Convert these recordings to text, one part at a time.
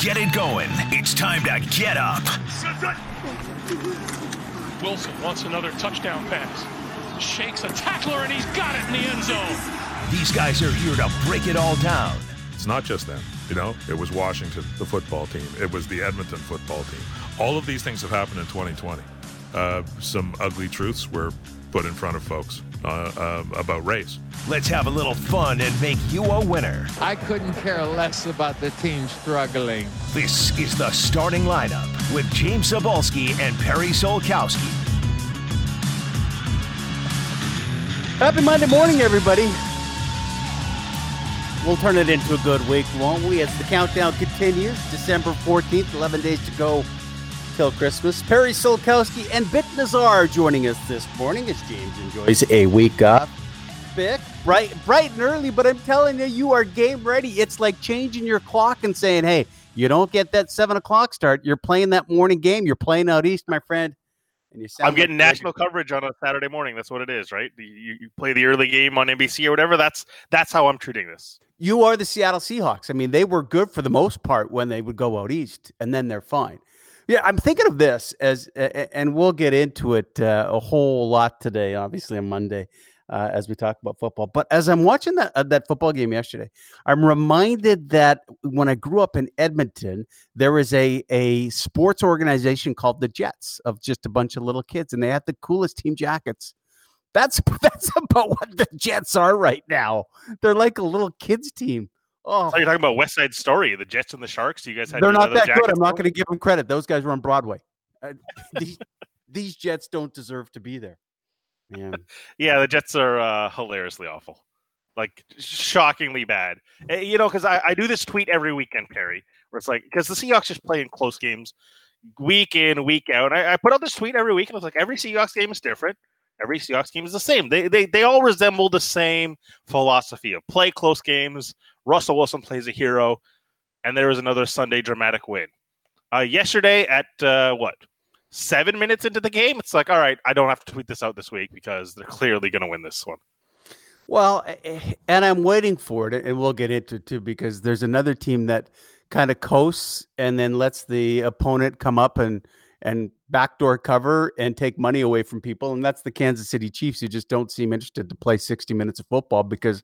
get it going. It's time to get up. Wilson wants another touchdown pass. Shakes a tackler and he's got it in the end zone. These guys are here to break it all down. It's not just them. You know, it was Washington, the football team. It was the Edmonton football team. All of these things have happened in 2020. Uh, some ugly truths were put in front of folks uh, uh, about race. Let's have a little fun and make you a winner. I couldn't care less about the team struggling. This is the starting lineup with James Cybulski and Perry Solkowski. Happy Monday morning, everybody. We'll turn it into a good week, won't we? As the countdown continues, December 14th, 11 days to go till Christmas. Perry Solkowski and Bik Nizzar joining us this morning as James enjoys a week off. Bik, bright, bright and early, but I'm telling you, you are game ready. It's like changing your clock and saying, hey, you don't get that seven o'clock start. You're playing that morning game. You're playing out east, my friend. And you I'm getting like national coverage on a Saturday morning. That's what it is, right? You, you play the early game on NBC or whatever. That's that's how I'm treating this. You are the Seattle Seahawks. I mean, they were good for the most part when they would go out east, and then they're fine. Yeah, I'm thinking of this as, and we'll get into it uh, a whole lot today. Obviously, on Monday, uh, as we talk about football. But as I'm watching that uh, that football game yesterday, I'm reminded that when I grew up in Edmonton, there was a a sports organization called the Jets of just a bunch of little kids, and they had the coolest team jackets. That's that's about what the Jets are right now. They're like a little kids team. Oh, so you're talking about West Side Story, the Jets and the Sharks. You guys had they're not that good. I'm not going to give them credit. Those guys were on Broadway. Uh, these, these Jets don't deserve to be there. Yeah, yeah, the Jets are uh, hilariously awful, like shockingly bad. Eh, you know, because I, I do this tweet every weekend, Perry, where it's like because the Seahawks just play in close games week in, week out. I, I put out this tweet every week, and it's like every Seahawks game is different. Every Seahawks game is the same. They, they they all resemble the same philosophy of play close games. Russell Wilson plays a hero, and there was another Sunday dramatic win. Uh, yesterday at uh, what seven minutes into the game, it's like, all right, I don't have to tweet this out this week because they're clearly going to win this one. Well, and I'm waiting for it, and we'll get into it too because there's another team that kind of coasts and then lets the opponent come up and and backdoor cover and take money away from people. And that's the Kansas City Chiefs who just don't seem interested to play 60 minutes of football because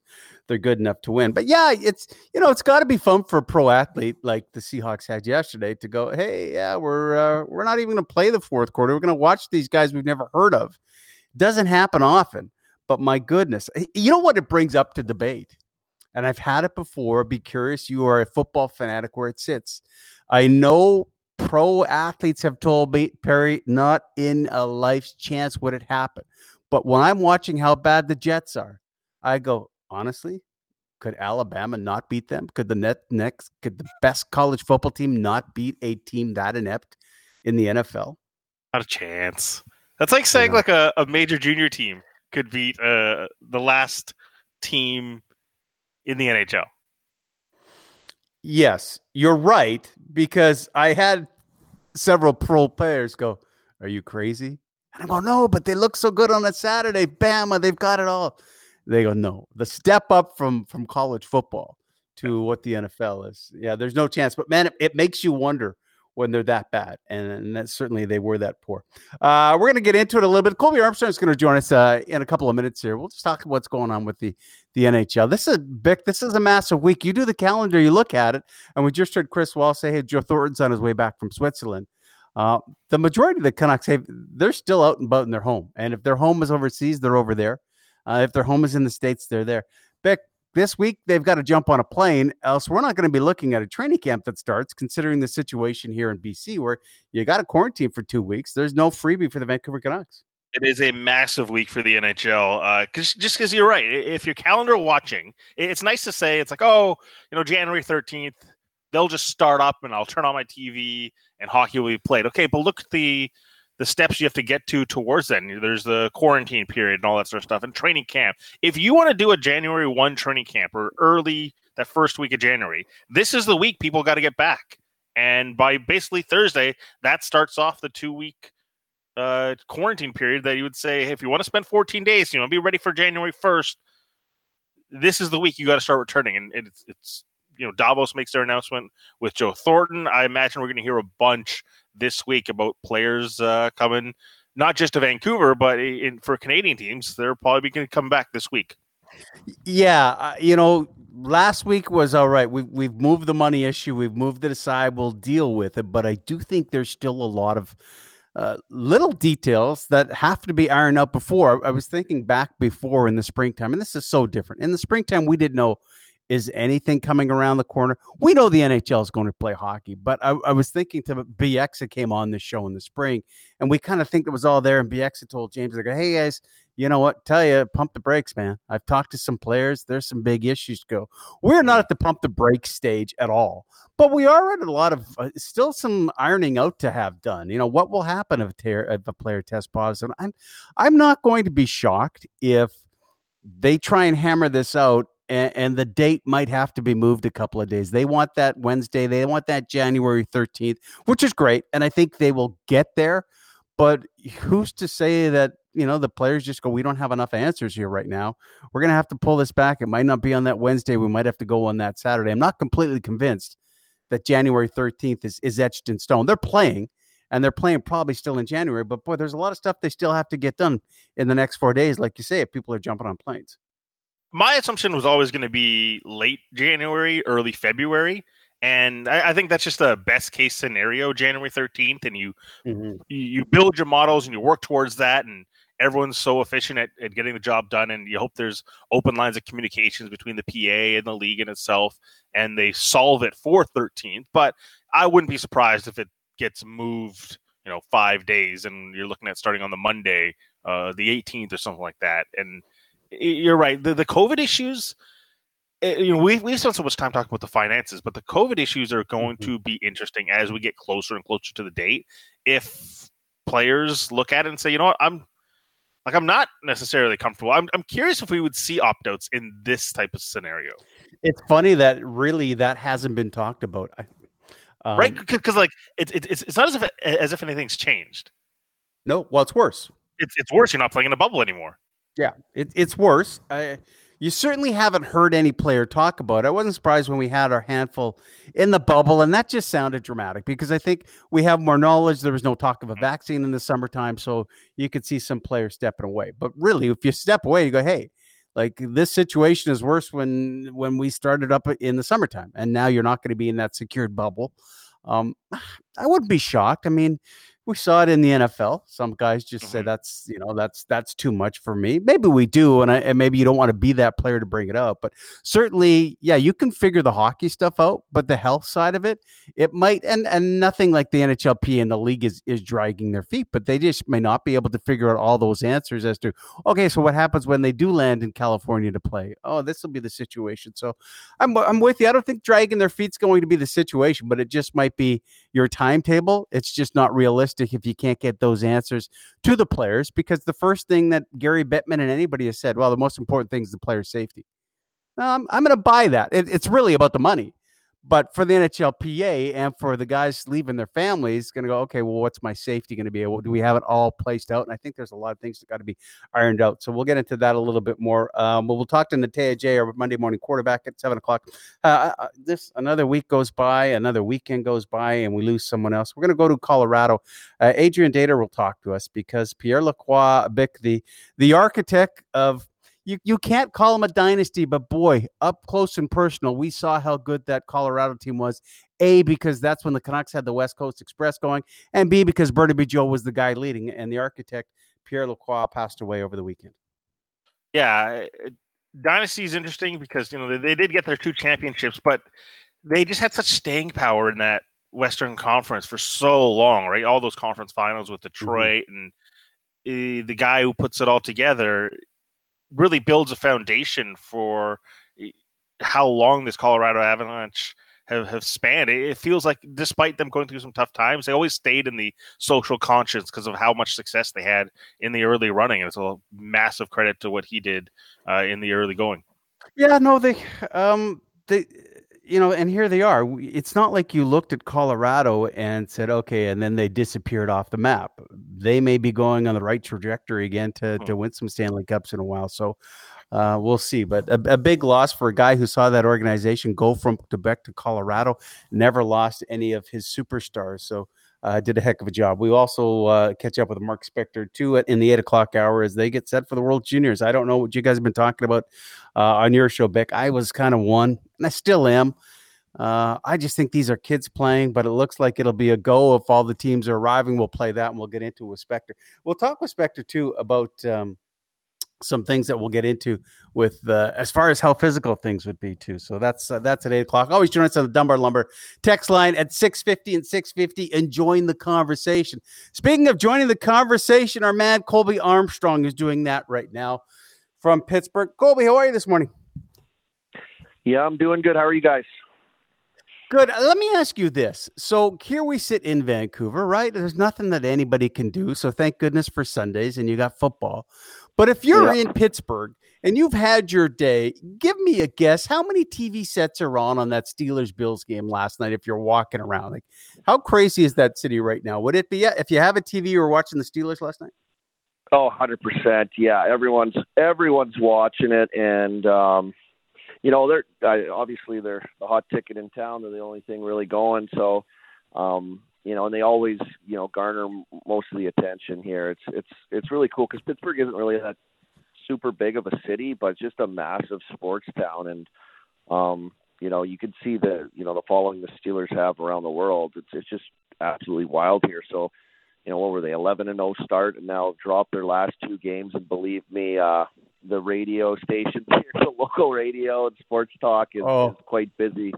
they're good enough to win. But yeah, it's you know, it's got to be fun for a pro athlete like the Seahawks had yesterday to go, hey, yeah, we're uh, we're not even going to play the fourth quarter. We're going to watch these guys we've never heard of. Doesn't happen often, but my goodness, you know what it brings up to debate. And I've had it before. Be curious. You are a football fanatic where it sits. I know pro athletes have told me, Perry, not in a life's chance would it happen. But when I'm watching how bad the Jets are, I go, honestly, could Alabama not beat them? Could the net next could the best college football team not beat a team that inept in the NFL? Not a chance. That's like saying like a, a major junior team could beat uh, the last team in the NHL. Yes, you're right because I had several pro players go, "Are you crazy?" And I go, "No, but they look so good on a Saturday. Bama, they've got it all." They go, "No, the step up from from college football to what the NFL is, yeah, there's no chance." But man, it, it makes you wonder when they're that bad, and, and that certainly they were that poor. Uh, we're going to get into it a little bit. Colby Armstrong is going to join us uh, in a couple of minutes here. We'll just talk about what's going on with the the NHL. This is Bik. This is a massive week. You do the calendar, you look at it, and we just heard Chris Wall say, "Hey, Joe Thornton's on his way back from Switzerland." Uh, the majority of the Canucks have they're still out and about in their home, and if their home is overseas, they're over there. Uh, if their home is in the states, they're there. Bik, this week they've got to jump on a plane, else we're not going to be looking at a training camp that starts. Considering the situation here in BC, where you got to quarantine for two weeks, there's no freebie for the Vancouver Canucks. It is a massive week for the NHL. Uh, cause, just because you're right, if your calendar watching, it's nice to say it's like, oh, you know, January 13th, they'll just start up and I'll turn on my TV and hockey will be played. Okay, but look at the the steps you have to get to towards then. There's the quarantine period and all that sort of stuff and training camp. If you want to do a January 1 training camp or early that first week of January, this is the week people got to get back. And by basically Thursday, that starts off the two week uh, quarantine period that you would say, hey, if you want to spend 14 days, you know, be ready for January 1st. This is the week you got to start returning, and it's it's you know Davos makes their announcement with Joe Thornton, I imagine we're going to hear a bunch this week about players uh, coming, not just to Vancouver, but in, for Canadian teams. They're probably going to come back this week. Yeah, uh, you know, last week was all right. We've we've moved the money issue. We've moved it aside. We'll deal with it. But I do think there's still a lot of uh, little details that have to be ironed out before. I was thinking back before in the springtime, and this is so different. In the springtime, we didn't know is anything coming around the corner. We know the NHL is going to play hockey, but I, I was thinking to BX that came on this show in the spring, and we kind of think it was all there. And BX had told James, like, hey guys, you know what? Tell you, pump the brakes, man. I've talked to some players. There's some big issues to go. We're not at the pump the brakes stage at all, but we are at a lot of uh, still some ironing out to have done. You know, what will happen if, ter- if a player tests positive? I'm, I'm not going to be shocked if they try and hammer this out and, and, the date might have to be moved a couple of days. They want that Wednesday. They want that January 13th, which is great. And I think they will get there. But who's to say that you know, the players just go, we don't have enough answers here right now. We're going to have to pull this back. It might not be on that Wednesday. We might have to go on that Saturday. I'm not completely convinced that January 13th is, is etched in stone. They're playing and they're playing probably still in January, but boy, there's a lot of stuff they still have to get done in the next four days. Like you say, if people are jumping on planes. My assumption was always going to be late January, early February and I, I, think that's just a best case scenario january 13th and you, mm-hmm. you build your models and you work towards that and everyone's so efficient at, at getting the job done and you hope there's open lines of communications between the pa and the league in itself and they solve it for 13th but i wouldn't be surprised if it gets moved you know five days and you're looking at starting on the monday uh, the 18th or something like that and you're right the, the covid issues eh, you know, we we spent so much time talking about the finances, but the COVID issues are going mm-hmm. to be interesting as we get closer and closer to the date. If players look at it and say, you know what, I'm like I'm not necessarily comfortable. I'm I'm curious if we would see opt outs in this type of scenario. It's funny that really that hasn't been talked about. Um, right? Because like it's it's it's not as if as if anything's changed. No, well, it's worse. It's it's worse. You're not playing in a bubble anymore. Yeah, it, it's worse. I, you certainly haven't heard any player talk about it. I wasn't surprised when we had our handful in the bubble, and that just sounded dramatic because I think we have more knowledge. There was no talk of a mm-hmm. vaccine in the summertime, so you could see some players stepping away. But really, if you step away, you go, hey, like this situation is worse when when we started up in the summertime, and now you're not going to be in that secured bubble. Um, I wouldn't be shocked. I mean, we saw it in the NFL. Some guys just mm-hmm. say that's you know that's that's too much for me. Maybe we do, and, I, and maybe you don't want to be that player to bring it up. But certainly, yeah, you can figure the hockey stuff out, but the health side of it, it might and and nothing like the NHLP and the league is is dragging their feet, but they just may not be able to figure out all those answers as to okay, so what happens when they do land in California to play? Oh, this will be the situation. So I'm I'm with you. I don't think dragging their feet's going to be the situation, but it just might be your timetable. It's just not realistic if you can't get those answers to the players because the first thing that Gary Bettman and anybody has said, well, the most important thing is the player safety. Um, I'm, I'm going to buy that. It, it's really about the money. But for the NHLPA and for the guys leaving their families, going to go, okay, well, what's my safety going to be? Do we have it all placed out? And I think there's a lot of things that got to be ironed out. So we'll get into that a little bit more. Um, we'll talk to Natey Adjei, our Monday morning quarterback at seven o'clock. Uh, uh, uh, this another week goes by, another weekend goes by, and we lose someone else. We're going to go to Colorado. Uh, Adrian Dater will talk to us because Pierre Lacroix Bik, the the architect of you, you can't call them a dynasty, but boy, up close and personal, we saw how good that Colorado team was. A, because that's when the Canucks had the West Coast Express going, and B, because Burnaby Joe was the guy leading, and the architect, Pierre Lacroix, passed away over the weekend. Yeah, dynasty is interesting because you know they, they did get their two championships, but they just had such staying power in that Western Conference for so long, right? All those conference finals with mm-hmm. Detroit mm-hmm. and uh, the guy who puts it all together really builds a foundation for how long this Colorado Avalanche have, have spanned. It, feels like despite them going through some tough times, they always stayed in the social conscience because of how much success they had in the early running. And it's a massive credit to what he did uh, in the early going. Yeah, no, they um they you know, and here they are. It's not like you looked at Colorado and said, okay, and then they disappeared off the map. They may be going on the right trajectory again to, to hmm. win some Stanley Cups in a while. So uh, we'll see. But a, a, big loss for a guy who saw that organization go from Quebec to Colorado, never lost any of his superstars. So uh, did a heck of a job. We also uh, catch up with Mark Spector too in the eight o'clock hour as they get set for the World Juniors. I don't know what you guys have been talking about uh, on your show, Beck. I was kind of one, and I still am. Uh, I just think these are kids playing, but it looks like it'll be a go if all the teams are arriving. We'll play that, and we'll get into it with Spector. We'll talk with Spector too about. Um, some things that we'll get into with uh, as far as how physical things would be too. So that's uh, that's at eight o'clock. Always join us on the Dunbar Lumber text line at six fifty and six fifty and join the conversation. Speaking of joining the conversation, our man Colby Armstrong is doing that right now from Pittsburgh. Colby, how are you this morning? Yeah, I'm doing good. How are you guys? Good. Uh, let me ask you this. So here we sit in Vancouver, right? There's nothing that anybody can do. So thank goodness for Sundays and you got football. But if you're yeah. in Pittsburgh and you've had your day, give me a guess. How many TV sets are on on that Steelers Bills game last night? If you're walking around, like how crazy is that city right now? Would it be if you have a TV you were watching the Steelers last night? Oh, 100%. Yeah, everyone's everyone's watching it and um you know, they're obviously they're the hot ticket in town. They're the only thing really going. So, um, you know, and they always, you know, garner most of the attention here. It's it's it's really cool because Pittsburgh isn't really that super big of a city, but just a massive sports town, and um, you know, you can see the you know the following the Steelers have around the world. It's it's just absolutely wild here. So, you know, what were they, 11 and 0 start, and now dropped their last two games, and believe me, uh, the radio stations here, the local radio and sports talk is, oh. is quite busy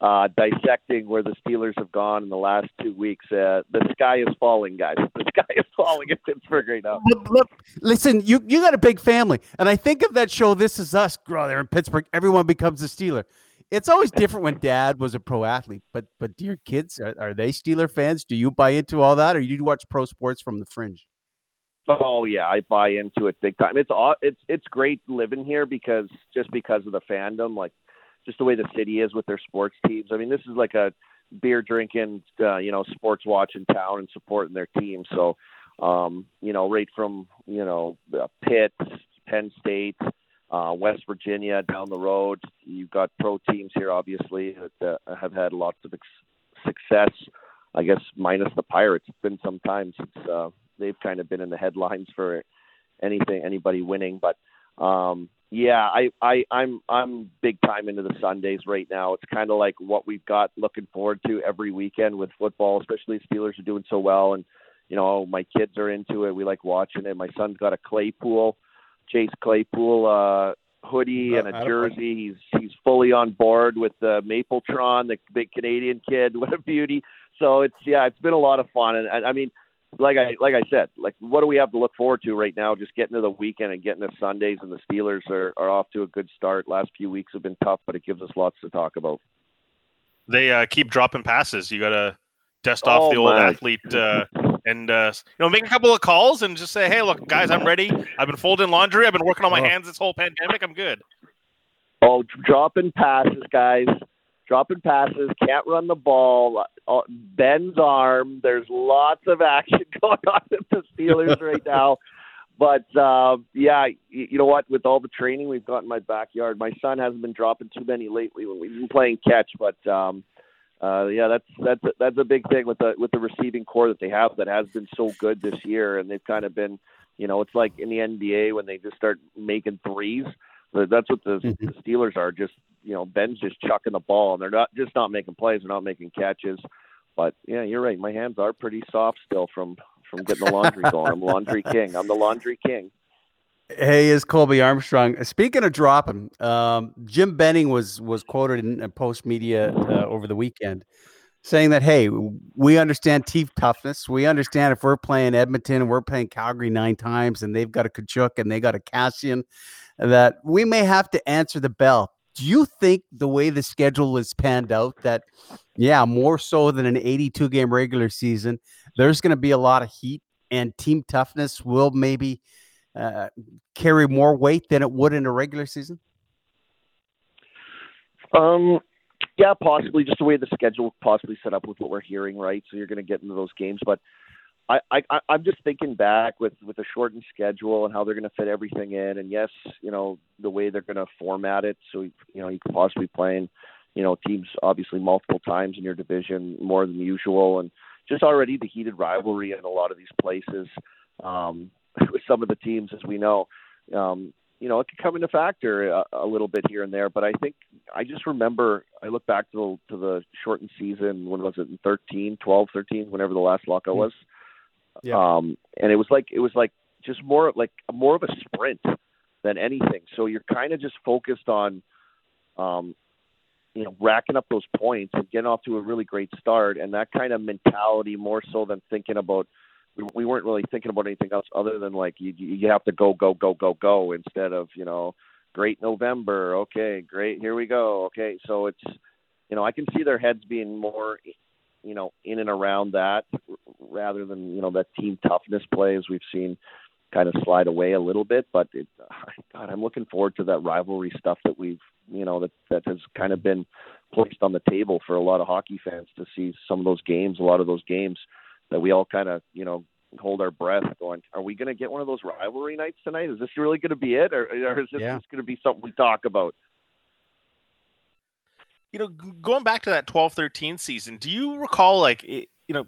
uh, dissecting where the Steelers have gone in the last two weeks. Uh, the sky is falling, guys. The sky is falling in Pittsburgh right now. Look, look, listen, you you got a big family, and I think of that show. This is us. There in Pittsburgh. Everyone becomes a Steeler. It's always different when Dad was a pro athlete, but but your kids are, are they Steeler fans? Do you buy into all that, or you watch pro sports from the fringe? Oh yeah, I buy into it big time. It's all it's it's great living here because just because of the fandom. Like just the way the city is with their sports teams. I mean, this is like a beer drinking, uh, you know, sports watching town and supporting their team. So, um, you know, right from you know Pitt, Penn State, uh, West Virginia down the road. You've got pro teams here, obviously, that uh, have had lots of ex- success. I guess minus the Pirates. It's been some time since uh, they've kind of been in the headlines for anything, anybody winning. But um, yeah, I, I, I'm, I'm big time into the Sundays right now. It's kind of like what we've got looking forward to every weekend with football, especially Steelers are doing so well. And, you know, my kids are into it. We like watching it. My son's got a Claypool, Chase Claypool, uh, hoodie and a jersey. He's, he's fully on board with the Mapletron, the big Canadian kid. What a beauty. So it's, yeah, it's been a lot of fun. And, and I mean, like I like I said, like what do we have to look forward to right now? Just getting to the weekend and getting to Sundays, and the Steelers are, are off to a good start. Last few weeks have been tough, but it gives us lots to talk about. They uh, keep dropping passes. You got to dust off oh, the old man. athlete uh, and uh, you know make a couple of calls and just say, "Hey, look, guys, I'm ready. I've been folding laundry. I've been working on my oh. hands this whole pandemic. I'm good." Oh, dropping passes, guys dropping passes, can't run the ball, uh, bends arm. There's lots of action going on with the Steelers right now. But uh, yeah, you know what? With all the training we've got in my backyard, my son hasn't been dropping too many lately when we've been playing catch. But um, uh, yeah, that's that's a, that's a big thing with the with the receiving corps that they have that has been so good this year, and they've kind of been, you know, it's like in the NBA when they just start making threes. That's what the, mm-hmm. the Steelers are. Just you know, Ben's just chucking the ball, and they're not just not making plays. They're not making catches. But yeah, you're right. My hands are pretty soft still from from getting the laundry going. I'm laundry king. I'm the laundry king. Hey, is Colby Armstrong. Speaking of dropping, um, Jim Benning was was quoted in Postmedia uh, over the weekend saying that hey, we understand team toughness. We understand if we're playing Edmonton and we're playing Calgary nine times, and they've got a Tkachuk and they got a Kassian, that we may have to answer the bell do you think the way the schedule is panned out that yeah more so than an 82 game regular season there's going to be a lot of heat and team toughness will maybe uh, carry more weight than it would in a regular season? Um yeah possibly just the way the schedule possibly set up with what we're hearing right? So you're going to get into those games but I, I I'm just thinking back with with a shortened schedule and how they're going to fit everything in, and yes, you know the way they're going to format it, so you know you could possibly playing, you know, teams obviously multiple times in your division more than usual, and just already the heated rivalry in a lot of these places um, with some of the teams, as we know. Um, you know, it could come into factor a, a little bit here and there, but I think I just remember I look back to the, to the shortened season. When was it? In 13, 12, 13, whenever the last lockout hmm. was. Yeah. Um, and it was like it was like just more like more of a sprint than anything. So you're kind of just focused on, um, you know, racking up those points and getting off to a really great start, and that kind of mentality more so than thinking about. We, we weren't really thinking about anything else other than like you you have to go go go go go instead of you know great November okay great here we go okay so it's you know I can see their heads being more you know, in and around that rather than, you know, that team toughness play as we've seen kind of slide away a little bit. But it, God, I'm looking forward to that rivalry stuff that we've, you know, that, that has kind of been placed on the table for a lot of hockey fans to see some of those games, a lot of those games that we all kind of, you know, hold our breath going, are we going to get one of those rivalry nights tonight? Is this really going to be it? Or, or is this yeah. just going to be something we talk about? you know, going back to that 12-13 season, do you recall like it, you know,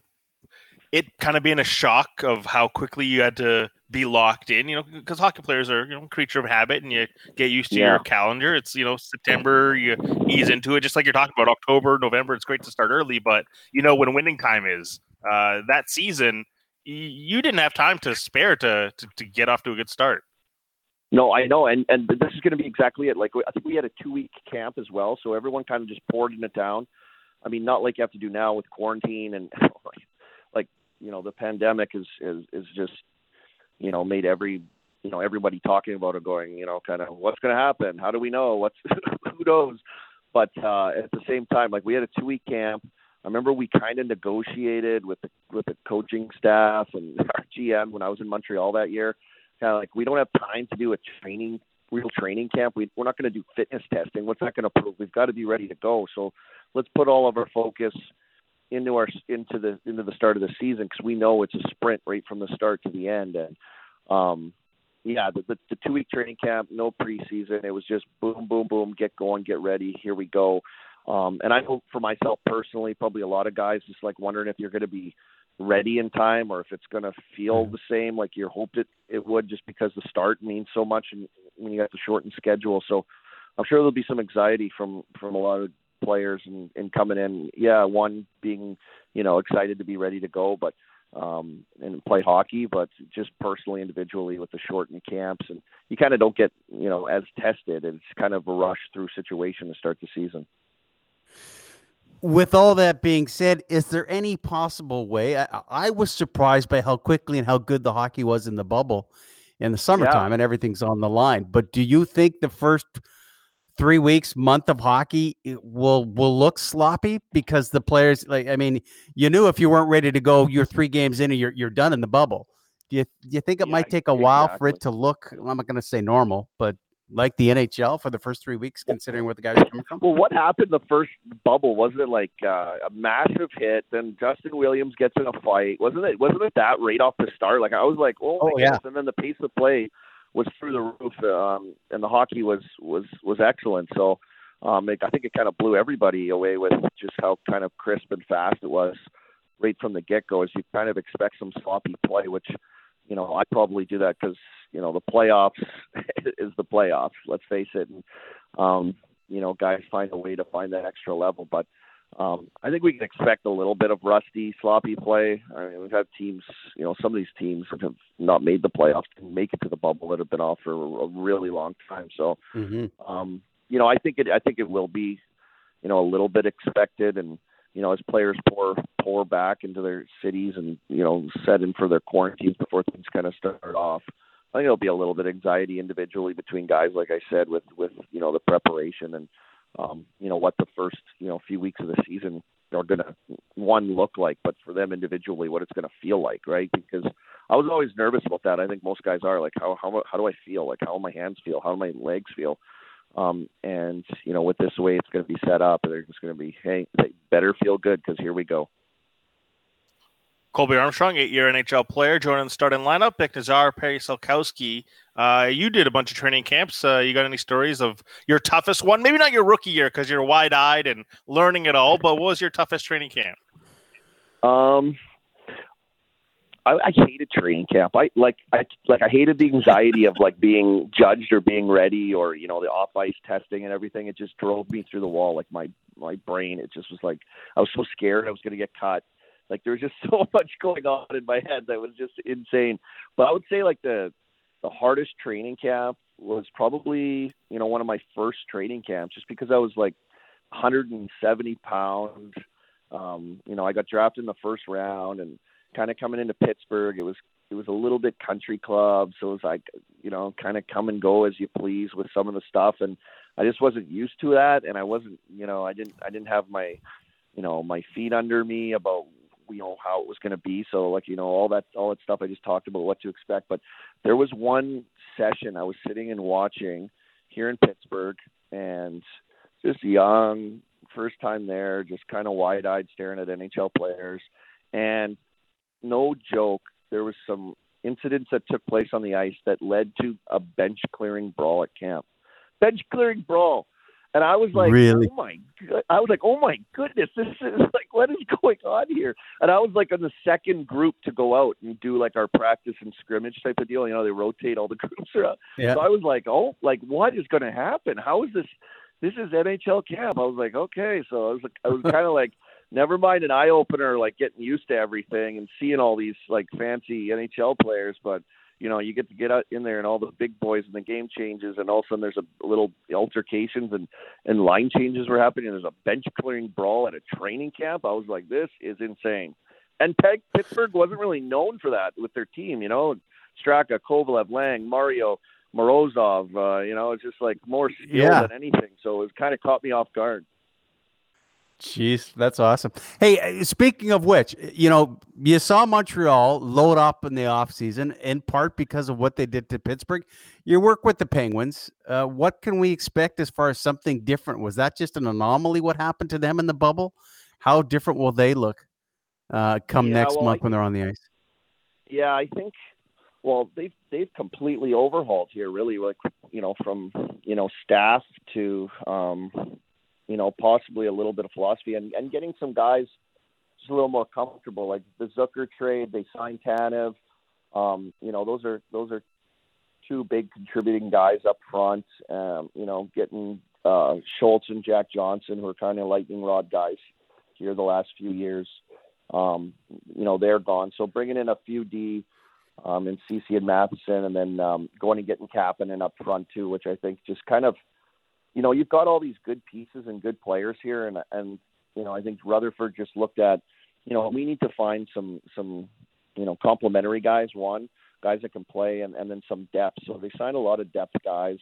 it kind of being a shock of how quickly you had to be locked in, you know, because hockey players are, you know, creature of habit and you get used to yeah. your calendar. It's, you know, September, you ease into it, just like you're talking about October, November. It's great to start early, but you know, when winning time is uh, that season, you didn't have time to spare to, to, to get off to a good start. No, I know, and and this is going to be exactly it. Like I think we had a two week camp as well, so everyone kind of just poured into town. I mean, not like you have to do now with quarantine and like you know the pandemic is is is just you know made every you know everybody talking about it, going you know kind of what's going to happen? How do we know? What's who knows? But uh, at the same time, like we had a two week camp. I remember we kind of negotiated with the with the coaching staff and our GM when I was in Montreal that year kind of like we don't have time to do a training real training camp. We, we're not going to do fitness testing. What's that going to prove? We've got to be ready to go. So let's put all of our focus into our into the into the start of the season because we know it's a sprint right from the start to the end. And um, yeah, the, the, the two week training camp, no preseason. It was just boom, boom, boom, get going, get ready, here we go. Um, and I know for myself personally, probably a lot of guys just like wondering if you're going to be ready in time or if it's going to feel the same like you hoped it it would just because the start means so much and when you got the shortened schedule. So i'm sure there'll be some anxiety from from a lot of players and, and coming in. Yeah one being you know excited to be ready to go but um and play hockey but just personally individually with the shortened camps and you kind of don't get you know as tested. It's kind of a rush through situation to start the season with all that being said, is there any possible way? I, I, was surprised by how quickly and how good the hockey was in the bubble in the summertime, yeah. and everything's on the line. But do you think the first three weeks, month of hockey will will look sloppy because the players, like, I mean, you knew if you weren't ready to go, you're three games in, and you're you're done in the bubble. Do you do you think it yeah, might take a exactly. while for it to look? I'm not going to say normal, but like the NHL for the first three weeks, considering what the guys coming from? Well, what happened the first bubble? Wasn't it like uh, a massive hit? Then Justin Williams gets in a fight. Wasn't it? Wasn't it that right off the start? Like I was like, oh, oh yeah. And then the pace of play was through the roof, um, and the hockey was was was excellent. So um, it, I think it kind of blew everybody away with just how kind of crisp and fast it was right from the get go. As you kind of expect some sloppy play, which you know I probably do that because you know the playoffs is the playoffs. Let's face it. And, um, you know, guys find a way to find that extra level, but um, I think we can expect a little bit of rusty, sloppy play. I mean, we've had teams, you know, some of these teams have not made the playoffs and make it to the bubble that have been off for a really long time. So, mm-hmm. um, you know, I think it, I think it will be, you know, a little bit expected, and you know, as players pour pour back into their cities and you know, set in for their quarantines before things kind of start off. I think there'll be a little bit anxiety individually between guys, like I said, with with you know the preparation and um, you know what the first you know few weeks of the season are going to one look like, but for them individually, what it's going to feel like, right? Because I was always nervous about that. I think most guys are like, how how how do I feel? Like how my hands feel? How my legs feel? Um, and you know, with this way it's going to be set up, they're just going to be, hey, they better feel good because here we go. Colby Armstrong, eight-year NHL player, joining the starting lineup. Nick Nizzar, Perry Solkowski. Uh, you did a bunch of training camps. Uh, you got any stories of your toughest one? Maybe not your rookie year because you're wide-eyed and learning it all. But what was your toughest training camp? Um, I, I hated training camp. I like I like I hated the anxiety of like being judged or being ready or you know the off ice testing and everything. It just drove me through the wall. Like my my brain, it just was like I was so scared I was going to get cut. Like there was just so much going on in my head that was just insane. But I would say like the the hardest training camp was probably you know one of my first training camps just because I was like 170 pounds. Um, you know, I got drafted in the first round and kind of coming into Pittsburgh, it was it was a little bit country club, so it was like you know, kind of come and go as you please with some of the stuff, and I just wasn't used to that, and I wasn't, you know, I didn't I didn't have my, you know, my feet under me about you know how it was going to be. So like you know all that all that stuff I just talked about what to expect. But there was one session I was sitting and watching here in Pittsburgh, and just young, first time there, just kind of wide eyed staring at NHL players, and no joke, there was some incidents that took place on the ice that led to a bench clearing brawl at camp. Bench clearing brawl. And I was like, Really? oh my good. I was like, oh my goodness, this is like, what is going on here? And I was like on the second group to go out and do like our practice and scrimmage type of deal. You know, they rotate all the groups around. Yeah. So I was like, oh, like what is going to happen? How is this? This is NHL camp. I was like, okay. So I was like, I was kind of like, never mind an eye opener, like getting used to everything and seeing all these like fancy NHL players, but you know, you get to get out in there and all the big boys and the game changes and all of a sudden there's a little altercations and and line changes were happening. There's a bench clearing brawl at a training camp. I was like, this is insane. And Peg, Pittsburgh wasn't really known for that with their team, you know. Straka, Kovalev, Lang, Mario, Morozov, uh, you know, it's just like more skill Yeah. than anything. So it kind of caught me off guard. Jeez, that's awesome. Hey, uh, speaking of which, you know, you saw Montreal load up in the offseason in part because of what they did to Pittsburgh. You work with the Penguins. Uh, what can we expect as far as something different? Was that just an anomaly what happened to them in the bubble? How different will they look uh, come Yeah, next well, month I when they're on the ice? Yeah, I think. Well, they've they've completely overhauled here, really. Like you know, from you know staff to um, you know possibly a little bit of philosophy and and getting some guys just a little more comfortable. Like the Zucker trade, they signed Tanev. Um, you know, those are those are two big contributing guys up front. Um, you know, getting uh, Schultz and Jack Johnson, who are kind of lightning rod guys here the last few years. Um, you know, they're gone. So bringing in a few D um, and Ceci and Matheson, and then um, going and getting Kapanen up front too, which I think just kind of, you know, you've got all these good pieces and good players here, and and you know, I think Rutherford just looked at, you know, we need to find some some, you know, complementary guys. One, guys that can play, and and then some depth. So they signed a lot of depth guys.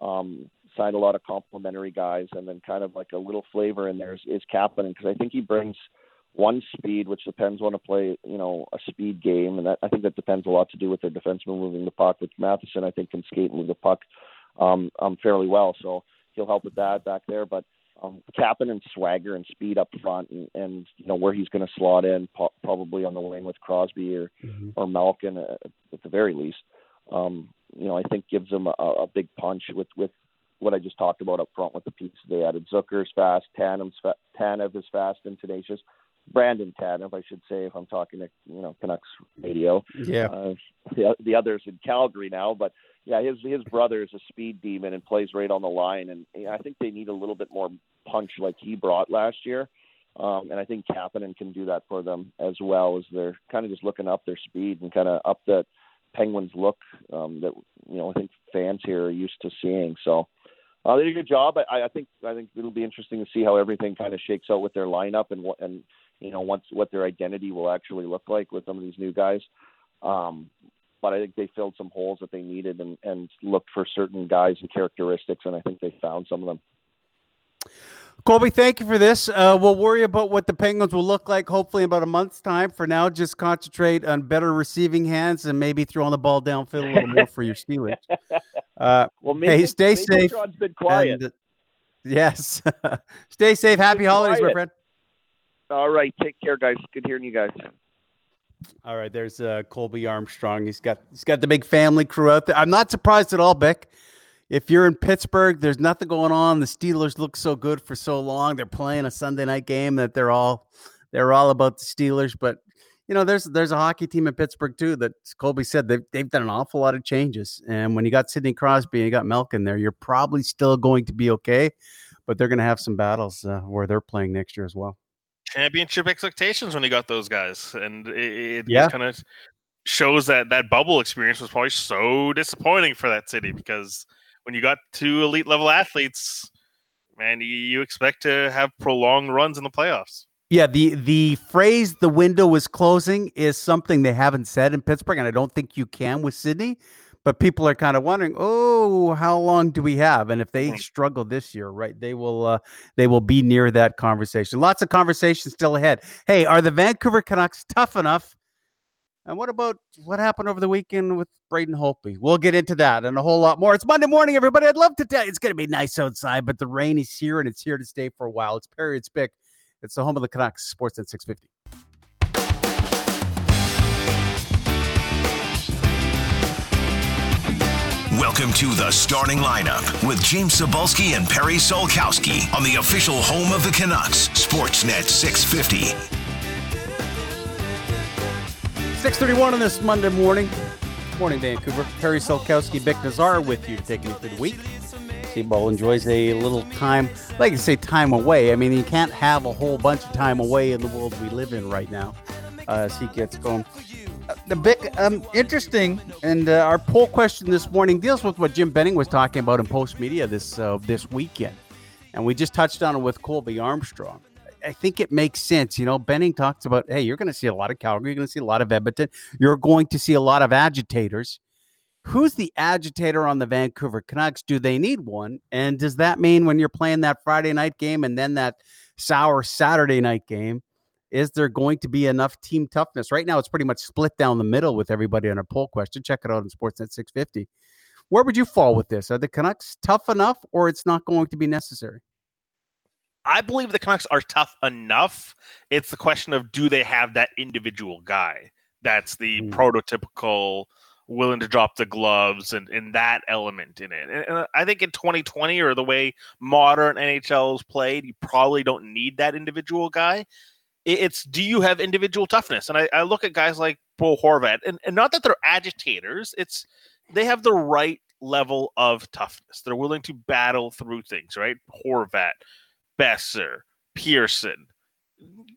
Um, signed a lot of complementary guys, and then kind of like a little flavor in there is, is Kapanen because I think he brings one speed, which depends on to play, you know, a speed game, and that I think that depends a lot to do with their defenseman moving the puck. Which Matheson, I think, can skate and move the puck um, um, fairly well, so he'll help with that back there. But um, Kappen and swagger and speed up front, and, and you know where he's going to slot in, po- probably on the wing with Crosby or or Malkin uh, at the very least. Um, you know, I think gives them a, a big punch with with what I just talked about up front with the pieces they added. Zucker's fast, Tanev's fa- Tanev is fast and tenacious. Brandon Tanev, I should say, if I'm talking to you know Canucks radio. Yeah. Uh, the, the others in Calgary now, but yeah, his his brother is a speed demon and plays right on the line, and I think they need a little bit more punch like he brought last year. Um, and I think Kapanen can do that for them as well as they're kind of just looking up their speed and kind of up that Penguins look um, that you know I think fans here are used to seeing. So uh, they did a good job. I, I think I think it'll be interesting to see how everything kind of shakes out with their lineup and what and you know once what their identity will actually look like with some of these new guys. Um, but I think they filled some holes that they needed and, and looked for certain guys and characteristics, and I think they found some of them. Colby, thank you for this. Uh, we'll worry about what the Penguins will look like hopefully in about a month's time. For now, just concentrate on better receiving hands and maybe throwing the ball downfield a little more for your Steelers. Uh, Well, Hey, stay safe, Sean's been quiet. and, uh, yes. Stay safe. Happy holidays, my friend. All right, take care, guys. Good hearing you guys. All right, there's uh, Colby Armstrong. He's got he's got the big family crew out there. I'm not surprised at all, Beck. If you're in Pittsburgh, there's nothing going on. The Steelers look so good for so long. They're playing a Sunday night game that they're all they're all about the Steelers. But you know, there's there's a hockey team in Pittsburgh too that Colby said they've they've done an awful lot of changes. And when you got Sidney Crosby and you got Malkin there, you're probably still going to be okay. But they're going to have some battles uh, where they're playing next year as well championship expectations when you got those guys, and it, it yeah. kind of shows that that bubble experience was probably so disappointing for that city because when you got two elite level athletes, man, you, you expect to have prolonged runs in the playoffs. Yeah, the the phrase "the window is closing" is something they haven't said in Pittsburgh, and I don't think you can with Sidney but people are kind of wondering, oh, how long do we have? And if they hmm. struggle this year, right, they will uh, they will be near that conversation. Lots of conversations still ahead. Hey, are the Vancouver Canucks tough enough? And what about what happened over the weekend with Braden Holtby? We'll get into that and a whole lot more. It's Monday morning, everybody. I'd love to tell you it's going to be nice outside, but the rain is here and it's here to stay for a while. It's Perry, it's Bik. It's the home of the Canucks, Sportsnet 650. Welcome to the starting lineup with James Cybulski and Perry Solkowski on the official home of the Canucks, Sportsnet 650. 631 on this Monday morning. Morning, Vancouver. Perry Solkowski, Bik Nizzar with you, taking you through the week. Seaball enjoys a little time, like to say time away. I mean, you can't have a whole bunch of time away in the world we live in right now as he gets going the big um, interesting, and uh, our poll question this morning deals with what Jim Benning was talking about in Postmedia this uh, this weekend, and we just touched on it with Colby Armstrong. I think it makes sense. You know, Benning talks about, hey, you're going to see a lot of Calgary, you're going to see a lot of Edmonton, you're going to see a lot of agitators. Who's the agitator on the Vancouver Canucks? Do they need one? And does that mean when you're playing that Friday night game and then that sour Saturday night game? Is there going to be enough team toughness? Right now, it's pretty much split down the middle with everybody on a poll question. Check it out on Sportsnet 650. Where would you fall with this? Are the Canucks tough enough, or it's not going to be necessary? I believe the Canucks are tough enough. It's the question of do they have that individual guy that's the mm. prototypical willing to drop the gloves and, and that element in it. And, and, I think in 2020 or the way modern NHL is played, you probably don't need that individual guy it's do you have individual toughness? And I, I look at guys like Bo Horvat, and, and not that they're agitators, it's they have the right level of toughness. They're willing to battle through things, right? Horvat, Boeser, Pearson.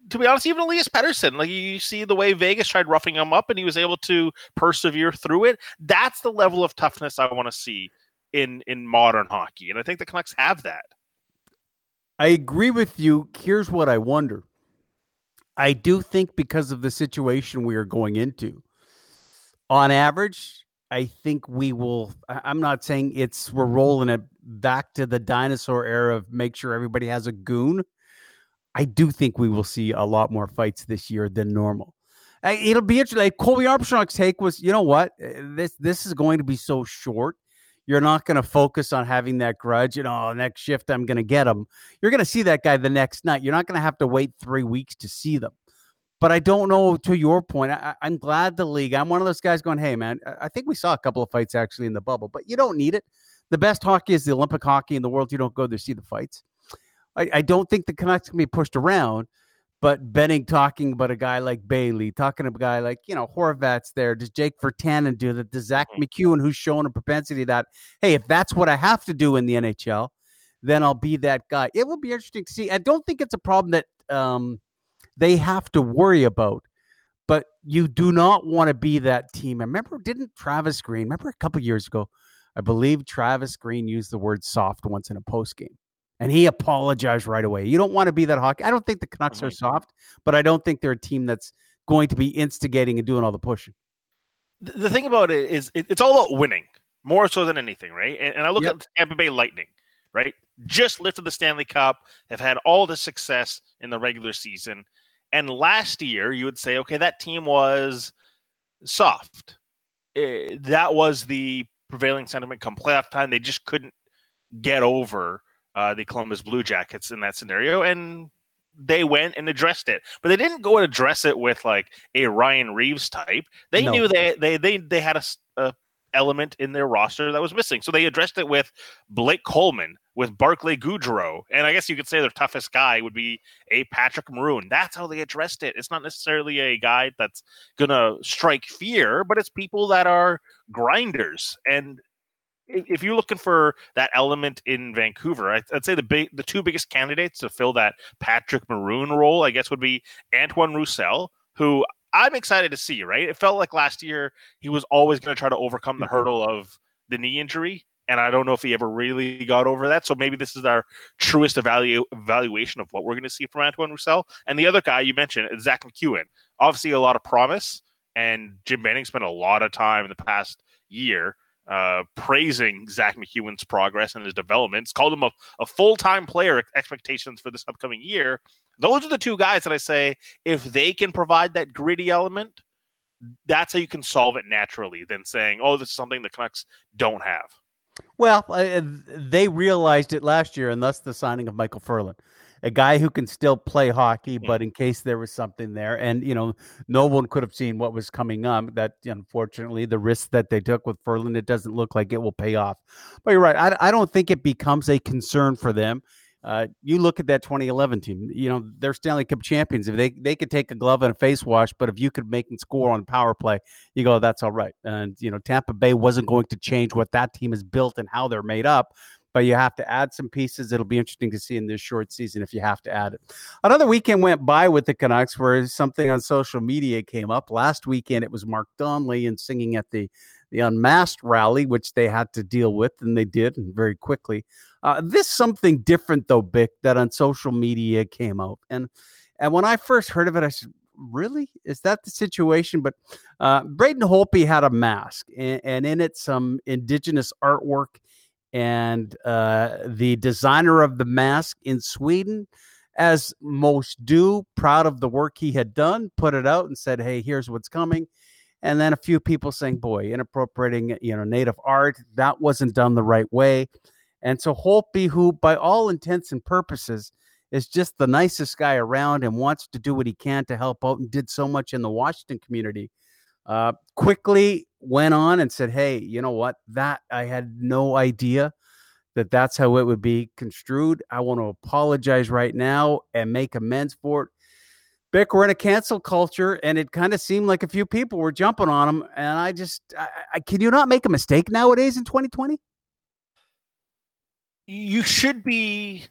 To be honest, even Elias Pettersson, like you see the way Vegas tried roughing him up and he was able to persevere through it. That's the level of toughness I want to see in in modern hockey. And I think the Canucks have that. I agree with you. Here's what I wonder I do think because of the situation we are going into, on average, I think we will. I'm not saying it's we're rolling it back to the dinosaur era of make sure everybody has a goon. I do think we will see a lot more fights this year than normal. It'll be interesting. Like Colby Armstrong's take was, you know what, this this is going to be so short you're not going to focus on having that grudge. You oh, know, next shift I'm going to get them. You're going to see that guy the next night. You're not going to have to wait three weeks to see them. But I don't know. To your point, I, am glad the league. I'm one of those guys going, "Hey, man, I think we saw a couple of fights actually in the bubble, but you don't need it. The best hockey is the Olympic hockey in the world. You don't go there to see the fights. I, I don't think the Canucks can be pushed around." But Benning talking about a guy like Bailey, talking about a guy like, you know, Horvat's there. Does Jake Virtanen do that? Does Zach mm-hmm. Who's shown a propensity that, hey, if that's what I have to do in the NHL, then I'll be that guy. It will be interesting to see. I don't think it's a problem that um, they have to worry about, but you do not want to be that team. I remember, didn't Travis Green, remember a couple years ago, I believe Travis Green used the word soft once in a post game and he apologized right away. You don't want to be that hockey. I don't think the Canucks are soft, but I don't think they're a team that's going to be instigating and doing all the pushing. The thing about it is, it's all about winning more so than anything, right? And, I look yep. at Tampa Bay Lightning, right? Just lifted the Stanley Cup, have had all the success in the regular season, and last year you would say, okay, that team was soft. It, eh, that was the prevailing sentiment come playoff time. They just couldn't get over uh, the Columbus Blue Jackets in that scenario, and they went and addressed it, but they didn't go and address it with like a Ryan Reaves type. They No. knew they they they they had a element in their roster that was missing, so they addressed it with Blake Coleman, with Barclay Goodrow, and I guess you could say their toughest guy would be a Patrick Maroon. That's how they addressed it. It's not necessarily a guy that's gonna strike fear, but it's people that are grinders and if you're looking for that element in Vancouver, I'd, say the big, the two biggest candidates to fill that Patrick Maroon role, I guess, would be Antoine Roussel, who I'm excited to see. Right, it felt like last year he was always going to try to overcome the mm-hmm. hurdle of the knee injury, and I don't know if he ever really got over that. So maybe this is our truest evalu- evaluation of what we're going to see from Antoine Roussel. And the other guy you mentioned, is Zack MacEwen, obviously a lot of promise, and Jim Benning spent a lot of time in the past year uh, praising Zack MacEwen's progress and his developments, called him a, a full time player expectations for this upcoming year. Those are the two guys that I say if they can provide that gritty element, that's how you can solve it naturally than saying, oh, this is something the Canucks don't have. Well, uh, they realized it last year, and thus the signing of Micheal Ferland, a guy who can still play hockey, but in case there was something there, and you know, no one could have seen what was coming up. That unfortunately, the risk that they took with Ferland, it doesn't look like it will pay off. But you're right; I, I don't think it becomes a concern for them. Uh, you look at that 2011 team. You know they're Stanley Cup champions. If they they could take a glove and a face wash, but if you could make and score on power play, you go, that's all right. And you know Tampa Bay wasn't going to change what that team is built and how they're made up. But you have to add some pieces. It'll be interesting to see in this short season if you have to add it. Another weekend went by with the Canucks where something on social media came up. Last weekend it was Mark Donnelly and singing at the the unmasked rally, which they had to deal with, and they did, and very quickly. Uh, this something different though, Bik, that on social media came out, and and when I first heard of it, I said, "Really? Is that the situation?" But uh, Braden Holtby had a mask, and, and in it some indigenous artwork, and uh, the designer of the mask in Sweden, as most do, proud of the work he had done, put it out and said, "Hey, here's what's coming." And then a few people saying, "Boy, inappropriating, you know, native art that wasn't done the right way." And so Holtby, who by all intents and purposes is just the nicest guy around and wants to do what he can to help out and did so much in the Washington community, uh, quickly went on and said, Hey, you know what? That I had no idea that that's how it would be construed. I want to apologize right now and make amends for it. Bik, we're in a cancel culture, and it kind of seemed like a few people were jumping on him. And I just, I, I, can you not make a mistake nowadays in 2020? You should be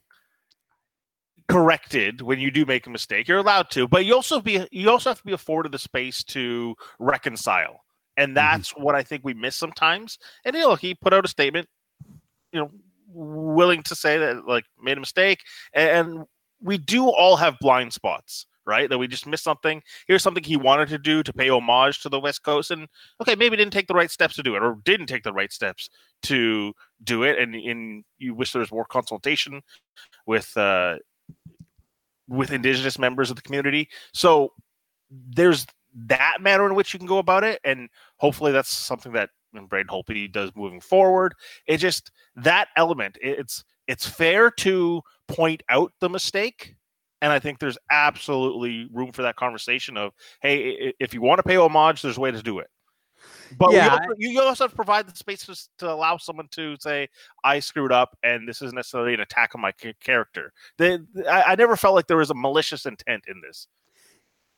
corrected when you do make a mistake. You're allowed to, but you also be you also have to be afforded the space to reconcile, and that's mm-hmm. what I think we miss sometimes. And you know, he put out a statement, you know, willing to say that like made a mistake, and we do all have blind spots. Right, that we just missed something. Here's something he wanted to do to pay homage to the West Coast, and okay, maybe didn't take the right steps to do it, or didn't take the right steps to do it, and, and you wish there was more consultation with uh, with indigenous members of the community. So there's that manner in which you can go about it, and hopefully that's something that Braden Holtby does moving forward. It just that element. It's it's fair to point out the mistake, and I think there's absolutely room for that conversation of, hey, if you want to pay homage, there's a way to do it. But yeah, also, you also have to provide the space to, allow someone to say, "I screwed up," and this isn't necessarily an attack on my character. The, I, I, never felt like there was a malicious intent in this.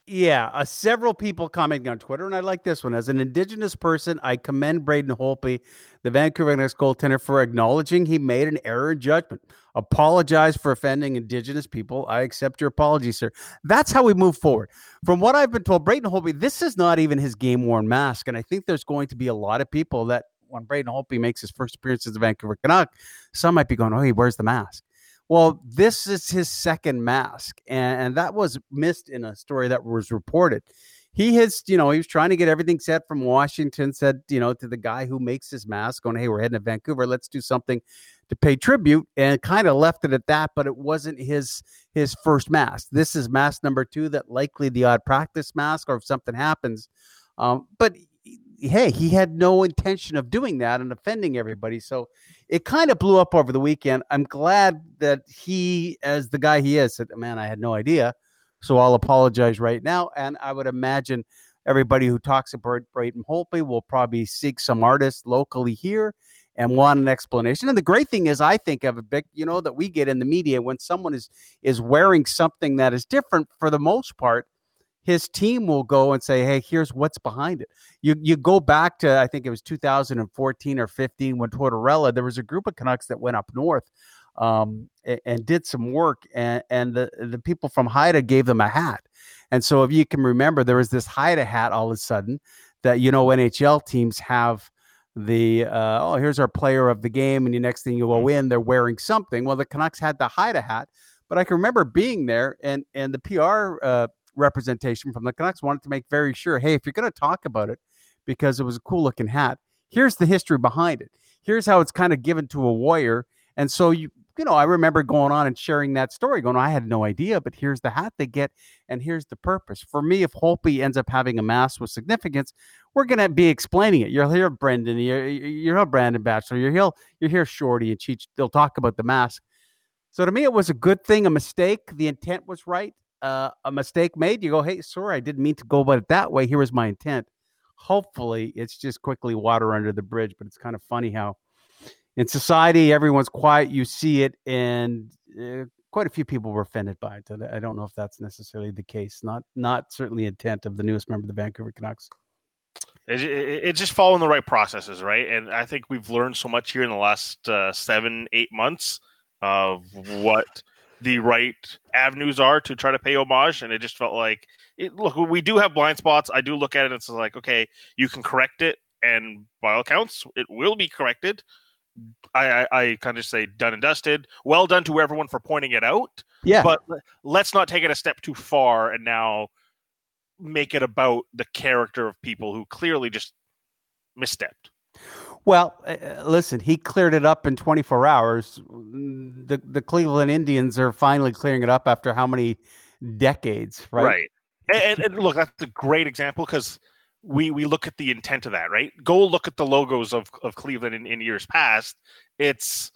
Yeah, uh, several people commenting on Twitter, and I like this one. As an Indigenous person, I commend Braden Holtby, the Vancouver Canucks goaltender, for acknowledging he made an error in judgment. Apologize for offending Indigenous people. I accept your apology, sir. That's how we move forward. From what I've been told, Braden Holtby, this is not even his game worn mask, and I think there's going to be a lot of people that when Braden Holtby makes his first appearance as a Vancouver Canuck, some might be going, "Oh, he wears the mask." Well, this is his second mask, and, and, that was missed in a story that was reported. He has, you know, he was trying to get everything set from Washington, said, you know, to the guy who makes his mask, going, hey, we're heading to Vancouver. Let's do something to pay tribute, and kind of left it at that, but it wasn't his his first mask. This is mask number two, that likely the odd practice mask, or if something happens. Um, but hey, he had no intention of doing that and offending everybody. So it kind of blew up over the weekend. I'm glad that he, as the guy he is, said, "Man, I had no idea." So I'll apologize right now, and I would imagine everybody who talks about Braden Holtby will probably seek some artist locally here and want an explanation. And the great thing is, I think of a big, you know, that we get in the media when someone is is wearing something that is different for the most part. His team will go and say, "Hey, here's what's behind it." You you go back to I think it was 2014 or 15 when Tortorella. There was a group of Canucks that went up north um, and, and, did some work, and and the the people from Haida gave them a hat. And so, if you can remember, there was this Haida hat all of a sudden that you know NHL teams have the uh, oh here's our player of the game and the next thing you go in they're wearing something well the canucks had the Haida hat but i can remember being there and and the pr uh, representation from the canucks wanted to make very sure hey if you're going to talk about it because it was a cool looking hat here's the history behind it here's how it's kind of given to a warrior and so you you know, I remember going on and sharing that story, going, I had no idea, but here's the hat they get, and here's the purpose. For me, if Holtby ends up having a mask with significance, we're going to be explaining it. You'll hear Brendan, you're, hear Brendan Batchelar, you'll hear, you'll hear Shorty and Cheech. They'll talk about the mask. So to me, it was a good thing, a mistake. The intent was right. Uh, a mistake made, you go, hey, sorry, I didn't mean to go about it that way. Here was my intent. Hopefully, it's just quickly water under the bridge, but it's kind of funny how in society, everyone's quiet. You see it, and uh, quite a few people were offended by it. I don't know if that's necessarily the case. Not not certainly intent of the newest member of the Vancouver Canucks. It's it, just following the right processes, right? And I think we've learned so much here in the last uh, seven, eight months of what the right avenues are to try to pay homage. And it just felt like, it, look, we do have blind spots. I do look at it. And it's like, okay, you can correct it, and by all accounts, it will be corrected. I, I, I kind of say done and dusted. Well done to everyone for pointing it out. Yeah. But let's not take it a step too far and now make it about the character of people who clearly just misstepped. Well, uh, listen, he cleared it up in 24 hours. The the Cleveland Indians are finally clearing it up after how many decades, right? Right. And, and, and look, that's a great example because we we look at the intent of that, right? Go look at the logos of of Cleveland in, in years past. It's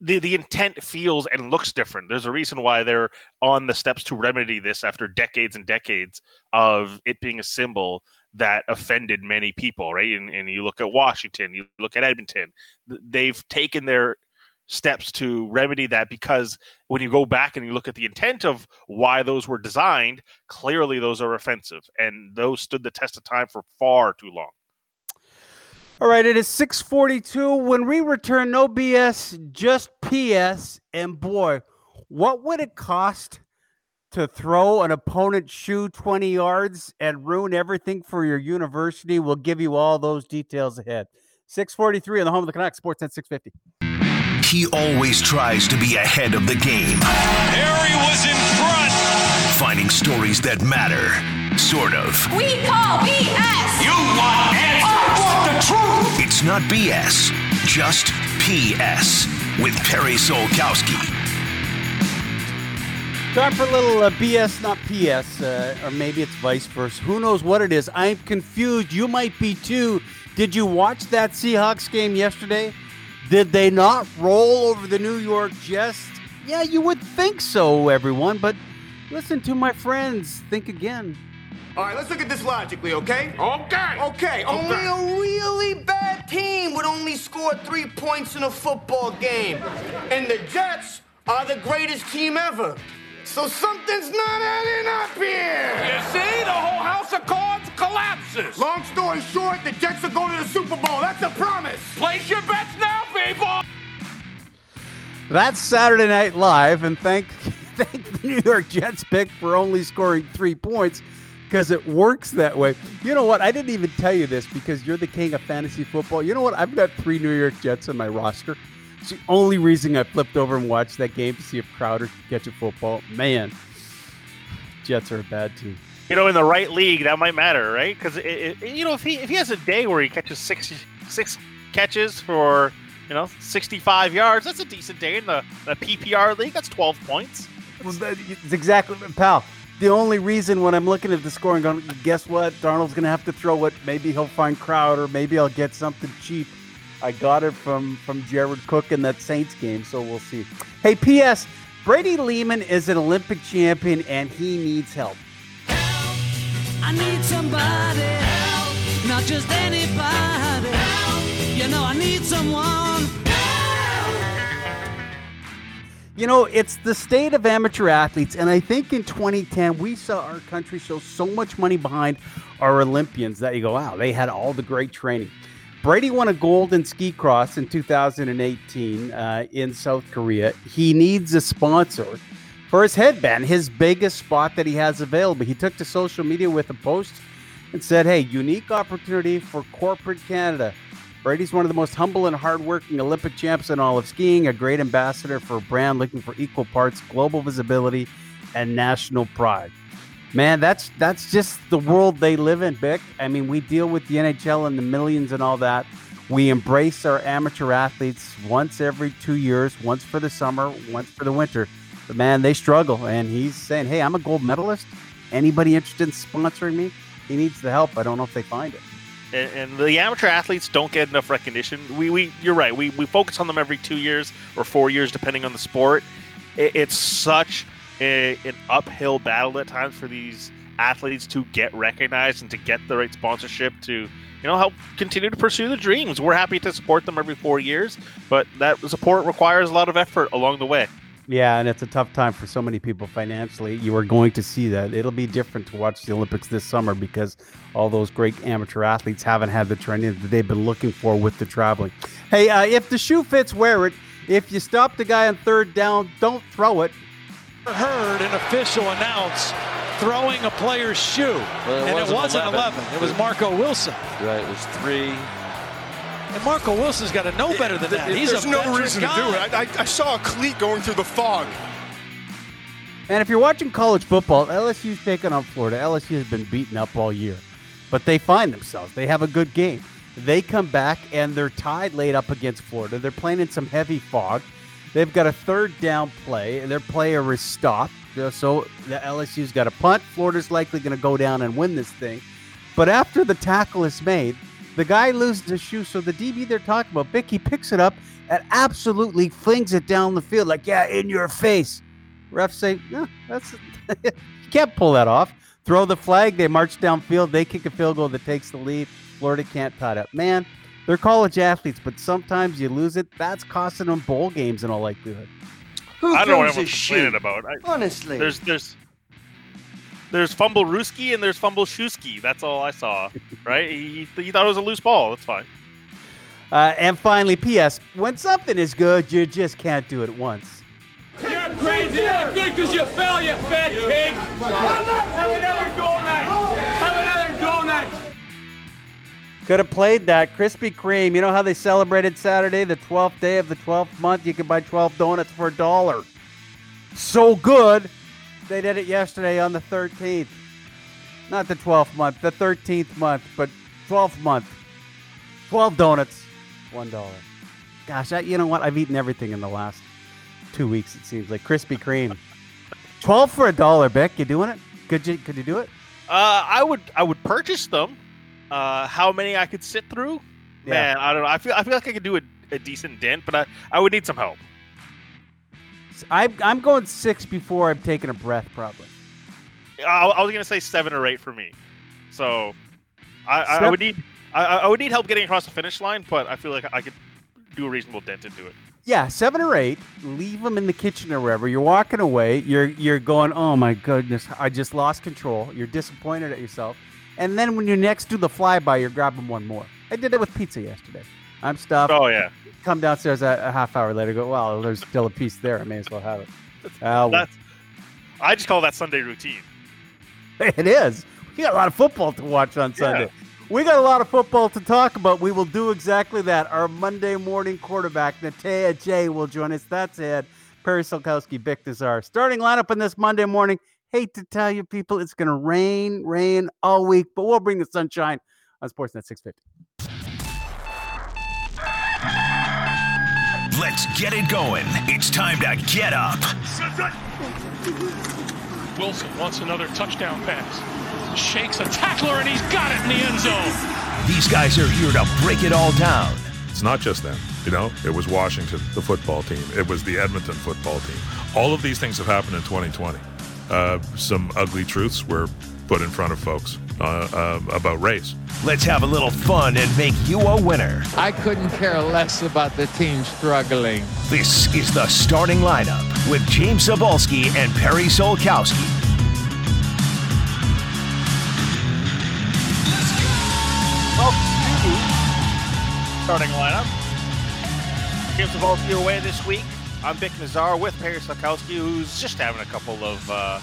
the the intent feels and looks different. There's a reason why they're on the steps to remedy this after decades and decades of it being a symbol that offended many people, right? And, and you look at Washington, you look at Edmonton, they've taken their steps to remedy that because when you go back and you look at the intent of why those were designed, clearly those are offensive and those stood the test of time for far too long. All right, it is 642. When we return, no BS, just PS. And boy, what would it cost to throw an opponent's shoe 20 yards and ruin everything for your university? We'll give you all those details ahead. 643 on the home of the Canucks, Sportsnet 650 he always tries to be ahead of the game. Harry was in front. Finding stories that matter, sort of. We call BS. You want answers. I want the truth. It's not BS, just PS with Perry Solkowski. Time for a little uh, BS, not PS, uh, or maybe it's vice versa. Who knows what it is? I'm confused. You might be too. Did you watch that Seahawks game yesterday? Did they not roll over the New York Jets? Yeah, you would think so, everyone, but listen to my friends. Think again. All right, let's look at this logically, okay? Okay. Okay, only a really bad team would only score three points in a football game. And the Jets are the greatest team ever. So something's not adding up here. You see, the whole house of cards collapses. Long story short, the Jets are going to the Super Bowl. That's a promise. Place your bets now, people. That's Saturday Night Live, and thank thank the New York Jets pick for only scoring three points because it works that way. You know what? I didn't even tell you this because you're the king of fantasy football. You know what? I've got three New York Jets on my roster. It's the only reason I flipped over and watched that game to see if Crowder could catch a football. Man, Jets are a bad team. You know, in the right league, that might matter, right? Because you know, if he if he has a day where he catches six six catches for you know sixty five yards, that's a decent day in the, the PPR league. That's twelve points. Well, that's exactly, pal. the only reason when I'm looking at the score and going, guess what? Darnold's going to have to throw it. Maybe he'll find Crowder. Maybe I'll get something cheap. I got it from from Jared Cook in that Saints game, so we'll see. Hey, P.S. Brady Leman is an Olympic champion and he needs help. I need somebody help, not just anybody help. You know, I need someone. You know, it's the state of amateur athletes, and I think in 2010 we saw our country show so much money behind our Olympians that you go, wow, they had all the great training. Brady won a gold in ski cross in 2018 uh, in South Korea. He needs a sponsor for his headband, his biggest spot that he has available. He took to social media with a post and said, Hey, unique opportunity for corporate Canada. Brady's one of the most humble and hardworking Olympic champs in all of skiing, a great ambassador for a brand looking for equal parts global visibility and national pride. Man, that's that's just the world they live in, Bik. I mean, we deal with the NHL and the millions and all that. We embrace our amateur athletes once every two years, once for the summer, once for the winter. But man, they struggle. And he's saying, Hey, I'm a gold medalist. Anybody interested in sponsoring me? He needs the help. I don't know if they find it and, the amateur athletes don't get enough recognition. We, we you're right. We, we focus on them every two years or four years, depending on the sport. It, it's such a, an uphill battle at times for these athletes to get recognized and to get the right sponsorship to you know help continue to pursue the dreams. We're happy to support them every four years, but that support requires a lot of effort along the way. Yeah, and it's a tough time for so many people financially. You are going to see that. It'll be different to watch the Olympics this summer because all those great amateur athletes haven't had the training that they've been looking for with the traveling. Hey, uh, if the shoe fits, wear it. If you stop the guy on third down, don't throw it. Heard an official announce throwing a player's shoe, well, it and wasn't it wasn't 11. 11. It was Marco Wilson. Right, it was three. And Marco Wilson's got to know better than that. He's There's a no reason guy. to do it. I, I, I saw a cleat going through the fog. And if you're watching college football, LSU's taking on Florida. LSU has been beaten up all year, but they find themselves. They have a good game. They come back and they're tied laid up against Florida. They're playing in some heavy fog. They've got a third down play, and their player is stopped. Uh, so the LSU's got a punt. Florida's likely going to go down and win this thing. But after the tackle is made, the guy loses his shoe. So the DB they're talking about, Bicky, picks it up and absolutely flings it down the field, like, yeah, in your face. Refs say, no, that's you can't pull that off. Throw the flag. They march downfield. They kick a field goal that takes the lead. Florida can't tie it up. Man, they're college athletes, but sometimes you lose it. That's costing them bowl games in all likelihood. Who I don't know what everyone's complaining about. I, Honestly, there's there's there's fumble Ruski and there's fumble Shuski. That's all I saw. Right? he, he thought it was a loose ball. That's fine. Uh, and finally, P.S. When something is good, you just can't do it once. You're crazy. You're good because you fell, you fat pig. Have another go night. Have another go night. Could have played that Krispy Kreme. You know how they celebrated Saturday, the 12th day of the 12th month? You could buy 12 donuts for a dollar. So good. They did it yesterday on the 13th. Not the 12th month, the 13th month, but 12th month. 12 donuts, $1. Gosh, I, you know what? I've eaten everything in the last two weeks, it seems like. Krispy Kreme. 12 for a dollar, Beck. You doing it? Could you, could you do it? Uh, I would I would purchase them. Uh, how many I could sit through? Yeah. Man, I don't know. I feel I feel like I could do a, a decent dent, but I, I would need some help. I'm I'm going six before I'm taking a breath, probably. I, I was gonna say seven or eight for me. So I, I, I would need I, I would need help getting across the finish line, but I feel like I could do a reasonable dent into it. Yeah, seven or eight. Leave them in the kitchen or wherever. You're walking away. You're you're going. Oh my goodness! I just lost control. You're disappointed at yourself. And then when you next do the flyby, you're grabbing one more. I did that with pizza yesterday. I'm stuffed. Oh yeah, Come downstairs a, a half hour later. Go. Well, there's still a piece there. I may as well have it. Uh, that's I just call that Sunday routine. It is. We got a lot of football to watch on Sunday. We got a lot of football to talk about. We will do exactly that. Our Monday morning quarterback, Natey Adjei, will join us. That's it. Perry Solkowski, Bik Nizzar. Starting lineup on this Monday morning. Hate to tell you, people, it's going to rain, rain all week, but we'll bring the sunshine on Sportsnet 650. Let's get it going. It's time to get up. Wilson wants another touchdown pass. Shakes a tackler and he's got it in the end zone. These guys are here to break it all down. It's not just them. You know, it was Washington, the football team. It was the Edmonton football team. All of these things have happened in 2020. Uh, some ugly truths were put in front of folks uh, uh, about race. Let's have a little fun and make you a winner. I couldn't care less about the team struggling. This is the starting lineup with James Cybulski and Perry Solkowski. Starting lineup. James Cybulski away this week. I'm Bik Nizzar with Perry Solkowski, who's just having a couple of uh,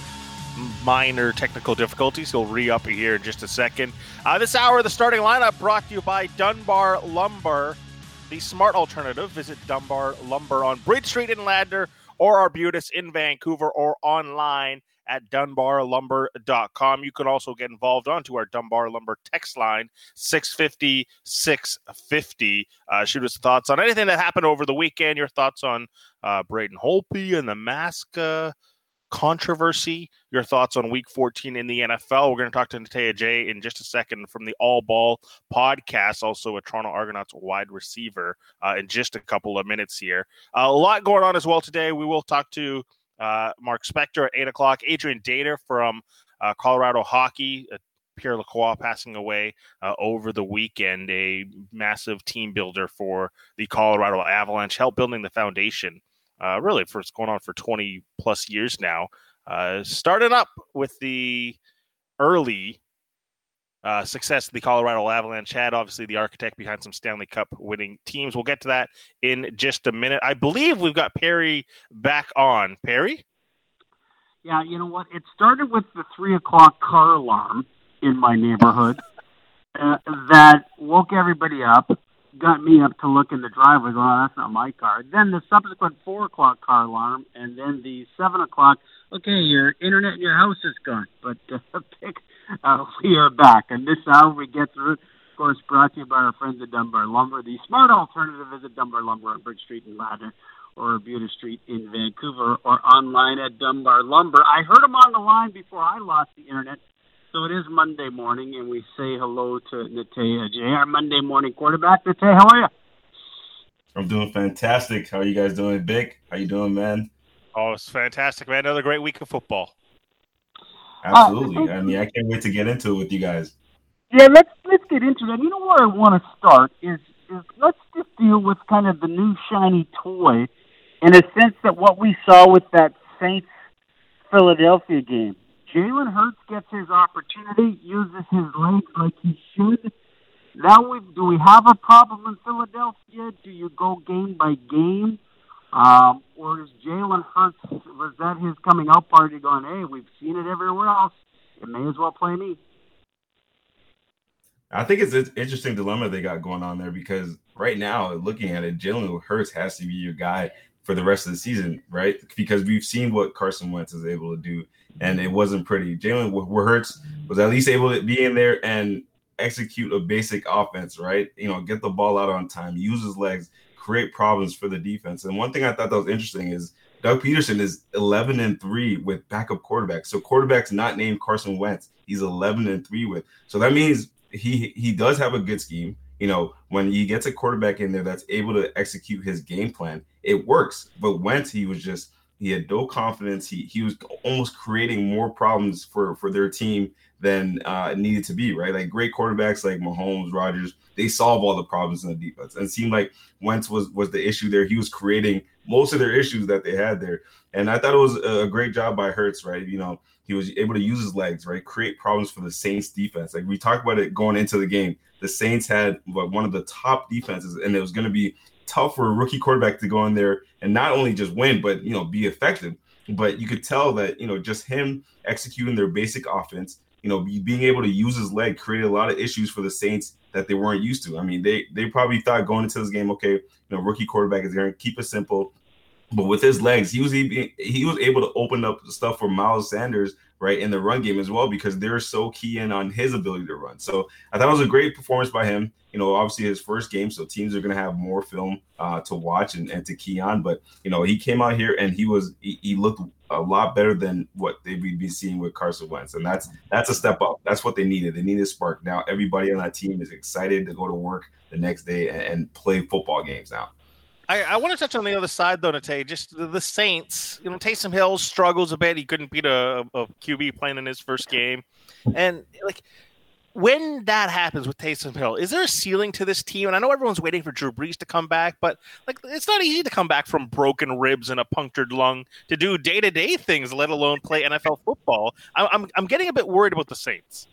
minor technical difficulties. He'll re up here in just a second. Uh, this hour, the starting lineup brought to you by Dunbar Lumber, the smart alternative. Visit Dunbar Lumber on Bridge Street in Ladner or Arbutus in Vancouver or online at dunbarlumber.com. You can also get involved onto our Dunbar Lumber text line 650 650. Uh, shoot us thoughts on anything that happened over the weekend, your thoughts on uh, Braden Holtby and the mask uh, controversy, your thoughts on week 14 in the NFL. We're going to talk to Natey Adjei in just a second from the All Ball podcast, also a Toronto Argonauts wide receiver, uh, in just a couple of minutes here. Uh, a lot going on as well today. We will talk to uh, Mark Spector at 8 o'clock, Adrian Dater from uh, Colorado Hockey. Uh, Pierre Lacroix passing away uh, over the weekend, a massive team builder for the Colorado Avalanche, help building the foundation uh, really for it's going on for 20 plus years now. Uh, started up with the early uh, success the Colorado Avalanche had, obviously the architect behind some Stanley Cup winning teams. We'll get to that in just a minute. I believe we've got Perry back on. Perry? Yeah, you know what? It started with the three o'clock car alarm in my neighborhood uh, that woke everybody up got me up to look in the driveway oh, that's not my car. Then the subsequent four o'clock car alarm, and then the seven o'clock, okay, your internet in your house is gone. But uh, uh, we are back, and this hour we get through. Of course, brought to you by our friends at Dunbar Lumber. The smart alternative is at Dunbar Lumber on Bridge Street in Ladner or Buda Street in Vancouver or online at Dunbar Lumber. I heard him on the line before I lost the internet so it is Monday morning, and we say hello to Natey Adjei, our Monday morning quarterback. Natey, how are you? I'm doing fantastic. How are you guys doing, Bik? How you doing, man? Oh, it's fantastic, man. Another great week of football. Absolutely. Uh, I mean, I can't wait to get into it with you guys. Yeah, let's let's get into that. You know where I want to start is is let's just deal with kind of the new shiny toy, in a sense that what we saw with that Saints Philadelphia game. Jalen Hurts gets his opportunity, uses his legs like he should. Now, we, do we have a problem in Philadelphia? Do you go game by game? Um, or is Jalen Hurts, was that his coming out party going, hey, we've seen it everywhere else. It may as well play me. I think it's an interesting dilemma they got going on there because right now, looking at it, Jalen Hurts has to be your guy for the rest of the season, right? Because we've seen what Carson Wentz is able to do and it wasn't pretty. Jalen Hurts was at least able to be in there and execute a basic offense, right? You know, get the ball out on time, use his legs, create problems for the defense. And one thing I thought that was interesting is Doug Pederson is 11 and 3 with backup quarterbacks. So quarterbacks not named Carson Wentz, he's 11 and 3 with. So that means he he does have a good scheme. You know, when he gets a quarterback in there that's able to execute his game plan, it works. But Wentz, he was just he had no confidence. He he was almost creating more problems for for their team than uh, needed to be. Right, like great quarterbacks like Mahomes, Rodgers, they solve all the problems in the defense. And it seemed like Wentz was was the issue there. He was creating most of their issues that they had there. And I thought it was a great job by Hurts. Right, you know, he was able to use his legs. Right, create problems for the Saints defense. Like we talked about it going into the game. The Saints had what, one of the top defenses, and it was going to be tough for a rookie quarterback to go in there and not only just win, but you know, be effective. But you could tell that you know just him executing their basic offense, you know, being able to use his leg created a lot of issues for the Saints that they weren't used to. I mean, they they probably thought going into this game, okay, you know, rookie quarterback is going to keep it simple, but with his legs, he was he, he was able to open up stuff for Miles Sanders right in the run game as well because they're so key in on his ability to run. So I thought it was a great performance by him. You know, obviously his first game, so teams are going to have more film uh, to watch and, and to key on. But you know, he came out here and he was he, he looked a lot better than what they'd be seeing with Carson Wentz, and that's that's a step up. That's what they needed. They needed spark. Now everybody on that team is excited to go to work the next day and, and play football games now. I, I, want to touch on the other side though, Nate. Just the, the, Saints. You know, Taysom Hill struggles a bit. He couldn't beat a, a QB playing in his first game, and like when that happens with Taysom Hill, is there a ceiling to this team? And I know everyone's waiting for Drew Brees to come back, but like it's not easy to come back from broken ribs and a punctured lung to do day to day things, let alone play NFL football. I'm, I'm I'm getting a bit worried about the Saints.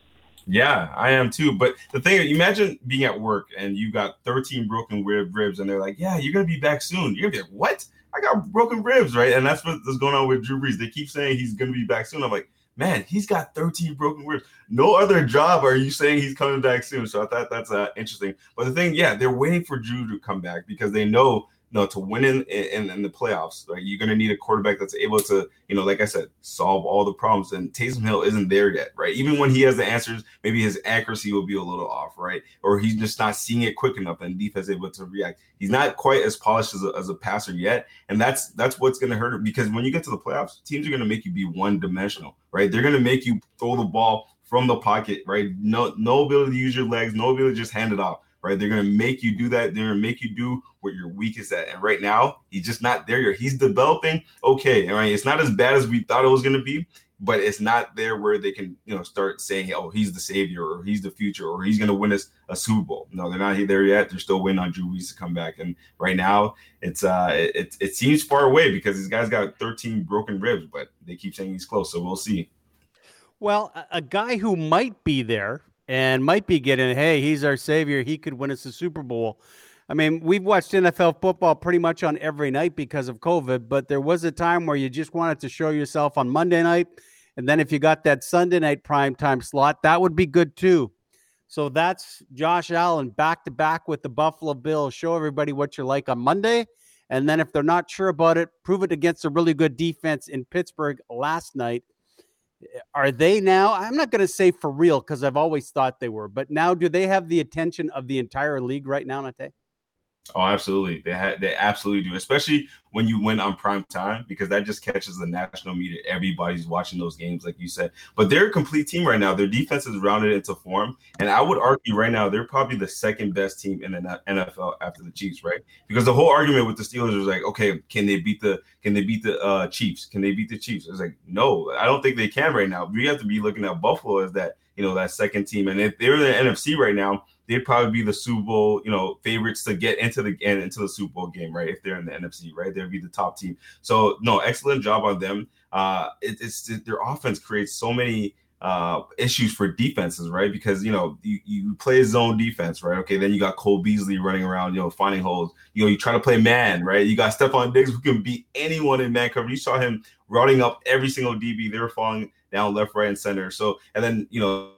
Yeah, I am too. But the thing, imagine being at work and you got 13 broken rib ribs, and they're like, "Yeah, you're gonna be back soon." You're gonna be like, "What? I got broken ribs, right?" And that's what's going on with Drew Brees. They keep saying he's gonna be back soon. I'm like, man, he's got 13 broken ribs. No other job are you saying he's coming back soon. So I thought that's uh, interesting. But the thing, yeah, they're waiting for Drew to come back because they know you know, to win in, in, in the playoffs, like you're going to need a quarterback that's able to, you know, like I said, solve all the problems. And Taysom Hill isn't there yet, right? Even when he has the answers, maybe his accuracy will be a little off, right? Or he's just not seeing it quick enough, and defense able to react. He's not quite as polished as a, as a passer yet, and that's that's what's going to hurt him because when you get to the playoffs, teams are going to make you be one dimensional, right? They're going to make you throw the ball from the pocket, right? No, no ability to use your legs, no ability to just hand it off right? They're gonna make you do that. They're gonna make you do what your weakest at. And right now, he's just not there yet. He's developing. Okay, all right. It's not as bad as we thought it was gonna be, but it's not there where they can, you know, start saying, "Oh, he's the savior," or "He's the future," or "He's gonna win us a Super Bowl." No, they're not there yet. They're still waiting on Drew Brees to come back. And right now, it's uh, it it seems far away because this guy's got 13 broken ribs, but they keep saying he's close. So we'll see. Well, a guy who might be there and might be getting, hey, he's our savior. He could win us the Super Bowl. I mean, we've watched NFL football pretty much on every night because of COVID, but there was a time where you just wanted to show yourself on Monday night. And then if you got that Sunday night prime time slot, that would be good too. So that's Josh Allen back to back with the Buffalo Bills. Show everybody what you're like on Monday. And then if they're not sure about it, prove it against a really good defense in Pittsburgh last night are they now? I'm not going to say for real because I've always thought they were, but now do they have the attention of the entire league right now, Nate? Oh, absolutely. They ha- they absolutely do, especially when you win on prime time because that just catches the national media. Everybody's watching those games, like you said. But they're a complete team right now. Their defense is rounded into form, and I would argue right now they're probably the second best team in the NFL after the Chiefs, right? Because the whole argument with the Steelers was like, okay, can they beat the can they beat the uh, Chiefs? Can they beat the Chiefs? It's like, no, I don't think they can right now. We have to be looking at Buffalo as that you know that second team, and if they're in the NFC right now they'd probably be the Super Bowl, you know, favorites to get into the into the Super Bowl game, right? If they're in the NFC, right? They'd be the top team. So no, excellent job on them. Uh, it, it's it, their offense creates so many uh issues for defenses, right? Because you know you, you play zone defense, right? Okay, then you got Cole Beasley running around, you know, finding holes. You know, you try to play man, right? You got Stefon Diggs who can beat anyone in man cover. You saw him routing up every single DB. They were falling down left, right, and center. So and then you know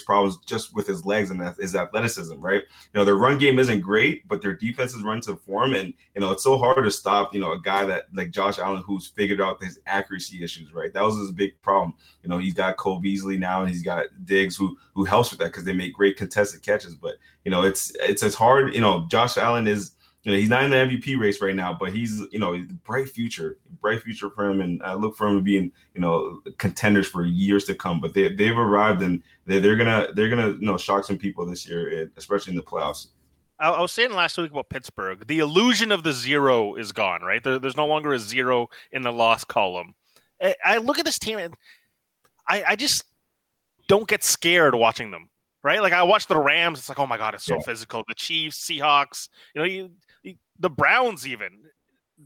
problems just with his legs and his athleticism, right? You know, their run game isn't great, but their defense is run to form. And, you know, it's so hard to stop, you know, a guy that like Josh Allen who's figured out his accuracy issues, right? That was his big problem. You know, he's got Cole Beasley now and he's got Diggs who who helps with that because they make great contested catches. But, you know, it's it's as hard, you know, Josh Allen is you know, he's not in the MVP race right now, but he's, you know, bright future, bright future for him. And I look for him to being, you know, contenders for years to come. But they, they've arrived and they're, they're gonna they're gonna you know shock some people this year, especially in the playoffs. I, I was saying last week about Pittsburgh, the illusion of the zero is gone. Right, there, there's no longer a zero in the loss column. I, I look at this team and I, I just don't get scared watching them right? Like I watch the Rams, it's like, oh my god, it's so yeah. physical. The Chiefs, Seahawks, you know, you, the Browns even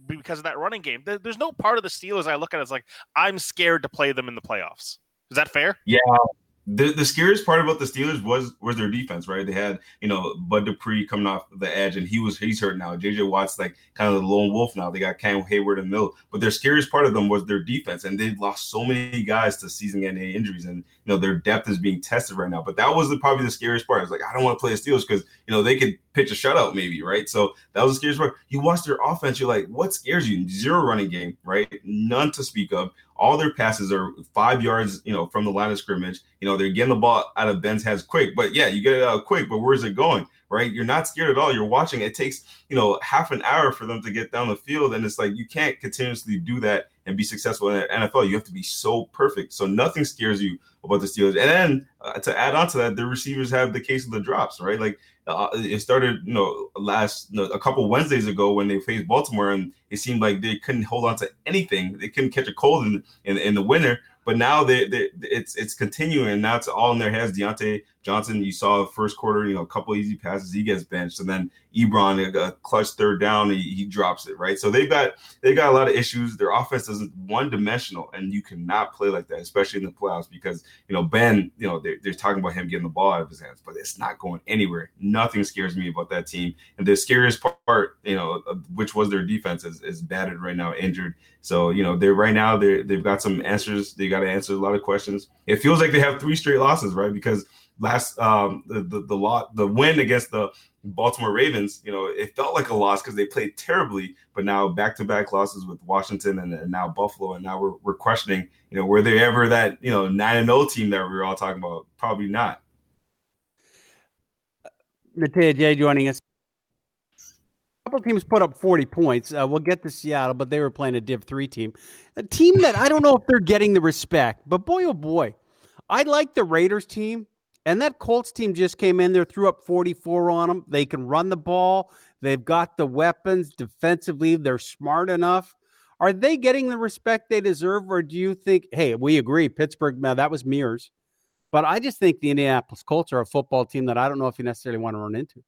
because of that running game. There's no part of the Steelers I look at as like I'm scared to play them in the playoffs. Is that fair? Yeah, the, the scariest part about the Steelers was was their defense, right? They had you know Bud Dupree coming off the edge, and he was he's hurt now. JJ Watt's like kind of the lone wolf now. They got Cam Heyward the middle, but their scariest part of them was their defense, and they lost so many guys to season-ending injuries, and you know their depth is being tested right now. But that was the, probably the scariest part. It's like I don't want to play the Steelers because you know they could pitch a shutout maybe, right? So that was the scariest part. You watch their offense, you're like, what scares you? Zero running game, right? None to speak of all their passes are five yards, you know, from the line of scrimmage. You know, they're getting the ball out of Ben's hands quick. But yeah, you get it out quick, but where's it going? Right? You're not scared at all. You're watching. It takes, you know, half an hour for them to get down the field. And it's like you can't continuously do that and be successful in the NFL. You have to be so perfect. So nothing scares you about the Steelers. And then uh, to add on to that, the receivers have the case of the drops, right? Like uh, it started, you know, last you know, a couple Wednesdays ago when they faced Baltimore, and it seemed like they couldn't hold on to anything. They couldn't catch a cold in in, in the winter. But now they, they it's it's continuing, now it's all in their heads. Diontae Johnson, you saw the first quarter, you know, a couple easy passes, he gets benched, and then Ebron, a, clutch third down, he, he drops it, right? So they've got they got a lot of issues. Their offense isn't one dimensional, and you cannot play like that, especially in the playoffs, because you know Ben, you know, they're, they're talking about him getting the ball out of his hands, but it's not going anywhere. Nothing scares me about that team, and the scariest part, you know, which was their defense, is, is battered right now, injured. So you know, they're right now they they've got some answers. They got to answer a lot of questions. It feels like they have three straight losses, right? Because last um the the the, lot, the win against the Baltimore Ravens, you know, it felt like a loss because they played terribly, but now back to back losses with Washington and, and, now Buffalo, and now we're, we're questioning, you know, were they ever that you know nine and zero team that we were all talking about? Probably not. Natey Adjei joining us. A couple teams put up 40 points. Uh, we'll get to Seattle, but they were playing a Div 3 team. A team that I don't know if they're getting the respect, but boy, oh boy, I like the Raiders team. And that Colts team just came in there, threw up 44 on them. They can run the ball. They've got the weapons defensively. They're smart enough. Are they getting the respect they deserve, or do you think, hey, we agree, Pittsburgh, now that was mirrors. But I just think the Indianapolis Colts are a football team that I don't know if you necessarily want to run into.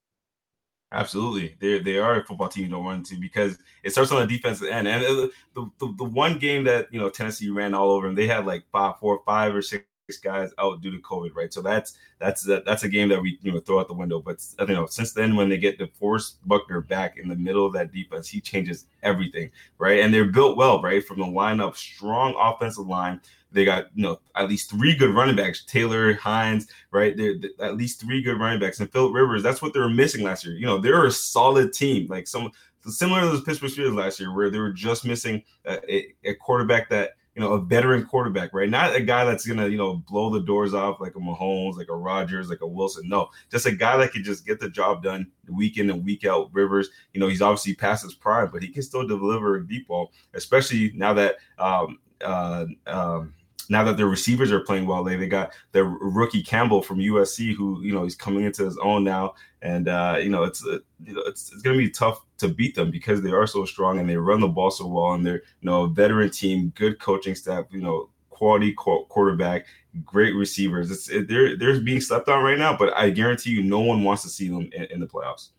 Absolutely, they they are a football team you don't run into because it starts on the defensive end. And uh, the, the, the one game that you know Tennessee ran all over them, they had like five, four, five or six guys out due to COVID, right? So that's that's a, that's a game that we you know throw out the window. But you know, since then, when they get DeForest Buckner back in the middle of that defense, he changes everything, right? And they're built well, right? From the lineup, strong offensive line. They got you know at least three good running backs, Taylor Hines, right? They're, they're at least three good running backs, and Philip Rivers. That's what they were missing last year. You know, they're a solid team, like some similar to the Pittsburgh Steelers last year, where they were just missing a, a quarterback that you know, a veteran quarterback, right? Not a guy that's gonna, you know, blow the doors off like a Mahomes, like a Rodgers, like a Wilson. No, just a guy that can just get the job done week in and week out. Rivers, you know, he's obviously past his prime, but he can still deliver a deep ball, especially now that um uh um now that their receivers are playing well, they, they got their rookie Campbell from USC, who you know he's coming into his own now, and uh, you know it's uh, you know it's, it's going to be tough to beat them because they are so strong and they run the ball so well, and they're you know veteran team, good coaching staff, you know quality quarterback, great receivers. It's it, they're they're being slept on right now, but I guarantee you, no one wants to see them in, in the playoffs.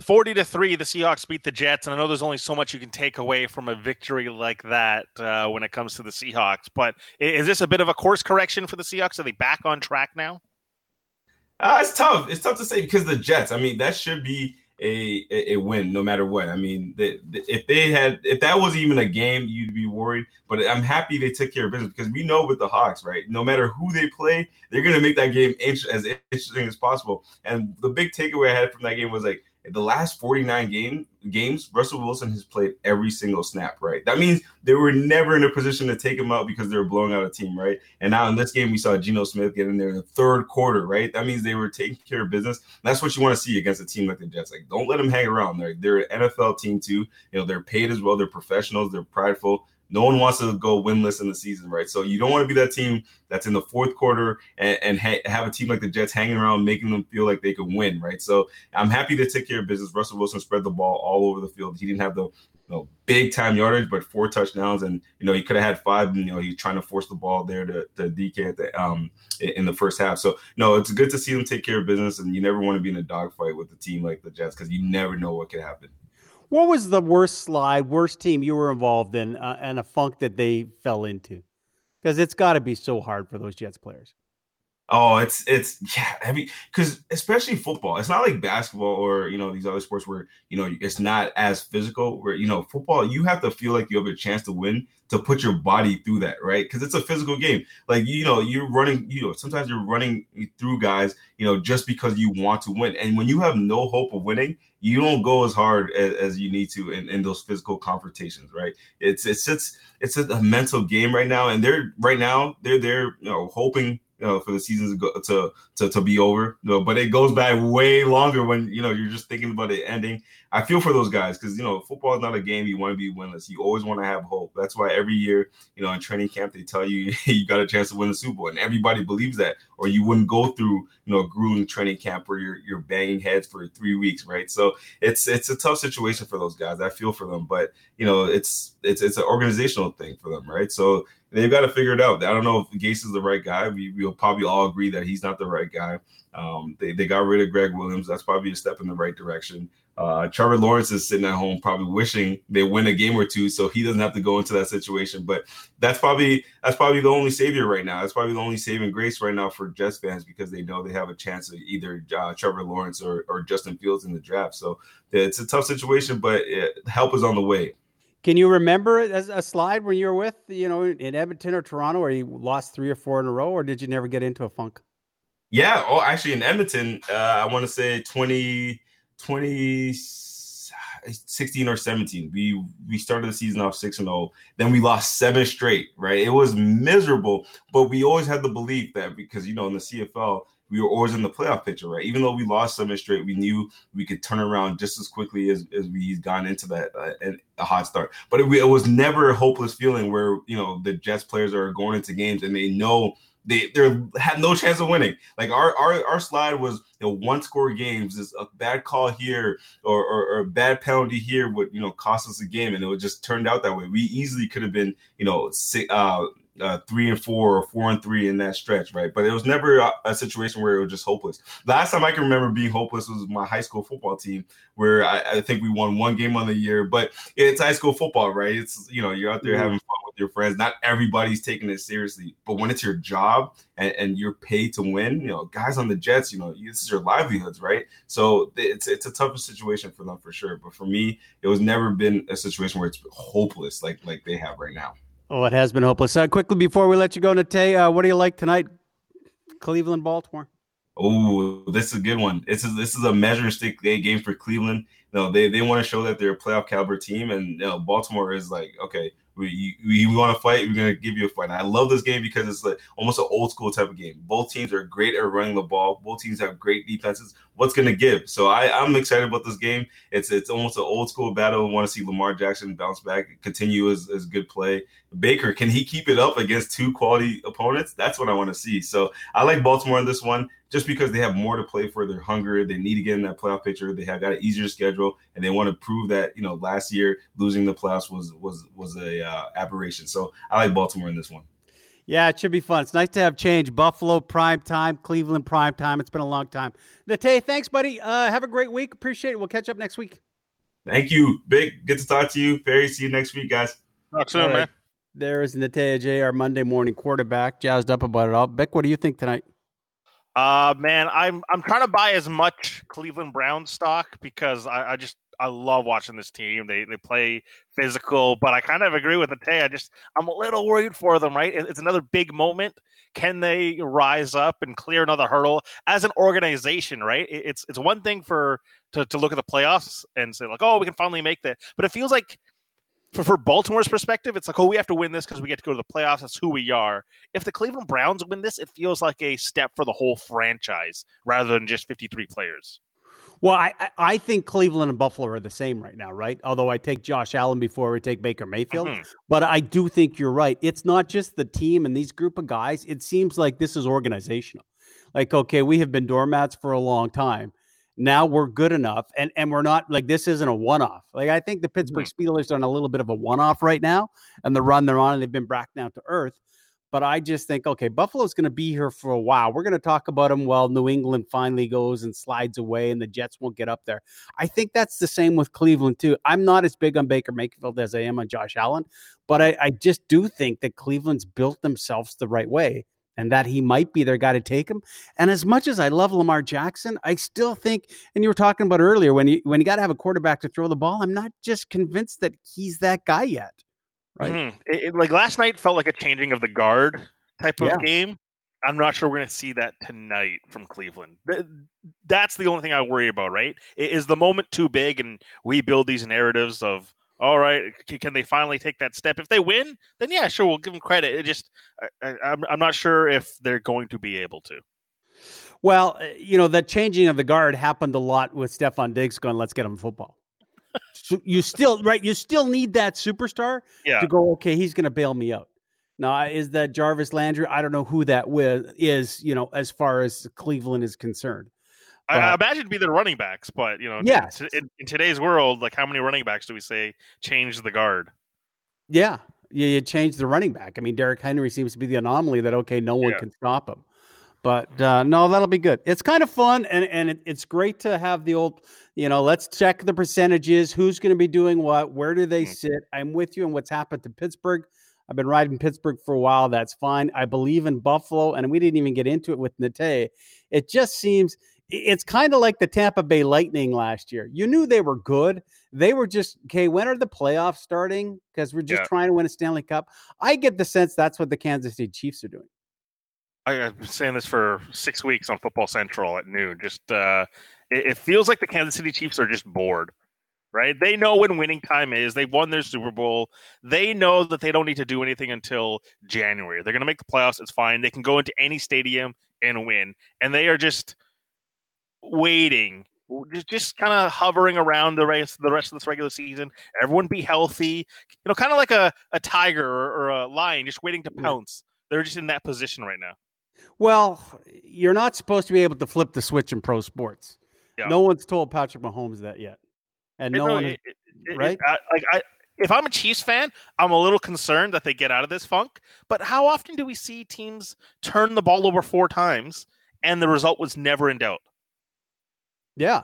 40 to 3 the seahawks beat the jets and i know there's only so much you can take away from a victory like that uh, when it comes to the seahawks but is this a bit of a course correction for the seahawks? Are they back on track now? Uh, it's tough. It's tough to say because the jets i mean that should be a, a, a win no matter what. I mean the, the, if they had if that was even a game you'd be worried but i'm happy they took care of business because we know with the hawks right no matter who they play they're going to make that game as interesting as possible. And the big takeaway i had from that game was like the last 49 game games, Russell Wilson has played every single snap, right? That means they were never in a position to take him out because they were blowing out a team, right? And now in this game, we saw Geno Smith get in there in the third quarter, right? That means they were taking care of business. That's what you want to see against a team like the Jets. Like, don't let them hang around. They're, they're an NFL team too. You know, they're paid as well. They're professionals. They're prideful. No one wants to go winless in the season, right? So you don't want to be that team that's in the fourth quarter and, and ha- have a team like the Jets hanging around, making them feel like they could win, right? So I'm happy to take care of business. Russell Wilson spread the ball all over the field. He didn't have the you know, big time yardage, but four touchdowns, and you know he could have had five. And, you know he's trying to force the ball there to, to DK the, um in the first half. So no, it's good to see them take care of business, and you never want to be in a dogfight with a team like the Jets because you never know what could happen. What was the worst slide, worst team you were involved in, uh, and a funk that they fell into? Because it's got to be so hard for those Jets players. Oh, it's it's yeah, I mean, because especially football, it's not like basketball or you know these other sports where you know it's not as physical. Where you know football, you have to feel like you have a chance to win to put your body through that, right? Because it's a physical game. Like you know, you're running. You know, sometimes you're running through guys, you know, just because you want to win. And when you have no hope of winning, you don't go as hard as, as you need to in, in those physical confrontations, right? It's it's it's it's a mental game right now, and they're right now they're they're you know hoping you know, for the season to go to to, to be over. You know, but it goes back way longer when you know you're just thinking about it ending. I feel for those guys because you know football is not a game you want to be winless. You always want to have hope. That's why every year, you know, in training camp they tell you you got a chance to win the Super Bowl, and everybody believes that, or you wouldn't go through you know a grueling training camp where you're you're banging heads for three weeks, right? So it's it's a tough situation for those guys. I feel for them, but you know it's it's it's an organizational thing for them, right? So they've got to figure it out. I don't know if Gase is the right guy. We, will probably all agree that he's not the right guy. Um, they, they got rid of Gregg Williams. That's probably a step in the right direction. Uh, Trevor Lawrence is sitting at home, probably wishing they win a game or two, so he doesn't have to go into that situation. But that's probably that's probably the only savior right now. That's probably the only saving grace right now for Jets fans because they know they have a chance of either uh, Trevor Lawrence or, or Justin Fields in the draft. So it's a tough situation, but it, help is on the way. Can you remember a slide when you were with, you know, in Edmonton or Toronto where you lost three or four in a row, or did you never get into a funk? Yeah. Oh, actually, in Edmonton, uh, I want to say 20, 2016 or 17. We we started the season off 6 and 0. Then we lost seven straight, right? It was miserable, but we always had the belief that because, you know, in the CFL, we were always in the playoff picture, right? Even though we lost seven straight, we knew we could turn around just as quickly as, as we gone into that uh, a hot start. But it, it was never a hopeless feeling where you know the Jets players are going into games and they know they they had no chance of winning. Like our our, our slide was you know one score games is a bad call here or, or, or a bad penalty here would you know cost us a game and it would just turned out that way. We easily could have been you know six, uh, uh, three and four or four and three in that stretch, right? But it was never a, a, situation where it was just hopeless. Last time I can remember being hopeless was my high school football team, where I, I think we won one game on the year. But it's high school football, right? It's you know you're out there mm-hmm. having fun with your friends. Not everybody's taking it seriously, but when it's your job and, and, you're paid to win, you know, guys on the Jets, you know, this is your livelihoods, right? So it's it's a tougher situation for them for sure. But for me, it was never been a situation where it's hopeless like like they have right now. Oh, it has been hopeless. Uh, quickly before we let you go, Nate, uh, what do you like tonight? Cleveland, Baltimore. Oh, this is a good one. This is this is a measuring stick game for Cleveland. You know, they, they want to show that they're a playoff caliber team, and you know, Baltimore is like, okay, we, we, we want to fight. We're going to give you a fight. And I love this game because it's like almost an old school type of game. Both teams are great at running the ball. Both teams have great defenses. What's going to give? So I, I'm excited about this game. It's it's almost an old school battle. I want to see Lamar Jackson bounce back, continue his, his good play. Baker, can he keep it up against two quality opponents? That's what I want to see. So I like Baltimore in this one just because they have more to play for. They're hungry. They need to get in that playoff picture. They have got an easier schedule, and they want to prove that you know last year losing the playoffs was was was a uh, aberration. So I like Baltimore in this one. Yeah, it should be fun. It's nice to have change. Buffalo prime time, Cleveland prime time. It's been a long time. Nate, thanks, buddy. Uh, have a great week. Appreciate it. We'll catch up next week. Thank you, Bik. Good to talk to you, Perry. See you next week, guys. Talk soon, right. man. There is Nate J, our Monday morning quarterback, jazzed up about it all. Bik, what do you think tonight? Uh man, I'm I'm trying to buy as much Cleveland Brown stock because I, I just I love watching this team. They they play physical, but I kind of agree with the Tay. I just I'm a little worried for them. Right, it's another big moment. Can they rise up and clear another hurdle as an organization? Right, it's it's one thing for to to look at the playoffs and say like, oh, we can finally make that, but it feels like for, for Baltimore's perspective, it's like, oh, we have to win this because we get to go to the playoffs. That's who we are. If the Cleveland Browns win this, it feels like a step for the whole franchise rather than just 53 players. Well, I, I think Cleveland and Buffalo are the same right now, right? Although I take Josh Allen before we take Baker Mayfield. Mm-hmm. But I do think you're right. It's not just the team and these group of guys. It seems like this is organizational. Like, okay, we have been doormats for a long time now we're good enough and and we're not like this isn't a one-off like i think the pittsburgh mm-hmm. steelers are on a little bit of a one-off right now and the run they're on and they've been back down to earth but i just think okay buffalo's going to be here for a while we're going to talk about them while new england finally goes and slides away and the jets won't get up there i think that's the same with cleveland too i'm not as big on baker mayfield as i am on josh allen but i, I just do think that cleveland's built themselves the right way and that he might be their guy to take him. And as much as I love Lamar Jackson, I still think, and you were talking about earlier, when you when you got to have a quarterback to throw the ball, I'm not just convinced that he's that guy yet. Right? Mhm. It- it- like last night felt like a changing of the guard type of Yeah. game. I'm not sure we're going to see that tonight from Cleveland. That's the only thing I worry about, right? Is the moment too big and we build these narratives of, all right, can they finally take that step? If they win, then yeah, sure, we'll give them credit. It just, I, I, I'm, I'm not sure if they're going to be able to. Well, uh, you know, the changing of the guard happened a lot with Stefon Diggs going, let's get him football. So you still, right, you still need that superstar Yeah. to go, okay, he's going to bail me out. Now, is that Jarvis Landry? I don't know who that wi- is, you know, as far as Cleveland is concerned. I, I imagine it'd be the running backs, but you know, Yes. in, in, in today's world, like how many running backs do we say change the guard? Yeah, you, you change the running back. I mean, Derrick Henry seems to be the anomaly that okay, no one Yeah. can stop him. But uh, no, that'll be good. It's kind of fun, and and it, it's great to have the old, you know, let's check the percentages. Who's going to be doing what? Where do they sit? I'm with you on what's happened to Pittsburgh. I've been riding Pittsburgh for a while. That's fine. I believe in Buffalo, and we didn't even get into it with Nate. It just seems it's kind of like the Tampa Bay Lightning last year. You knew they were good. They were just okay. When are the playoffs starting? Because we're just Yeah. trying to win a Stanley Cup. I get the sense that's what the Kansas City Chiefs are doing. I, I've been saying this for six weeks on Football Central at noon. Just uh, it, it feels like the Kansas City Chiefs are just bored, right? They know when winning time is. They've won their Super Bowl. They know that they don't need to do anything until January. They're going to make the playoffs. It's fine. They can go into any stadium and win, and they are just waiting. Just, just kind of hovering around the rest, the rest of this regular season. Everyone be healthy, you know, kind of like a, a tiger or, or a lion, just waiting to pounce. They're just in that position right now. Well, you're not supposed to be able to flip the switch in pro sports. Yeah. No one's told Patrick Mahomes that yet, and It- no no, one, it- it- right? I, like I, if I'm a Chiefs fan, I'm a little concerned that they get out of this funk. But how often do we see teams turn the ball over four times and the result was never in doubt? Yeah.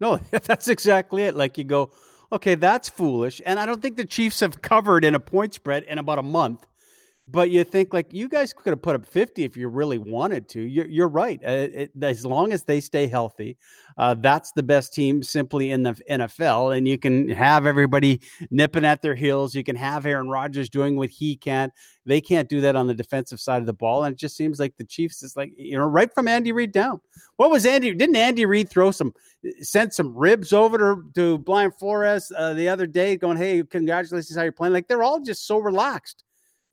No, that's exactly it. Like you go, okay, that's foolish. And I don't think the Chiefs have covered in a point spread in about a month. But you think like you guys could have put up 50 if you really wanted to. You're, you're right. Uh, it, as long as they stay healthy, uh, that's the best team simply in the NFL. And you can have everybody nipping at their heels. You can have Aaron Rodgers doing what he can. They can't do that on the defensive side of the ball. And it just seems like the Chiefs is like, you know, right from Andy Reid down. What was Andy? Didn't Andy Reid throw some, send some ribs over to, to Brian Flores uh, the other day going, hey, congratulations, how you're playing? Like they're all just so relaxed.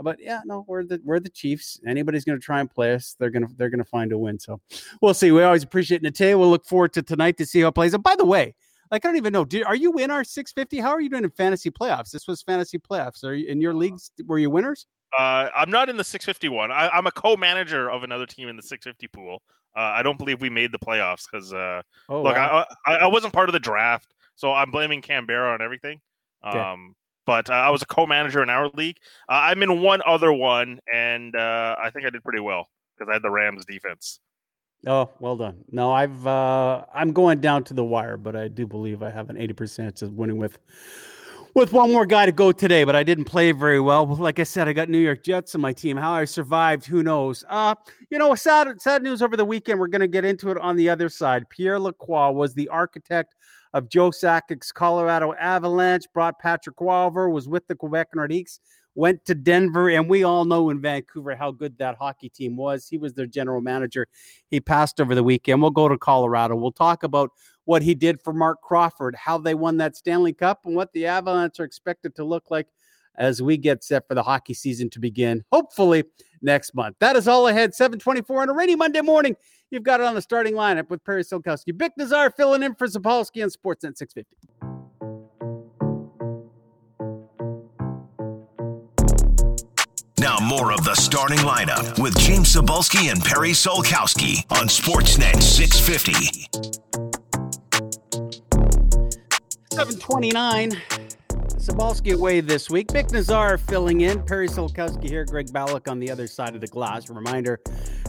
But yeah, no, we're the we're the Chiefs. Anybody's going to try and play us, they're gonna they're gonna find a win. So we'll see. We always appreciate Nate. We'll look forward to tonight to see how it plays. And by the way, like I don't even know, do, are you in our 650? How are you doing in fantasy playoffs? This was fantasy playoffs. Are you in your leagues? Were you winners? Uh, I'm not in the 651. I, I'm a co-manager of another team in the 650 pool. Uh, I don't believe we made the playoffs because uh, Oh, look, wow. I, I I wasn't part of the draft, so I'm blaming Canberra on everything. Okay. But uh, I was a co-manager in our league. Uh, I'm in one other one, and uh, I think I did pretty well because I had the Rams defense. Oh, well done. No, I've uh I'm going down to the wire, but I do believe I have an 80% chance of winning with with one more guy to go today, but I didn't play very well. Like I said, I got New York Jets on my team. How I survived, who knows? Uh, you know, sad sad news over the weekend. We're going to get into it on the other side. Pierre Lacroix was the architect of Joe Sakic's Colorado Avalanche, brought Patrick Walver, was with the Quebec Nordiques, went to Denver, and we all know in Vancouver how good that hockey team was. He was their general manager. He passed over the weekend. We'll go to Colorado. We'll talk about what he did for Marc Crawford, how they won that Stanley Cup, and what the Avalanche are expected to look like as we get set for the hockey season to begin, hopefully next month. That is all ahead. 724 on a rainy Monday morning. You've got it on the starting lineup with Perry Solkowski. Bik Nizzar filling in for Cybulski on Sportsnet 650. Now more of the starting lineup with James Cybulski and Perry Solkowski on Sportsnet 650. 729. Cybulski away this week. Bik Nizzar filling in. Perry Solkowski here. Greg Ballack on the other side of the glass. Reminder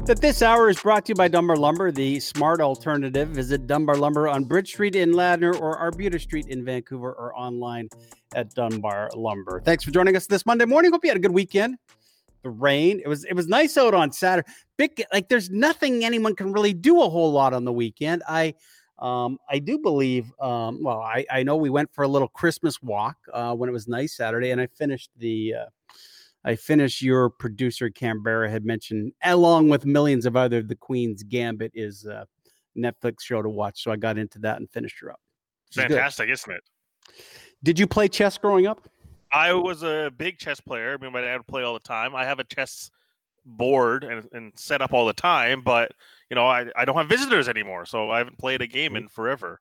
that this hour is brought to you by Dunbar Lumber, the smart alternative. Visit Dunbar Lumber on Bridge Street in Ladner or Arbutus Street in Vancouver or online at Dunbar Lumber. Thanks for joining us this Monday morning. Hope you had a good weekend. the rain. It was it was nice out on Saturday. Bik like there's nothing anyone can really do a whole lot on the weekend. I um, I do believe. Um, well, I, I know we went for a little Christmas walk uh, when it was nice Saturday, and I finished the. Uh, I finished your producer Canberra had mentioned, along with millions of other, the Queen's Gambit is a Netflix show to watch. So I got into that and finished her up. Fantastic, good. isn't it? Did you play chess growing up? I was a big chess player. I mean, my dad would play all the time. I have a chess board and, and set up all the time, but you know, I, I don't have visitors anymore, so I haven't played a game in forever.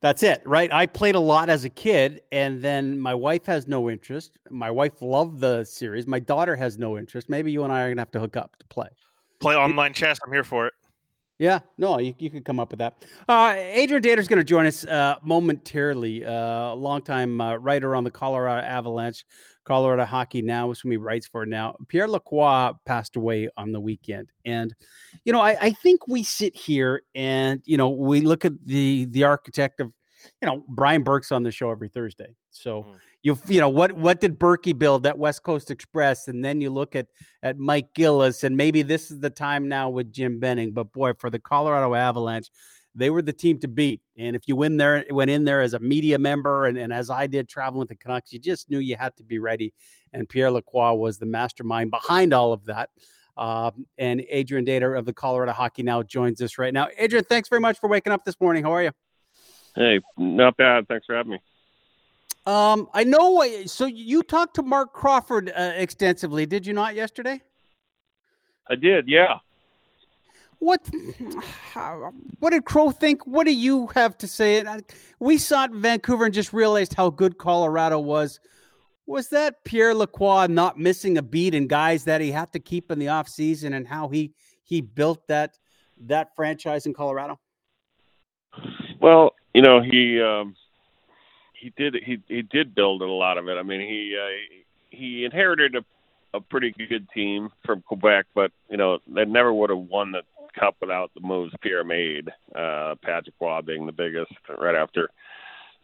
That's it, right? I played a lot as a kid, and then my wife has no interest. My wife loved the series. My daughter has no interest. Maybe you and I are gonna have to hook up to play. Play online chess. I'm here for it. Yeah, no, you, you could come up with that. Uh, Adrian Dater is going to join us uh, momentarily. Uh, a longtime uh, writer on the Colorado Avalanche, Colorado Hockey Now, which he writes for now. Pierre Lacroix passed away on the weekend, and you know, I, I think we sit here and you know we look at the the architect of, you know, Brian Burke's on the show every Thursday, so. Mm you you know what what did Burkey build that West Coast Express, and then you look at at Mike Gillis, and maybe this is the time now with Jim Benning. But boy, for the Colorado Avalanche, they were the team to beat. And if you win there, went in there as a media member, and, and as I did traveling with the Canucks, you just knew you had to be ready. And Pierre Lacroix was the mastermind behind all of that. Um, and Adrian Dater of the Colorado Hockey Now joins us right now. Adrian, thanks very much for waking up this morning. How are you? Hey, not bad. Thanks for having me. Um, I know. So you talked to Marc Crawford uh, extensively, did you not yesterday? I did. Yeah. What? What did Crow think? What do you have to say? We saw it in Vancouver and just realized how good Colorado was. Was that Pierre Lacroix not missing a beat and guys that he had to keep in the offseason and how he he built that that franchise in Colorado? Well, you know he. Um he did he he did build a lot of it. I mean, he uh, he inherited a a pretty good team from Quebec, but you know they never would have won the cup without the moves Pierre made. Uh, Patrick Roy being the biggest right after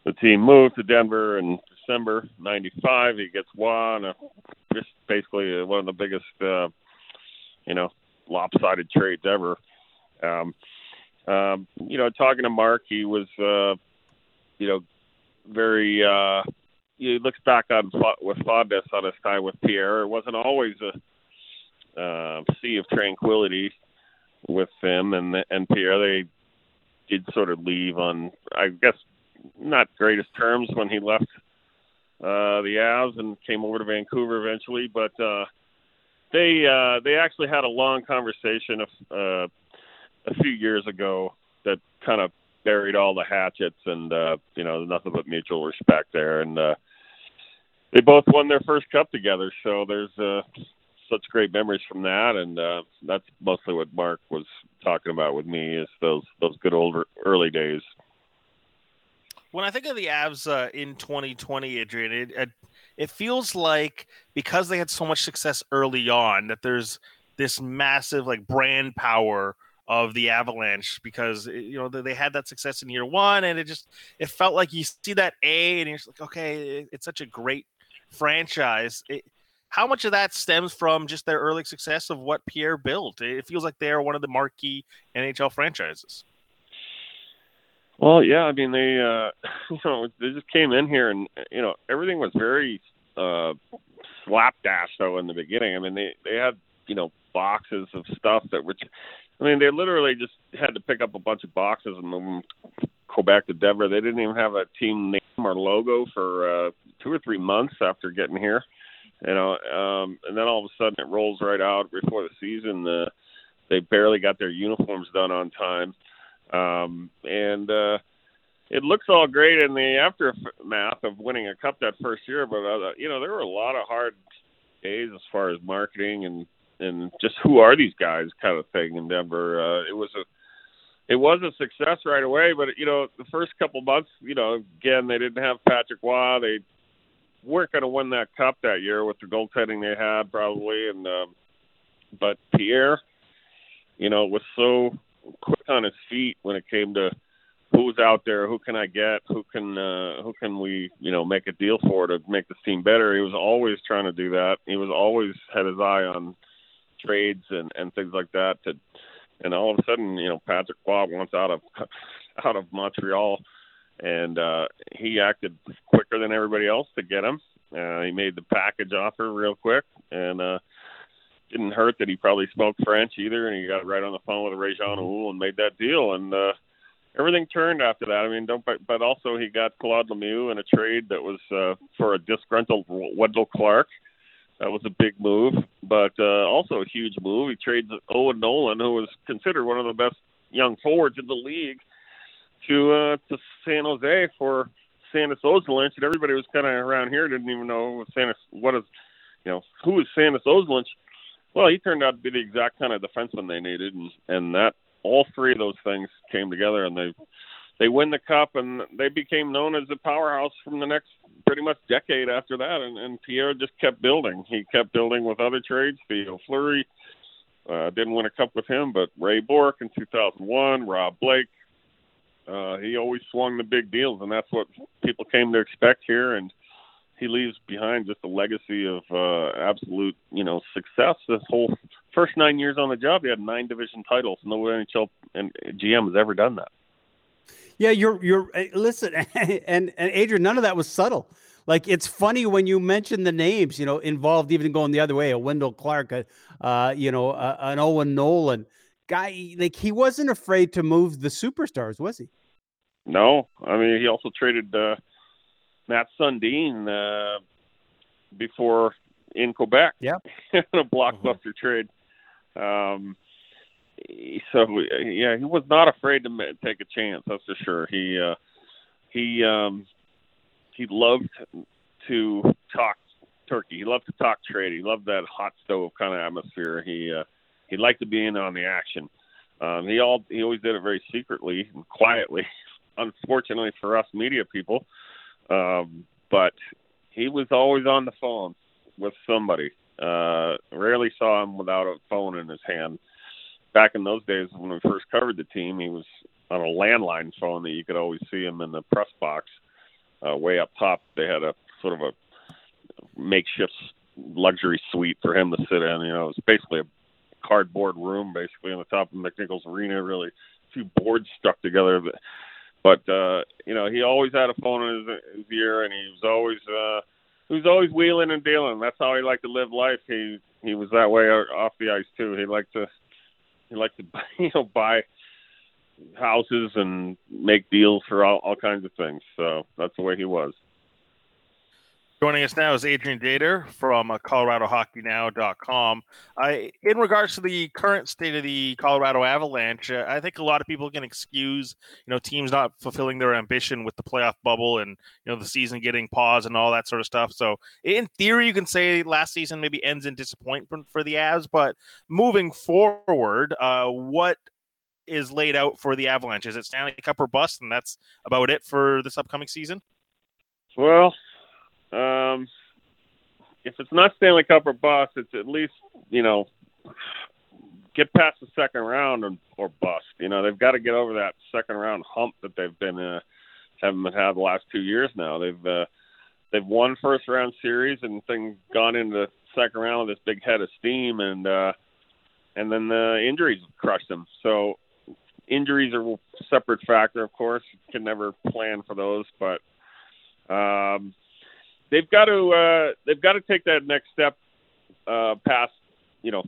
the team moved to Denver in December '95. He gets one, uh, just basically one of the biggest, uh, you know, lopsided trades ever. Um, um, you know, talking to Marc, he was, uh, you know, very uh he looks back on with fondness on his time with Pierre. It wasn't always a uh, sea of tranquility with him and and Pierre. They did sort of leave on, I guess, not greatest terms when he left uh, the Avs and came over to Vancouver eventually. But uh, they uh, they actually had a long conversation of, uh, a few years ago that kind of buried all the hatchets, and uh, you know nothing but mutual respect there. And uh, they both won their first cup together, so there's uh, such great memories from that, and uh, that's mostly what Marc was talking about with me is those those good old early days. When I think of the Avs uh, in 2020, Adrian, it, it it feels like because they had so much success early on that there's this massive like brand power of the Avalanche because you know they had that success in year one, and it just it felt like you see that A, and you're like, okay, it's such a great franchise. It, how much of that stems from just their early success of what Pierre built? It feels like they are one of the marquee NHL franchises. Well, yeah, I mean they, uh, you know, they just came in here, and you know everything was very uh, slapdash though in the beginning. I mean they they had you know boxes of stuff that which I mean, they literally just had to pick up a bunch of boxes and move them go back to Denver. They didn't even have a team name or logo for uh, two or three months after getting here. You know, um, and then all of a sudden it rolls right out before the season. Uh, they barely got their uniforms done on time, um, and uh, it looks all great in the aftermath of winning a cup that first year. But uh, you know, there were a lot of hard days as far as marketing and and just who are these guys kind of thing in Denver. Uh, it was a it was a success right away, but you know the first couple months, you know, again they didn't have Patrick Roy. They weren't going to win that cup that year with the goaltending they had probably, and um, but Pierre, you know, was so quick on his feet when it came to who's out there, who can I get, who can uh, who can we you know make a deal for to make this team better. He was always trying to do that. He was always had his eye on trades and and things like that. To and all of a sudden, you know, Patrick Roy wants out of out of Montreal, and uh, he acted quicker than everybody else to get him. Uh, he made the package offer real quick, and uh, didn't hurt that he probably spoke French either, and he got right on the phone with Réjean Houle and made that deal, and uh, everything turned after that. I mean, don't but, but also he got Claude Lemieux in a trade that was uh, for a disgruntled Wendell Clark. That was a big move, but uh, also a huge move. He trades Owen Nolan, who was considered one of the best young forwards in the league, to uh, to San Jose for Sandis Ozolinsh, and everybody was kind of around here didn't even know Sandis what is, you know, who is Sandis Ozolinsh. Well, he turned out to be the exact kind of defenseman they needed, and and that all three of those things came together, and they they win the cup, and they became known as a powerhouse from the next pretty much decade after that. And, and Pierre just kept building. He kept building with other trades. Theo Fleury uh, didn't win a cup with him, but Ray Bourque in 2001, Rob Blake. Uh, he always swung the big deals, and that's what people came to expect here. And he leaves behind just a legacy of uh, absolute, you know, success. This whole first nine years on the job, he had nine division titles. No NHL and GM has ever done that. Yeah, you're you're eh, listen, and and Adrian, none of that was subtle. Like it's funny when you mention the names, you know, involved even going the other way, a Wendell Clark, a, uh, you know, a, an Owen Nolan guy. Like he wasn't afraid to move the superstars, was he? No, I mean he also traded uh, Mats Sundin uh, before in Quebec. Yeah, in a blockbuster mm-hmm. trade. Um, so yeah, he was not afraid to take a chance. That's for sure. He uh, he um, he loved to talk turkey. He loved to talk trade. He loved that hot stove kind of atmosphere. He uh, he liked to be in on the action. Um, he all he always did it very secretly and quietly. Unfortunately for us media people, um, but he was always on the phone with somebody. Uh, rarely saw him without a phone in his hand. Back in those days when we first covered the team, he was on a landline phone that you could always see him in the press box. Uh, way up top, they had a sort of a makeshift luxury suite for him to sit in. You know, it was basically a cardboard room, basically on the top of McNichols Arena. Really, a few boards stuck together. But, but uh, you know, he always had a phone in his, his ear, and he was always uh, he was always wheeling and dealing. That's how he liked to live life. He he was that way off the ice too. He liked to he liked to you know buy houses and make deals for all, all kinds of things. So that's the way he was. Joining us now is Adrian Dater from uh, ColoradoHockeyNow.com. I, in regards to the current state of the Colorado Avalanche, uh, I think a lot of people can excuse, you know, teams not fulfilling their ambition with the playoff bubble and you know the season getting paused and all that sort of stuff. So, in theory, you can say last season maybe ends in disappointment for the Avs. But moving forward, uh, what is laid out for the Avalanche? Is it Stanley Cup or bust, and that's about it for this upcoming season? Well, um, if it's not Stanley Cup or bust, it's at least you know get past the second round or, or bust. You know they've got to get over that second round hump that they've been uh, haven't had the last two years now. They've uh, they've won first round series and things gone into the second round with this big head of steam and uh, and then the injuries crushed them. So injuries are a separate factor, of course. You can never plan for those, but um, they've got to uh, they've got to take that next step uh, past you know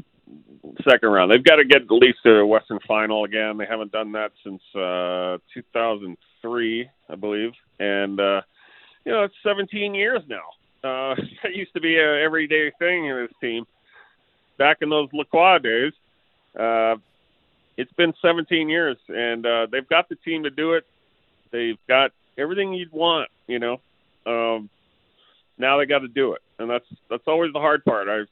second round. They've got to get at least to a Western Final again. They haven't done that since uh, 2003, I believe, and uh, you know it's 17 years now. Uh, it used to be a everyday thing in this team back in those Lacroix days. Uh, it's been 17 years, and uh, they've got the team to do it. They've got everything you'd want, you know. Um, now they got to do it, and that's that's always the hard part. I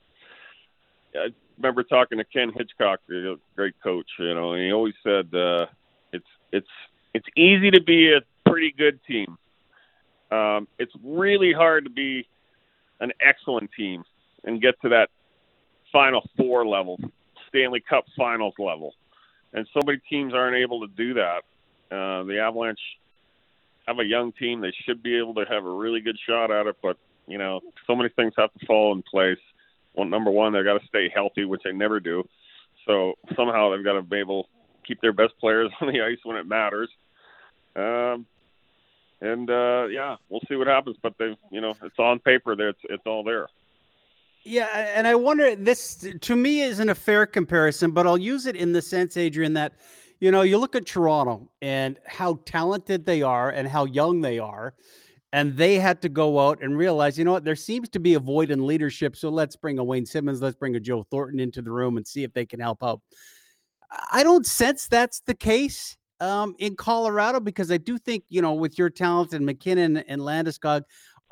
I remember talking to Ken Hitchcock, a great coach, you know, and he always said uh, it's it's it's easy to be a pretty good team. Um, it's really hard to be an excellent team and get to that Final Four level, Stanley Cup Finals level, and so many teams aren't able to do that. Uh, the Avalanche have a young team; they should be able to have a really good shot at it. But you know, so many things have to fall in place. Well, number one, they've got to stay healthy, which they never do. So somehow they've got to be able to keep their best players on the ice when it matters. Um, and uh, yeah, we'll see what happens. But they've, you know, it's on paper. There, it's it's all there. Yeah, and I wonder this to me isn't a fair comparison, but I'll use it in the sense, Adrian, that you know you look at Toronto and how talented they are and how young they are, and they had to go out and realize, you know what, there seems to be a void in leadership. So let's bring a Wayne Simmonds, let's bring a Joe Thornton into the room and see if they can help out. I don't sense that's the case um, in Colorado because I do think, you know, with your talent and MacKinnon and Landeskog,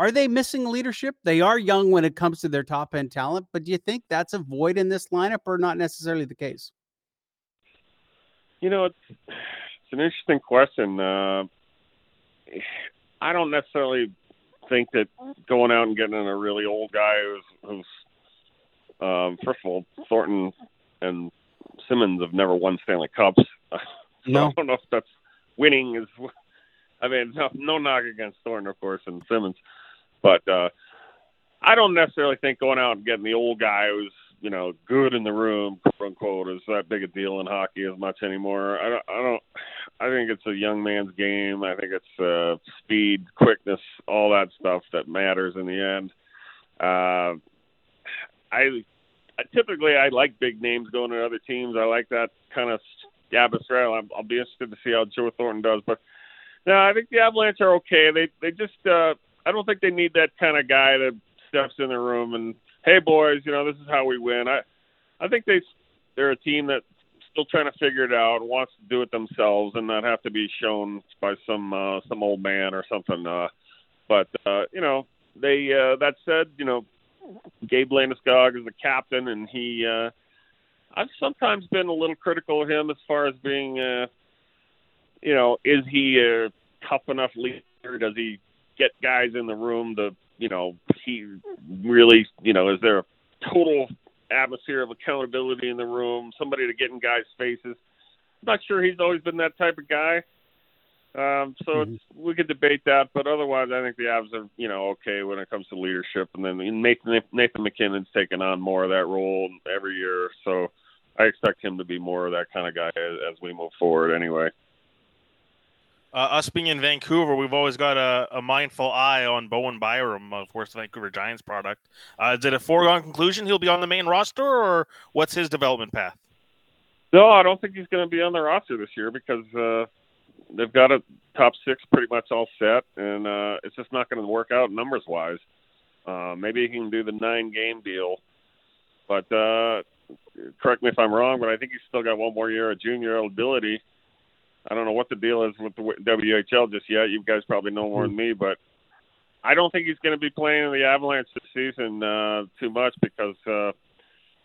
are they missing leadership? They are young when it comes to their top end talent, but do you think that's a void in this lineup or not necessarily the case? You know, it's it's an interesting question. Uh, I don't necessarily think that going out and getting a really old guy who's, who's um, first of all, Thornton and Simmonds have never won Stanley Cups. So No. I don't know if that's winning is. I mean, no, no knock against Thornton, of course, and Simmonds, but uh, I don't necessarily think going out and getting the old guy who's you know good in the room, quote unquote, is that big a deal in hockey as much anymore. I don't. I don't. I think it's a young man's game. I think it's uh, speed, quickness, all that stuff that matters in the end. Uh, I I typically I like big names going to other teams. I like that kind of atmosphere. I'll, I'll be interested to see how Joe Thornton does. But no, I think the Avalanche are okay. They they just uh, I don't think they need that kind of guy that steps in the room and hey boys, you know this is how we win. I I think they they're a team that's still trying to figure it out, wants to do it themselves, and not have to be shown by some uh, some old man or something. Uh, but uh, you know they uh, that said, you know Gabe Landeskog is the captain, and he. Uh, I've sometimes been a little critical of him as far as being, uh, you know, is he a tough enough leader? Does he get guys in the room to, you know, he really, you know, is there a total atmosphere of accountability in the room? Somebody to get in guys' faces? I'm not sure he's always been that type of guy. Um, so it's, we could debate that, but otherwise, I think the Avs are, you know, okay when it comes to leadership. And then Nathan Nathan MacKinnon's taken on more of that role every year, so I expect him to be more of that kind of guy as, as we move forward. Anyway. Uh, us being in Vancouver, we've always got a, a mindful eye on Bowen Byram, of course, Vancouver Giants product. Uh, is it a foregone conclusion he'll be on the main roster, or what's his development path? No, I don't think he's going to be on the roster this year because uh, they've got a top six pretty much all set, and uh, it's just not going to work out numbers wise. Uh, maybe he can do the nine game deal, but uh, correct me if I'm wrong, but I think he's still got one more year of junior eligibility. I don't know what the deal is with the WHL just yet. You guys probably know more than me, but I don't think he's going to be playing in the Avalanche this season uh, too much because uh,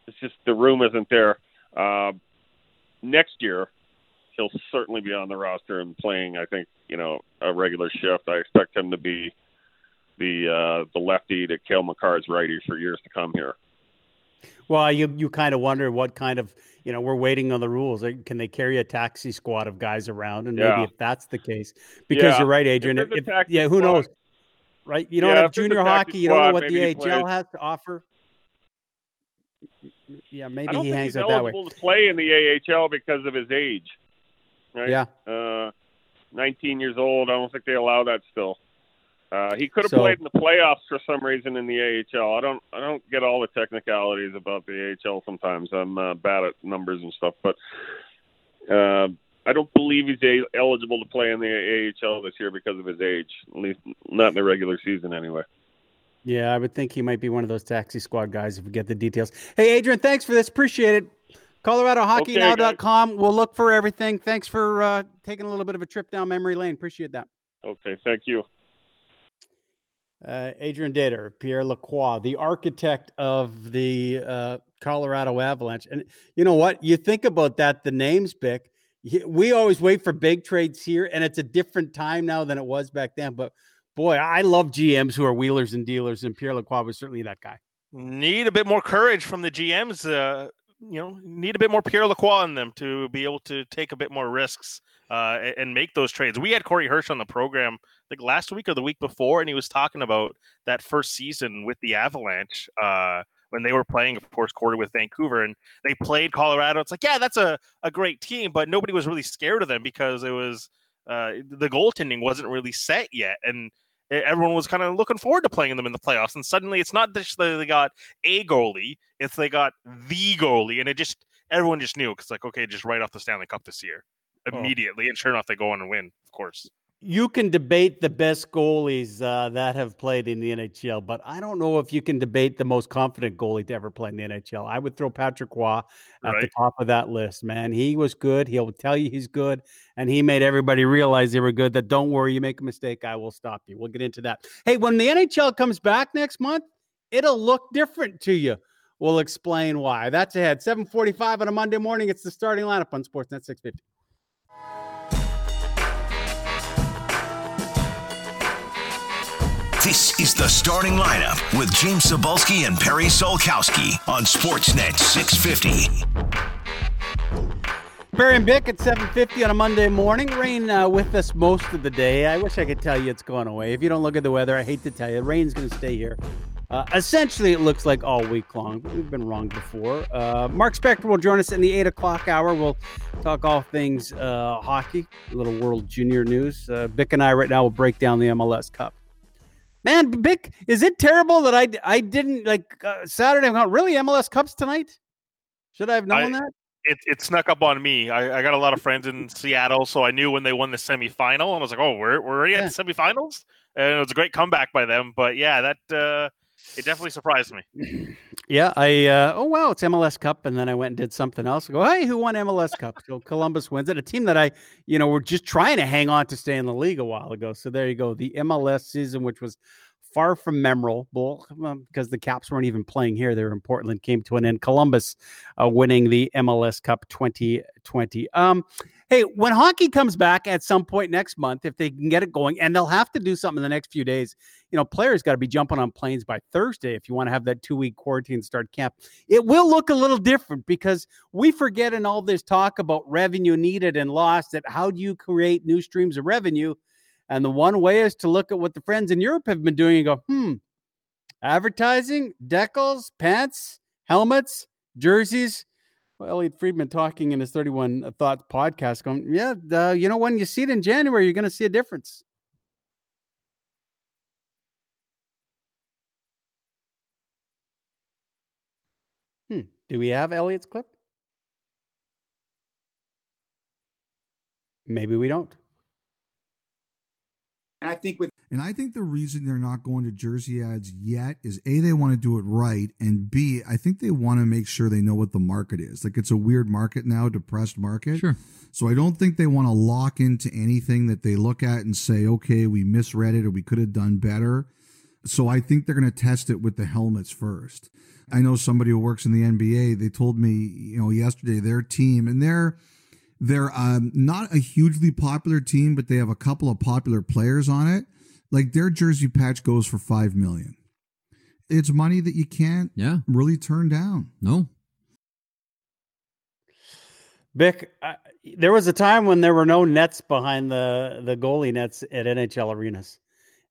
it's just the room isn't there. Uh, next year, he'll certainly be on the roster and playing. I think you know a regular shift. I expect him to be the uh, the lefty to Cale Makar's righty for years to come here. Well, you you kind of wonder what kind of you know we're waiting on the rules. Can they carry a taxi squad of guys around? And maybe Yeah. if that's the case, because Yeah. you're right, Adrian. a If- yeah, who squad- knows? Right? You don't Yeah, have if junior hockey. You don't know what the AHL has to offer. Yeah, maybe he hangs he's out that way. to play in the AHL because of his age. Right? Yeah. Uh, 19 years old. I don't think they allow that still. Uh, he could have So- played in the playoffs for some reason in the AHL. I don't. I don't get all the technicalities about the AHL. Sometimes I'm uh, bad at numbers and stuff, but uh, I don't believe he's a- eligible to play in the AHL this year because of his age. At least not in the regular season, anyway. Yeah, I would think he might be one of those taxi squad guys if we get the details. Hey, Adrian, thanks for this. Appreciate it. ColoradoHockeyNow.com. We'll look for everything. Thanks for uh, taking a little bit of a trip down memory lane. Appreciate that. Okay, thank you. Uh, Adrian Dater, Pierre Lacroix, the architect of the uh, Colorado Avalanche. And you know what? You think about that, the names, Bik. y- We always wait for big trades here, and it's a different time now than it was back then. But boy, I love GMs who are wheelers and dealers, and Pierre Lacroix was certainly that guy. Need a bit more courage from the GMs uh, you know need a bit more Pierre Lacroix in them to be able to take a bit more risks uh, and make those trades. We had Corey Hirsch on the program like last week or the week before, and he was talking about that first season with the Avalanche. Uh, when they were playing, of course, quarter with Vancouver, and they played Colorado. It's like, yeah, that's a, a great team, but nobody was really scared of them because it was uh, the goaltending wasn't really set yet, and everyone was kind of looking forward to playing them in the playoffs. And suddenly, it's not just that they got a goalie; it's they got the goalie, and it just everyone just knew because like, okay, just right off the Stanley Cup this year Oh. immediately, and sure enough, they go on and win, of course. You can debate the best goalies uh, that have played in the NHL, but I don't know if you can debate the most confident goalie to ever play in the NHL. I would throw Patrick Roy at the top of that list, man. He was good. He'll tell you he's good, and he made everybody realize they were good. That don't worry, you make a mistake, I will stop you. We'll get into that. Hey, when the NHL comes back next month, it'll look different to you. We'll explain why. That's ahead. 745 on a Monday morning. It's the starting lineup on Sportsnet 650. This is the starting lineup with James Cybulski and Perry Solkowski on Sportsnet 650. Perry and Bik at 7:50 on a Monday morning. Rain uh, with us most of the day. I wish I could tell you it's going away. If you don't look at the weather, I hate to tell you, rain's going to stay here. Uh, essentially, it looks like all week long. We've been wrong before. Uh, Mark Spector will join us in the eight o'clock hour. We'll talk all things uh, hockey, a little World Junior news. Uh, Bik and I right now will break down the MLS Cup. Man, Bik, is it terrible that I I didn't like uh, Saturday? I'm going, really MLS Cups tonight? Should I have known I- that? It, it snuck up on me. I, I got a lot of friends in Seattle, so I knew when they won the semifinal, and I was like, "Oh, we're we're already at the semifinals," and it was a great comeback by them. But yeah, that uh, it definitely surprised me. Yeah, I uh, oh wow, it's MLS Cup, and then I went and did something else. I go, hey, who won MLS Cup? So Columbus wins it. A team that I, you know, were just trying to hang on to stay in the league a while ago. So there you go, the MLS season, which was far from memorable um, because the Caps weren't even playing here; they were in Portland. Came to an end. Columbus uh, winning the MLS Cup 2020. Um, hey, when hockey comes back at some point next month, if they can get it going, and they'll have to do something in the next few days. You know, players got to be jumping on planes by Thursday if you want to have that two week quarantine start camp. It will look a little different because we forget in all this talk about revenue needed and lost that how do you create new streams of revenue? And the one way is to look at what the friends in Europe have been doing and go, hmm, advertising, decals, pants, helmets, jerseys. Well, Elliot Friedman talking in his 31 Thoughts podcast going, yeah, uh, you know, when you see it in January, you're going to see a difference. Hmm. Do we have Elliot's clip? Maybe we don't. And I think with and I think the reason they're not going to jersey ads yet is a they want to do it right, and b I think they want to make sure they know what the market is. Like it's a weird market now, depressed market. Sure. So I don't think they want to lock into anything that they look at and say, okay, we misread it or we could have done better. So I think they're going to test it with the helmets first. I know somebody who works in the NBA. They told me, you know, yesterday their team and they're they're um, not a hugely popular team, but they have a couple of popular players on it. Like their jersey patch goes for five million. It's money that you can't yeah. really turn down. No. Bik, uh, there was a time when there were no nets behind the the goalie nets at NHL arenas,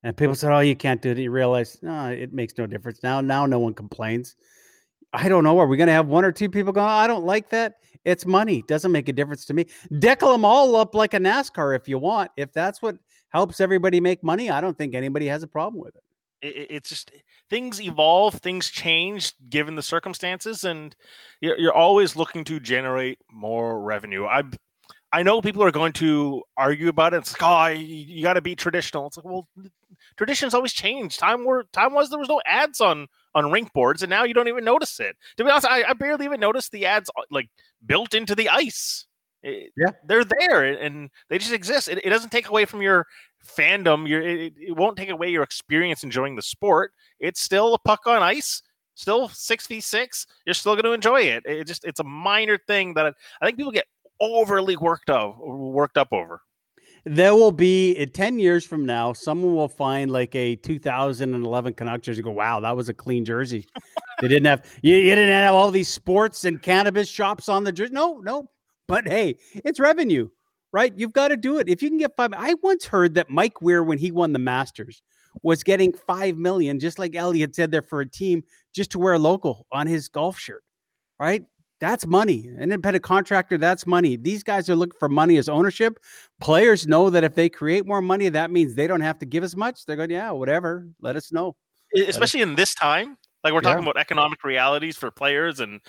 and people said, "Oh, you can't do it." You realize, no, it makes no difference now. Now, no one complains. I don't know. Are we going to have one or two people going? I don't like that. It's money. Doesn't make a difference to me. Deckle them all up like a NASCAR if you want. If that's what helps everybody make money, I don't think anybody has a problem with it. it, it- it's just things evolve, things change given the circumstances, and you're, you're always looking to generate more revenue. I I know people are going to argue about it. It's like, oh, you, you got to be traditional. It's like, well, traditions always change. Time were time was there was no ads on on rink boards, and now you don't even notice it. To be honest, I, I barely even notice the ads uh, like built into the ice. It- yeah, they're there, and they just exist. It, it doesn't take away from your fandom. Your it, it won't take away your experience enjoying the sport. It's still a puck on ice, still six v six. You're still going to enjoy it. It just it's a minor thing that I, I think people get overly worked up worked up over. There will be in 10 years from now, someone will find like a 2011 Canucks jersey. Go, wow, that was a clean jersey. they didn't have you, you didn't have all these sports and cannabis shops on the jersey. No, no. But hey, it's revenue, right? You've got to do it. If you can get five, I once heard that Mike Weir, when he won the Masters, was getting five million, just like Elliot said there for a team, just to wear a logo on his golf shirt, right? That's money. An independent contractor, that's money. These guys are looking for money as ownership. Players know that if they create more money, that means they don't have to give as much. They're going, yeah, whatever. Let us know. Especially in this time. Like we're talking Yeah. about economic realities for players and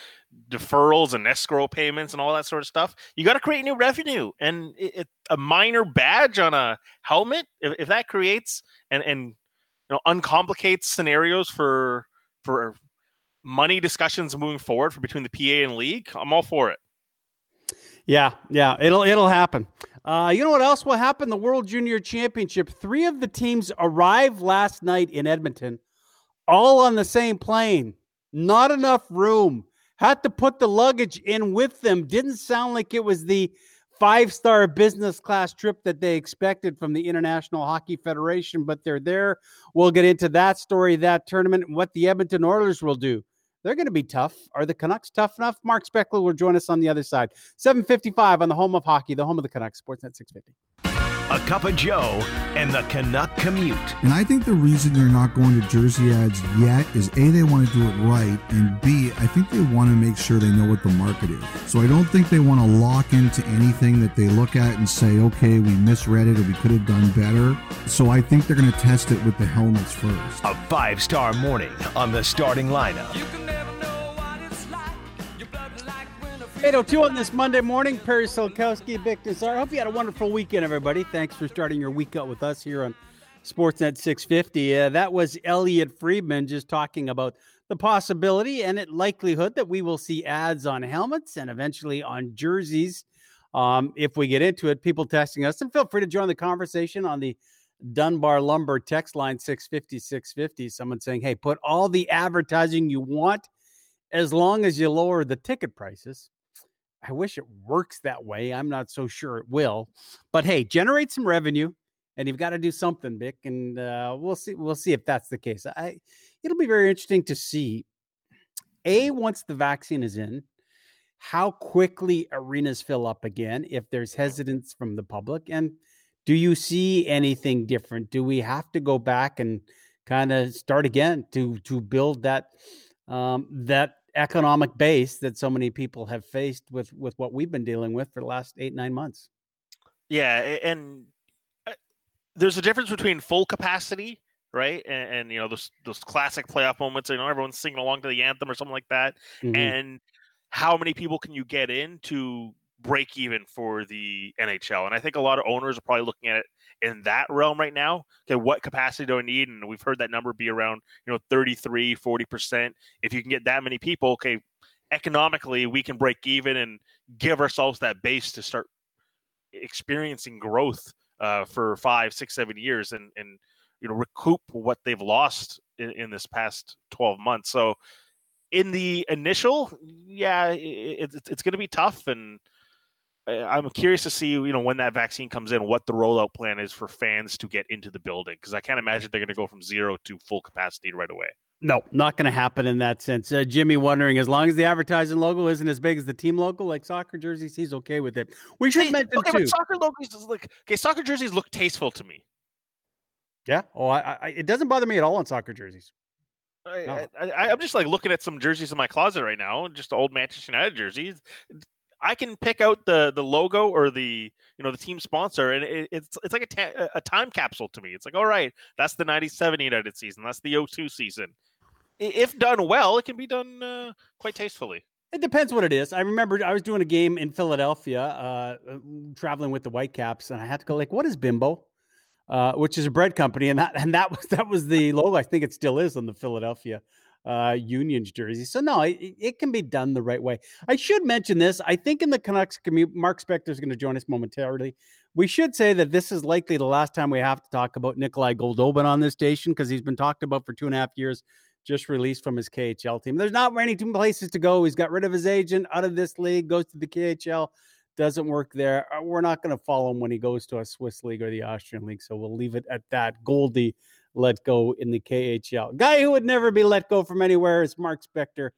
deferrals and escrow payments and all that sort of stuff. You got to create new revenue, and it, it, a minor badge on a helmet, if, if that creates and and you know uncomplicates scenarios for for money discussions moving forward for between the PA and league, I'm all for it. Yeah, yeah, it'll it'll happen. Uh, you know what else will happen? The World Junior Championship. Three of the teams arrived last night in Edmonton, all on the same plane. Not enough room. Had to put the luggage in with them. Didn't sound like it was the five star business class trip that they expected from the International Hockey Federation, but they're there. We'll get into that story, that tournament, and what the Edmonton Oilers will do. They're going to be tough. Are the Canucks tough enough? Mark Spector will join us on the other side. 755 on the home of hockey, the home of the Canucks, Sportsnet 650. A cup of Joe and the Canuck commute. And I think the reason they're not going to jersey ads yet is A, they want to do it right, and B, I think they want to make sure they know what the market is. So I don't think they want to lock into anything that they look at and say, okay, we misread it or we could have done better. So I think they're going to test it with the helmets first. A five star morning on the starting lineup. 802 on this Monday morning. Perry Solkowski, Bik Nizzar. Hope you had a wonderful weekend, everybody. Thanks for starting your week out with us here on Sportsnet 650. Uh, that was Elliotte Friedman just talking about the possibility and it likelihood that we will see ads on helmets and eventually on jerseys. Um, if we get into it, people testing us, and feel free to join the conversation on the Dunbar Lumber text line 650 650. Someone saying, hey, put all the advertising you want as long as you lower the ticket prices. I wish it works that way. I'm not so sure it will, but hey, generate some revenue, and you've got to do something, Bik. And uh, we'll see. We'll see if that's the case. I. It'll be very interesting to see. A once the vaccine is in, how quickly arenas fill up again. If there's hesitance from the public, and do you see anything different? Do we have to go back and kind of start again to to build that um, that economic base that so many people have faced with with what we've been dealing with for the last eight nine months. Yeah, and uh, there's a difference between full capacity, right, and, and you know those those classic playoff moments. You know, everyone's singing along to the anthem or something like that, Mhm. and how many people can you get in to break even for the NHL? And I think a lot of owners are probably looking at it in that realm right now. Okay, what capacity do I need? And we've heard that number be around, you know, 33, 40%. If you can get that many people, okay, economically we can break even and give ourselves that base to start experiencing growth uh, for five, six, seven years and and you know recoup what they've lost in, in this past 12 months. So in the initial, yeah, i- i- it's going to be tough, and I'm curious to see you know when that vaccine comes in, what the rollout plan is for fans to get into the building because I can't imagine they're going to go from zero to full capacity right away. No, not going to happen in that sense. Uh, Jimmy wondering as long as the advertising logo isn't as big as the team logo, like soccer jerseys, he's okay with it. We should mention Okay, too. but soccer logos look okay, soccer jerseys look tasteful to me. yeah. Oh, I, I, it doesn't bother me at all on soccer jerseys. I, No. I, I, I'm just like looking at some jerseys in my closet right now, just old Manchester United jerseys. I can pick out the the logo or the you know the team sponsor, and it, it's it's like a, ta- a time capsule to me. It's like, all right, that's the '97 United season, that's the 02 season. If done well, it can be done uh, quite tastefully. It depends what it is. I remember I was doing a game in Philadelphia, uh, uh, traveling with the Whitecaps, and I had to go like, "What is Bimbo?" Uh, which is a bread company, and that and that was that was the logo. I think it still is on the Philadelphia uh, Unions jersey. So no, it, it can be done the right way. I should mention this. I think in the Canucks Mark Spector is going to join us momentarily. We should say that this is likely the last time we have to talk about Nikolai Goldobin on this station because he's been talked about for two and a half years just released from his KHL team. There's not many places to go. He's got rid of his agent out of this league, goes to the KHL. doesn't work there. Uh, We're not going to follow him when he goes to a Swiss league or the Austrian league. So we'll leave it at that. Goldie let go in the KHL. Guy who would never be let go from anywhere is Mark Spector.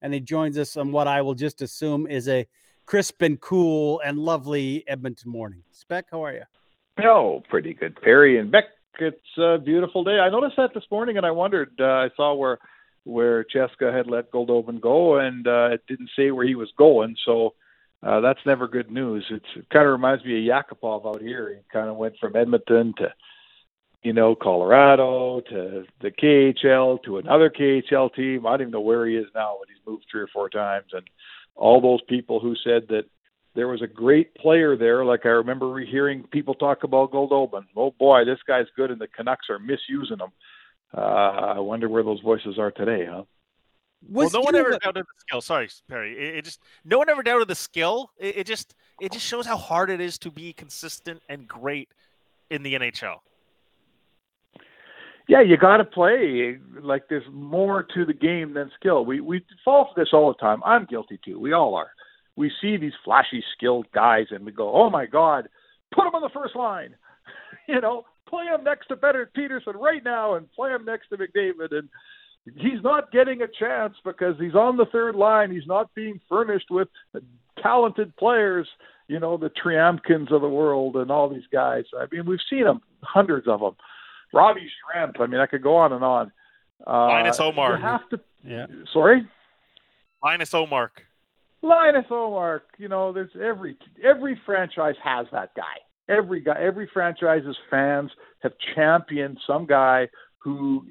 And he joins us on what I will just assume is a crisp and cool and lovely Edmonton morning. Spec, how are you? Oh, pretty good, Perry and Bik. It's a beautiful day. I noticed that this morning, and I wondered. Uh, I saw where where CSKA had let Goldobin go, and uh, it didn't say where he was going. So uh, that's never good news. It's, it kind of reminds me of Yakupov out here. He kind of went from Edmonton to you know Colorado to the KHL to another KHL team. I don't even know where he is now, but he's moved three or four times, and all those people who said that there was a great player there. Like I remember hearing people talk about Goldobin. Oh boy, this guy's good, and the Canucks are misusing him. Uh, I wonder where those voices are today, huh? well, no one ever doubted the skill. Sorry, Perry. It, it just no one ever doubted the skill. It, it just it just shows how hard it is to be consistent and great in the NHL. Yeah, you got to play. Like there's more to the game than skill. We we fall for this all the time. I'm guilty too. We all are. We see these flashy, skilled guys, and we go, "Oh my God, put him on the first line." you know, play him next to Better Peterson right now, and play him next to McDavid, and he's not getting a chance because he's on the third line. He's not being furnished with talented players. You know, the Tryamkins of the world and all these guys. I mean, we've seen them, hundreds of them. Robbie Schremp. I mean, I could go on and on. Uh, Linus Omark. You have to. Yeah. Sorry. Linus Omark. Linus Omark. You know, there's every every franchise has that guy. Every guy, every franchise's fans have championed some guy who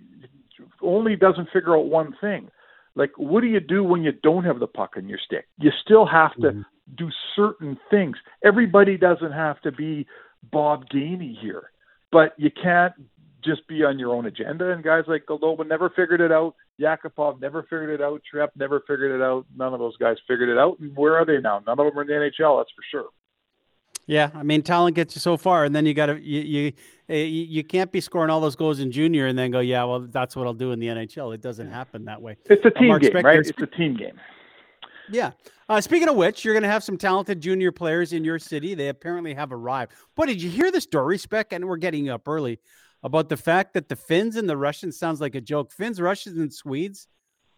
only doesn't figure out one thing. Like, what do you do when you don't have the puck in your stick? You still have to mm-hmm. do certain things. Everybody doesn't have to be Bob Gainey here, but you can't just be on your own agenda. And guys like Goldobin never figured it out. Yakupov never figured it out. Trepp never figured it out. None of those guys figured it out. And where are they now? None of them are in the NHL. That's for sure. Yeah, I mean, talent gets you so far, and then you got to you, you eh, you can't be scoring all those goals in junior and then go, yeah, well, that's what I'll do in the NHL. It doesn't happen that way. It's a team uh, game, right? It's a team game. Yeah. Uh, speaking of which, you're going to have some talented junior players in your city. They apparently have arrived. But did you hear the story, Spec? And we're getting up early about the fact that the Finns and the Russians sounds like a joke. Finns, Russians, and Swedes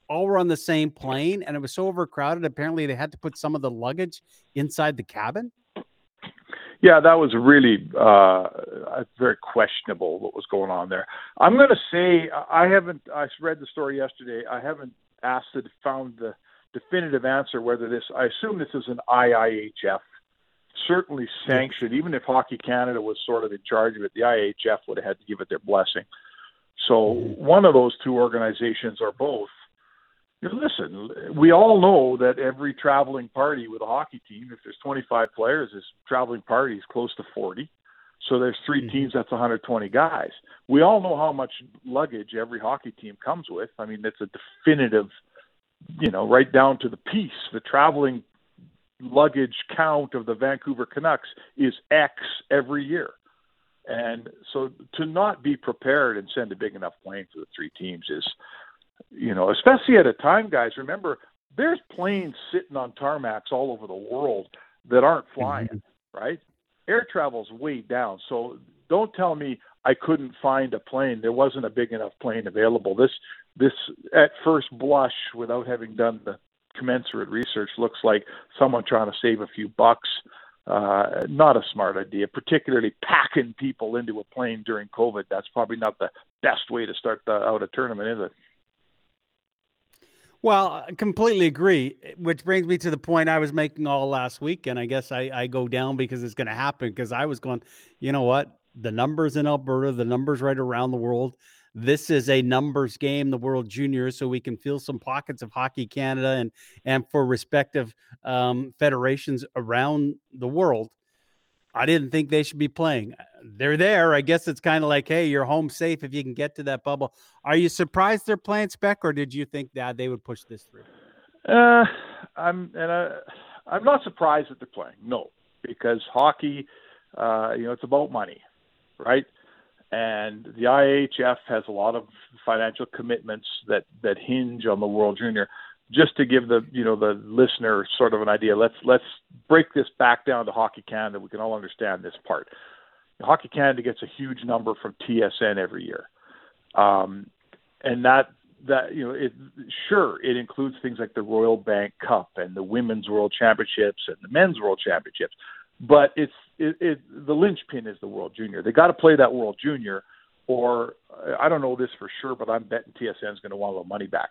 all were on the same plane, and it was so overcrowded. Apparently, they had to put some of the luggage inside the cabin. Yeah, that was really uh, very questionable what was going on there. I'm going to say I haven't. I read the story yesterday. I haven't asked it, found the definitive answer whether this. I assume this is an IIHF certainly sanctioned. Even if Hockey Canada was sort of in charge of it, the IIHF would have had to give it their blessing. So one of those two organizations or both. You know, listen, we all know that every traveling party with a hockey team, if there's 25 players, is traveling parties close to 40. So there's 3 mm-hmm. teams, that's 120 guys. We all know how much luggage every hockey team comes with. I mean, it's a definitive, you know, right down to the piece. The traveling luggage count of the Vancouver Canucks is X every year. And so to not be prepared and send a big enough plane for the three teams is, you know, especially at a time, guys, remember, there's planes sitting on tarmacs all over the world that aren't flying, mm-hmm. right? Air travel's way down. So don't tell me I couldn't find a plane. There wasn't a big enough plane available. This this at first blush without having done the commensurate research looks like someone trying to save a few bucks. Uh, not a smart idea, particularly packing people into a plane during COVID. That's probably not the best way to start the, out a tournament, is it? Well, I completely agree. Which brings me to the point I was making all last week, and I guess I, I go down because it's going to happen. Because I was going, you know what? The numbers in Alberta, the numbers right around the world this is a numbers game, the World Juniors, so we can fill some pockets of Hockey Canada and and for respective um, federations around the world. I didn't think they should be playing. They're there. I guess it's kind of like, hey, you're home safe if you can get to that bubble. Are you surprised they're playing spec, or did you think that they would push this through? Uh, I'm and I, I'm not surprised that they're playing. No, because hockey, uh, you know, it's about money, right? And the IIHF has a lot of financial commitments that that hinge on the World Junior. just to give the you know the listener sort of an idea, let's let's break this back down to Hockey Canada. We can all understand this part. Hockey Canada gets a huge number from TSN every year, um, and that that you know it sure it includes things like the Royal Bank Cup and the Women's World Championships and the Men's World Championships, but it's it, it the linchpin is the World Junior. They got to play that World Junior, or I don't know this for sure, but I'm betting TSN is going to want a little money back.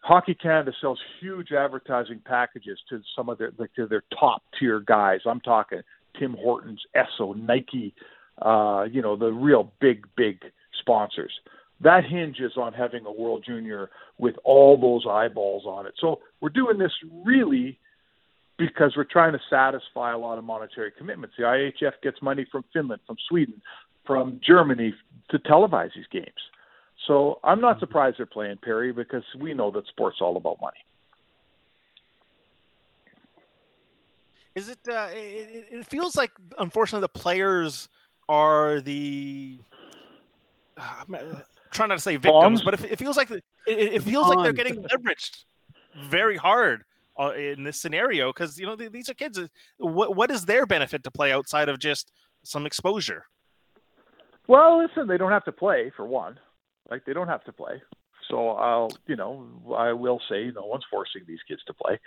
Hockey Canada sells huge advertising packages to some of their like to their top tier guys. I'm talking Tim Hortons, Esso, Nike, uh, you know, the real big, big sponsors. That hinges on having a World Junior with all those eyeballs on it. So we're doing this really because we're trying to satisfy a lot of monetary commitments. The IIHF gets money from Finland, from Sweden, from Germany to televise these games. So I'm not surprised they're playing Perry because we know that sport's all about money. Is it, uh, it? It feels like, unfortunately, the players are the. Uh, I'm trying not to say victims, Bombs? but it, it feels like the, it, it feels like they're getting leveraged very hard uh, in this scenario because you know th- these are kids. What what is their benefit to play outside of just some exposure? Well, listen, they don't have to play for one. Like they don't have to play. So I'll, you know, I will say no one's forcing these kids to play.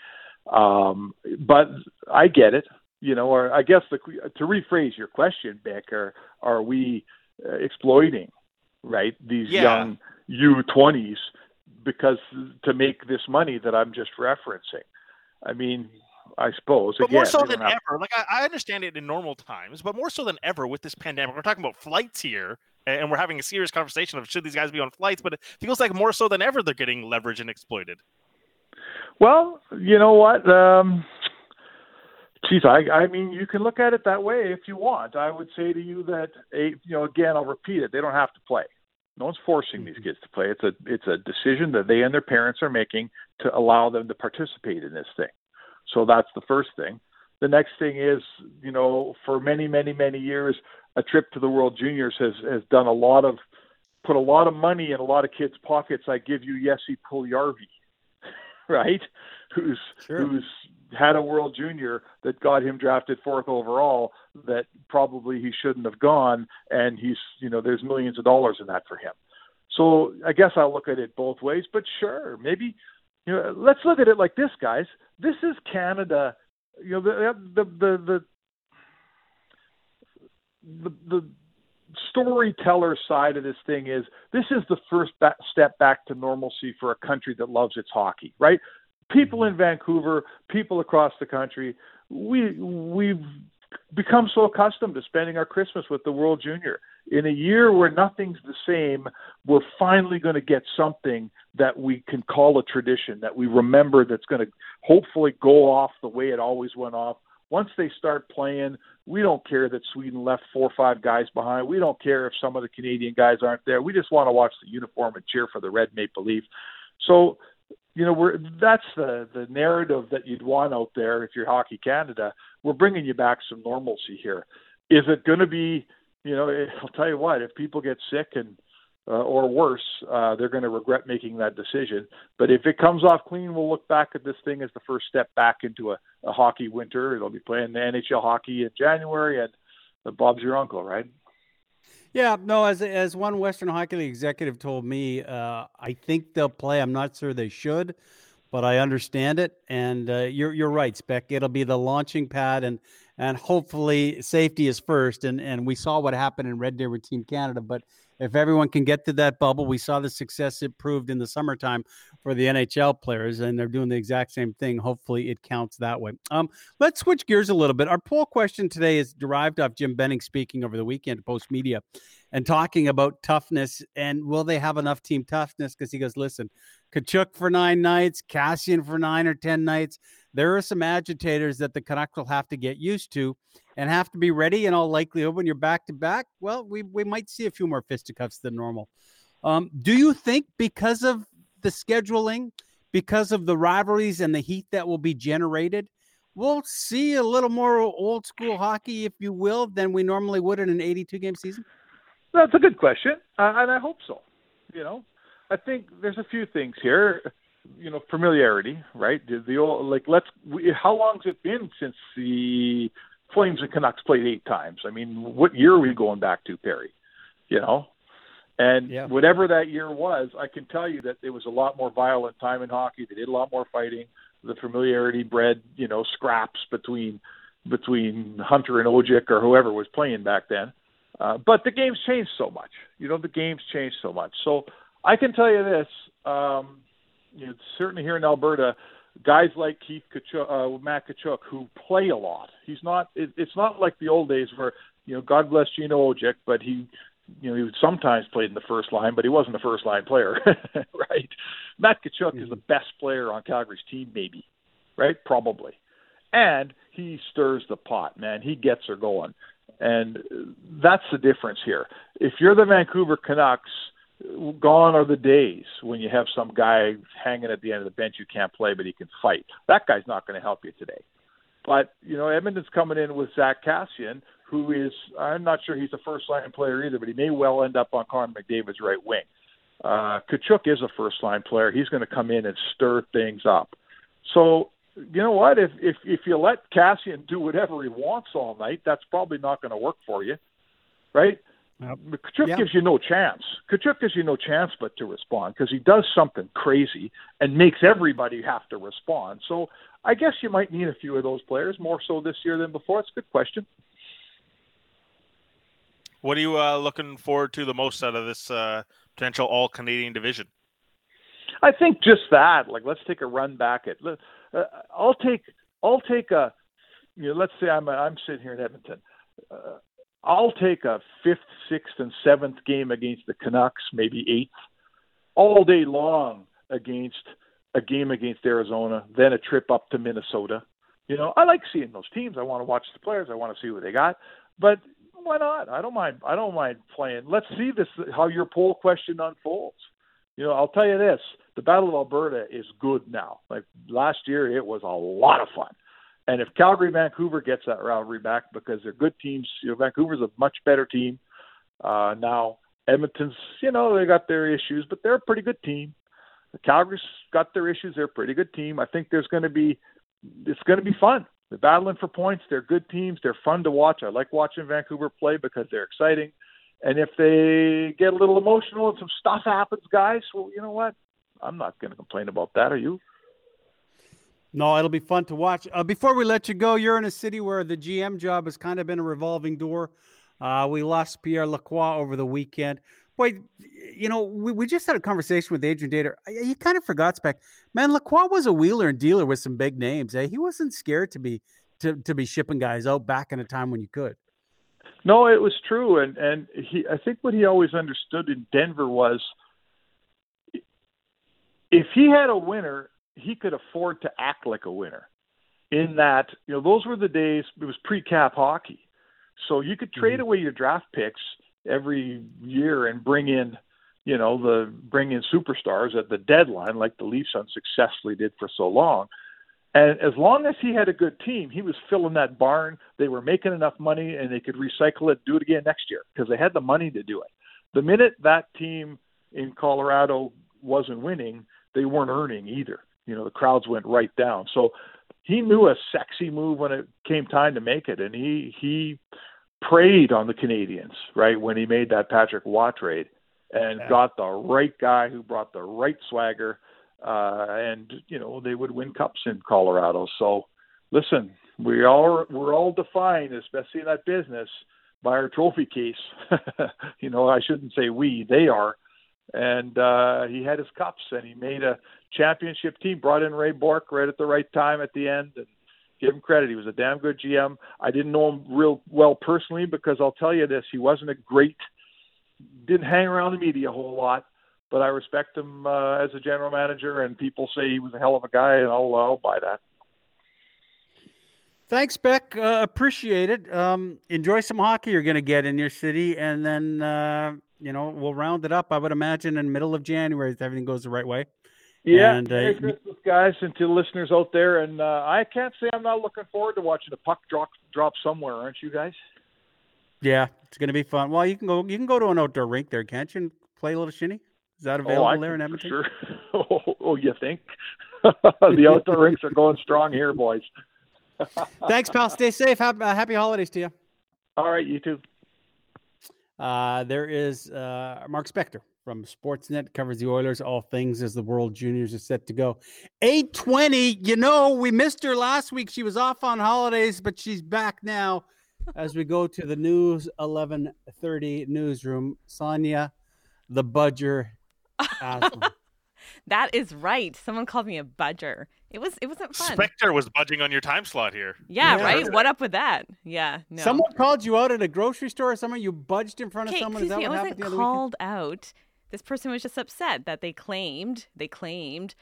Um, but I get it, you know, or I guess the, to rephrase your question, Bik, are, are we uh, exploiting, right, these Yeah. young U20s because to make this money that I'm just referencing? I mean, I suppose. But again, more so than have- ever. Like I, I understand it in normal times, but more so than ever with this pandemic. We're talking about flights here, and we're having a serious conversation of should these guys be on flights. But it feels like more so than ever they're getting leveraged and exploited. Well, you know what? Um, geez, I, I mean, you can look at it that way if you want. I would say to you that, a, you know, again, I'll repeat it. They don't have to play. No one's forcing these kids to play. It's a it's a decision that they and their parents are making to allow them to participate in this thing. So that's the first thing. The next thing is, you know, for many, many, many years, a trip to the World Juniors has has done a lot of put a lot of money in a lot of kids' pockets. I give you Jesse Puljujärvi, right? Who's who's had a World Junior that got him drafted fourth overall that probably he shouldn't have gone, and he's you know there's millions of dollars in that for him. So I guess I'll look at it both ways, but sure, maybe you know let's look at it like this, guys. This is Canada. You know the the the the the, storyteller side of this thing is this is the first ba- step back to normalcy for a country that loves its hockey, right? People mm-hmm. in Vancouver, people across the country, we we've become so accustomed to spending our Christmas with the World Junior. In a year where nothing's the same, we're finally going to get something that we can call a tradition that we remember that's going to hopefully go off the way it always went off. Once they start playing, we don't care that Sweden left four or five guys behind. We don't care if some of the Canadian guys aren't there. We just want to watch the uniform and cheer for the red maple leaf. So, you know, we're that's the the narrative that you'd want out there if you're Hockey Canada. We're bringing you back some normalcy here. Is it going to be, you know, I'll tell you what, if people get sick and uh, or worse, uh, they're going to regret making that decision. But if it comes off clean, we'll look back at this thing as the first step back into a, a hockey winter. It'll be playing the NHL hockey in January, and uh, Bob's your uncle, right? Yeah, no. As as one Western Hockey League executive told me, uh, I think they'll play. I'm not sure they should, but I understand it. And uh, you're you're right, Spec. It'll be the launching pad, and and hopefully safety is first. And and we saw what happened in Red Deer with Team Canada, but if everyone can get to that bubble, we saw the success it proved in the summertime for the NHL players, and they're doing the exact same thing. Hopefully, it counts that way. Um, let's switch gears a little bit. Our poll question today is derived off Jim Benning speaking over the weekend to Postmedia and talking about toughness and will they have enough team toughness? Because he goes, listen, Tkachuk for nine nights, Kassian for nine or ten nights. There are some agitators that the Canucks will have to get used to and have to be ready in all likelihood when you're back to back. Well, we, we might see a few more fisticuffs than normal. Um, do you think because of the scheduling, because of the rivalries and the heat that will be generated, we'll see a little more old school hockey, if you will, than we normally would in an 82 game season? That's a good question, uh, and I hope so. You know, I think there's a few things here. you know, familiarity, right? The, the old like let's. We, how long's it been since the Flames and Canucks played eight times? I mean, what year are we going back to, Perry? You know, and Yeah. whatever that year was, I can tell you that it was a lot more violent time in hockey. They did a lot more fighting. The familiarity bred, you know, scraps between between Hunter and Odjick or whoever was playing back then. Uh, but the game's changed so much. You know, the game's changed so much. So I can tell you this. Um, you know, certainly here in Alberta, guys like Keith Tkachuk, uh, Matt Tkachuk, who play a lot. He's not. It, it's not like the old days where you know, God bless Gino Odjick, but he, you know, he would sometimes played in the first line, but he wasn't a first line player, right? Matt Tkachuk is the best player on Calgary's team, maybe, right? Probably, and he stirs the pot, man. He gets her going, and that's the difference here. If you're the Vancouver Canucks gone are the days when you have some guy hanging at the end of the bench who can't play but he can fight. That guy's not going to help you today. But you know, Edmonton's coming in with Zack Kassian, who is I'm not sure he's a first line player either, but he may well end up on Connor McDavid's right wing. Uh, Tkachuk is a first line player. He's going to come in and stir things up. So you know what? If if if you let Kassian do whatever he wants all night, that's probably not going to work for you, right? Tkachuk Yeah. gives you no chance. Tkachuk gives you no chance but to respond because he does something crazy and makes everybody have to respond. So I guess you might need a few of those players more so this year than before. It's a good question. What are you uh, looking forward to the most out of this uh, potential all Canadian division? I think just that. Like, let's take a run back at. Uh, I'll take. I'll take a. You know, let's say I'm I'm sitting here in Edmonton. Uh, I'll take a fifth, sixth, and seventh game against the Canucks, maybe eighth, all day long against a game against Arizona, then a trip up to Minnesota. You know, I like seeing those teams. I want to watch the players. I want to see what they got. But why not? I don't mind. I don't mind playing. Let's see this how your poll question unfolds. You know, I'll tell you this: the Battle of Alberta is good now. Like last year, it was a lot of fun. And if Calgary Vancouver gets that rivalry back because they're good teams, you know, Vancouver's a much better team uh, now. Edmonton's, you know, they got their issues, but they're a pretty good team. Calgary's got their issues. They're a pretty good team. I think there's going to be, it's going to be fun. They're battling for points. They're good teams. They're fun to watch. I like watching Vancouver play because they're exciting. And if they get a little emotional and some stuff happens, guys, well, you know what? I'm not going to complain about that. Are you? No, it'll be fun to watch. Uh, before we let you go, you're in a city where the GM job has kind of been a revolving door. Uh, we lost Pierre Lacroix over the weekend. Boy, you know, we, we just had a conversation with Adrian Dater. He kind of forgot spec. Man, Lacroix was a wheeler and dealer with some big names. Eh? He wasn't scared to be to, to be shipping guys out back in a time when you could. No, it was true, and and he. I think what he always understood in Denver was, if he had a winner, he could afford to act like a winner. In that, you know, those were the days. It was pre-cap hockey, so you could trade mm-hmm. away your draft picks every year and bring in, you know, the bring in superstars at the deadline, like the Leafs unsuccessfully did for so long. And as long as he had a good team, he was filling that barn. They were making enough money and they could recycle it, do it again next year because they had the money to do it. The minute that team in Colorado wasn't winning, they weren't earning either. You know, the crowds went right down. So he knew a sexy move when it came time to make it, and he he preyed on the Canadiens right when he made that Patrick Roy trade and Yeah. got the right guy who brought the right swagger uh, and you know they would win cups in Colorado. So listen, we all we're all defined, especially in that business, by our trophy case. you know, I shouldn't say we; they are. And uh, he had his cups, and he made a championship team. Brought in Ray Bourque right at the right time at the end, and give him credit. He was a damn good GM. I didn't know him real well personally because I'll tell you this: he wasn't a great, didn't hang around the media a whole lot but I respect him uh, as a general manager, and people say he was a hell of a guy, and I'll, I'll buy that. Thanks, Bik. Uh, appreciate it. Um, enjoy some hockey you're going to get in your city, and then uh, you know we'll round it up. I would imagine in the middle of January if everything goes the right way. Yeah, And, uh, Merry Christmas, guys, and to the listeners out there. And uh, I can't say I'm not looking forward to watching the puck drop drop somewhere, aren't you guys? Yeah, it's going to be fun. Well, you can go. You can go to an outdoor rink there, can't you? And play a little shinny. Is that available oh, there in Edmonton? Sure. oh, oh, you think? the outdoor rinks are going strong here, boys. Thanks, pal. Stay safe. Happy, uh, happy holidays to you. All right, you too. Uh, there is uh, Mark Spector from Sportsnet covers the Oilers, all things as the World Juniors are set to go. 820, you know, we missed her last week. She was off on holidays, but she's back now as we go to the news 1130 newsroom. Sonia, the budger. That is right. Someone called me a budger. It was it wasn't fun. Spectre was budging on your time slot here. yeah, Yeah. right. What up with that? Yeah, no. Someone called you out at a grocery store or somewhere. You budged in front of Okay, someone. Is that excuse me, what I wasn't the other called out. This person was just upset that they claimed they claimed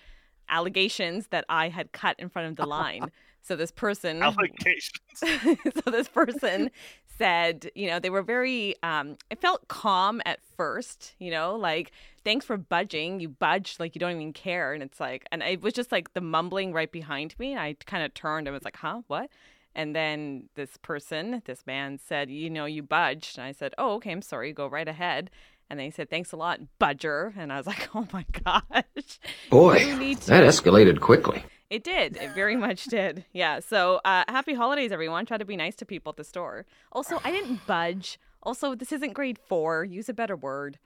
allegations that I had cut in front of the line. so this person Allegations. so this person said, you know, they were very um it felt calm at first, you know, like thanks for budging. You budged like you don't even care and it's like and it was just like the mumbling right behind me. I kind of turned and was like, "Huh? What?" And then this person, this man said, "You know, you budged." And I said, "Oh, okay, I'm sorry. Go right ahead." And they said, "Thanks a lot, budger." And I was like, "Oh my gosh." Boy, that escalated quickly. It did. It very much did. Yeah. So uh, happy holidays, everyone. Try to be nice to people at the store. Also, I didn't budge. Also, this isn't grade four. Use a better word.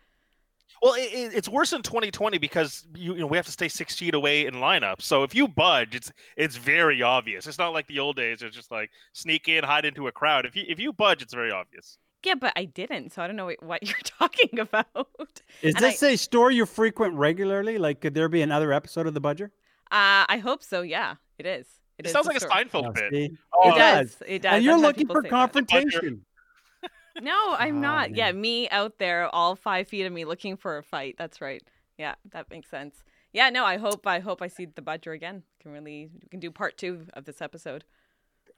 Well, it, it- it's worse in 2020 because you, you know we have to stay six feet away in lineup. So if you budge, it's it's very obvious. It's not like the old days. It's just like sneak in, hide into a crowd. If you if you budge, it's very obvious. Yeah, but I didn't, so I don't know what- what you're talking about. Is And this a store you frequent regularly? Like, could there be another episode of The Budger? I, uh, I hope so. Yeah, it is. It, is It sounds the like a Steinfeld Seinfeld Oh, bit. see? It does. It does. And you're I've looking for confrontation. No, I'm Oh, not. Yeah, me out there, all five feet of me, looking for a fight. That's right. Yeah, that makes sense. Yeah, no, I hope I hope I see the budger again. Can really we can do part two of this episode.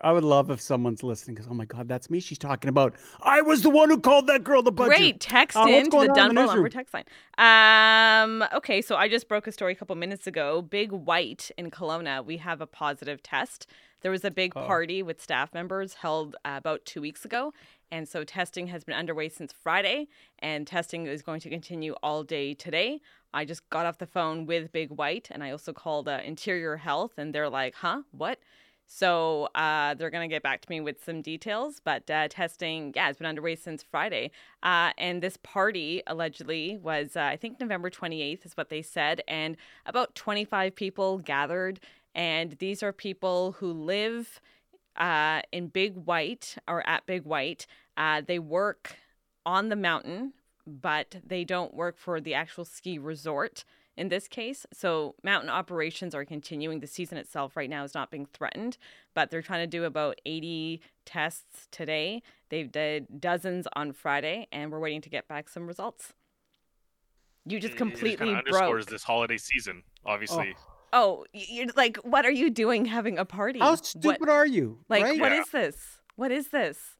I would love if someone's listening because, oh my God, that's me. She's talking about. I was the one who called that girl the budger. Great. Text Uh, what's in to going the Dunbar? Lumber text line. Um, okay, so I just broke a story a couple minutes ago. Big White in Kelowna, we have a positive test. There was a big Oh. party with staff members held uh, about two weeks ago. And so testing has been underway since Friday, and testing is going to continue all day today. I just got off the phone with Big White, and I also called uh, Interior Health, and they're like, huh, what? So uh, they're going to get back to me with some details, but uh, testing, yeah, has been underway since Friday. Uh, and this party allegedly was, uh, I think, November 28th is what they said. And about 25 people gathered. And these are people who live uh, in Big White or at Big White. Uh, they work on the mountain, but they don't work for the actual ski resort in this case. So mountain operations are continuing. The season itself right now is not being threatened, but they're trying to do about 80 tests today. They've did dozens on Friday, and we're waiting to get back some results. You just It- it completely kinda underscores broke. this holiday season. Obviously, Oh, oh y- you're like, what are you doing having a party? How What- stupid are you? Like, right? what is this? What is this?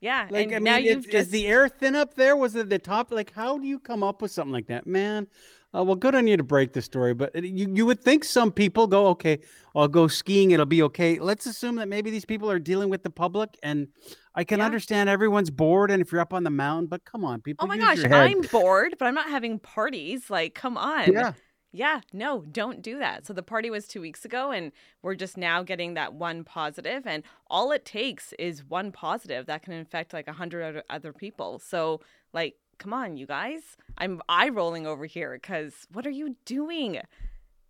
Yeah, Like, I mean, now is, you've is the air thin up there? Was it the top? Like, how do you come up with something like that, man? Uh, well, good on you to break the story, but you, you would think some people go, okay, I'll go skiing, it'll be okay. Let's assume that maybe these people are dealing with the public, and I can understand everyone's bored, and if you're up on the mountain, but come on, people. Oh my gosh. I'm bored, but I'm not having parties. Like, come on. Yeah. Yeah, no, don't do that. So the party was two weeks ago, and we're just now getting that one positive, and all it takes is one positive that can infect like a hundred other- people. So, like, come on, you guys. I'm eye rolling over here because what are you doing?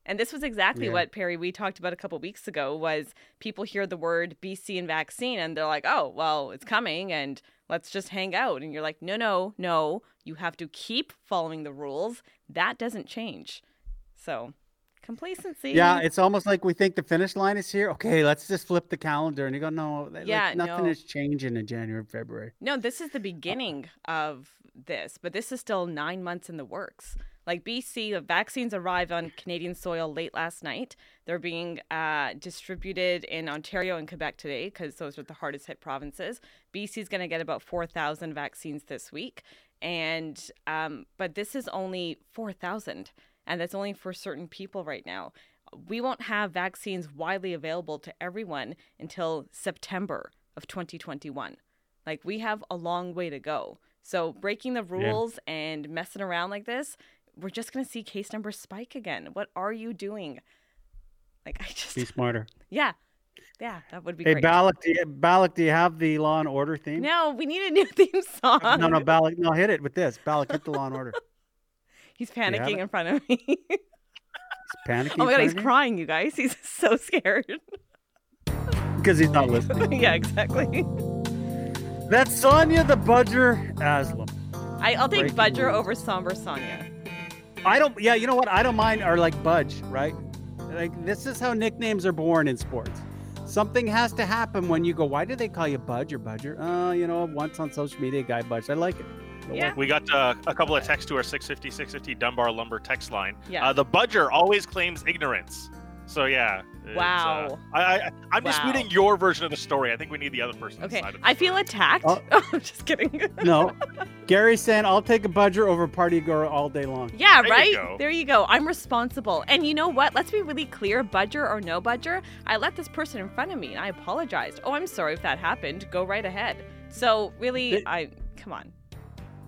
And this was exactly Yeah. what Perry we talked about a couple weeks ago was people hear the word BC and vaccine and they're like, "Oh, well, it's coming and let's just hang out." And you're like, "No, no, no. You have to keep following the rules. That doesn't change." So, complacency. Yeah, it's almost like we think the finish line is here. Okay, let's just flip the calendar, and you go, no, like, Yeah, nothing no. is changing in January, February. No, this is the beginning of this, but this is still nine months in the works. Like BC, the vaccines arrived on Canadian soil late last night. They're being uh, distributed in Ontario and Quebec today because those are the hardest hit provinces. BC is going to get about 4,000 vaccines this week. And, um, but this is only 4,000, and that's only for certain people right now. We won't have vaccines widely available to everyone until September of 2021. Like we have a long way to go. So breaking the rules and messing around like this, we're just going to see case numbers spike again. What are you doing? Like, I just. Be smarter. Yeah. Yeah, that would be Hey, great. Balak, do you, Balak, do you have the Law and Order theme? No, we need a new theme song. No, no, Balak, no, hit it with this. Balak, hit the Law and Order. He's panicking in front of me. He's panicking. oh my god, he's crying, you guys. He's so scared. because he's not listening. yeah, exactly. That's Sonia the Budger Aslam. I, I'll take Breaking Budger over Somber Sonia. I don't. Yeah, you know what? I don't mind. Or like Budge, right? Like this is how nicknames are born in sports. Something has to happen when you go. Why do they call you Budge or Budger? Oh, you know, once on social media, guy Budge. I like it. Go Yeah. We got uh, a couple of texts to our 650 650 Dunbar Lumber text line. Yeah. Uh, the Budger always claims ignorance. So yeah. it's, uh, Wow. I, I I'm Wow. disputing your version of the story. I think we need the other person. Okay, side of I feel attacked. Oh. I'm just kidding. No, Gary's saying I'll take a Budger over Party Girl all day long. Yeah, There right? go. There you go. I'm responsible. And you know what? Let's be really clear budger or no budger. I let this person in front of me and I apologized. Oh, I'm sorry if that happened. Go right ahead. So, really, It- I come on.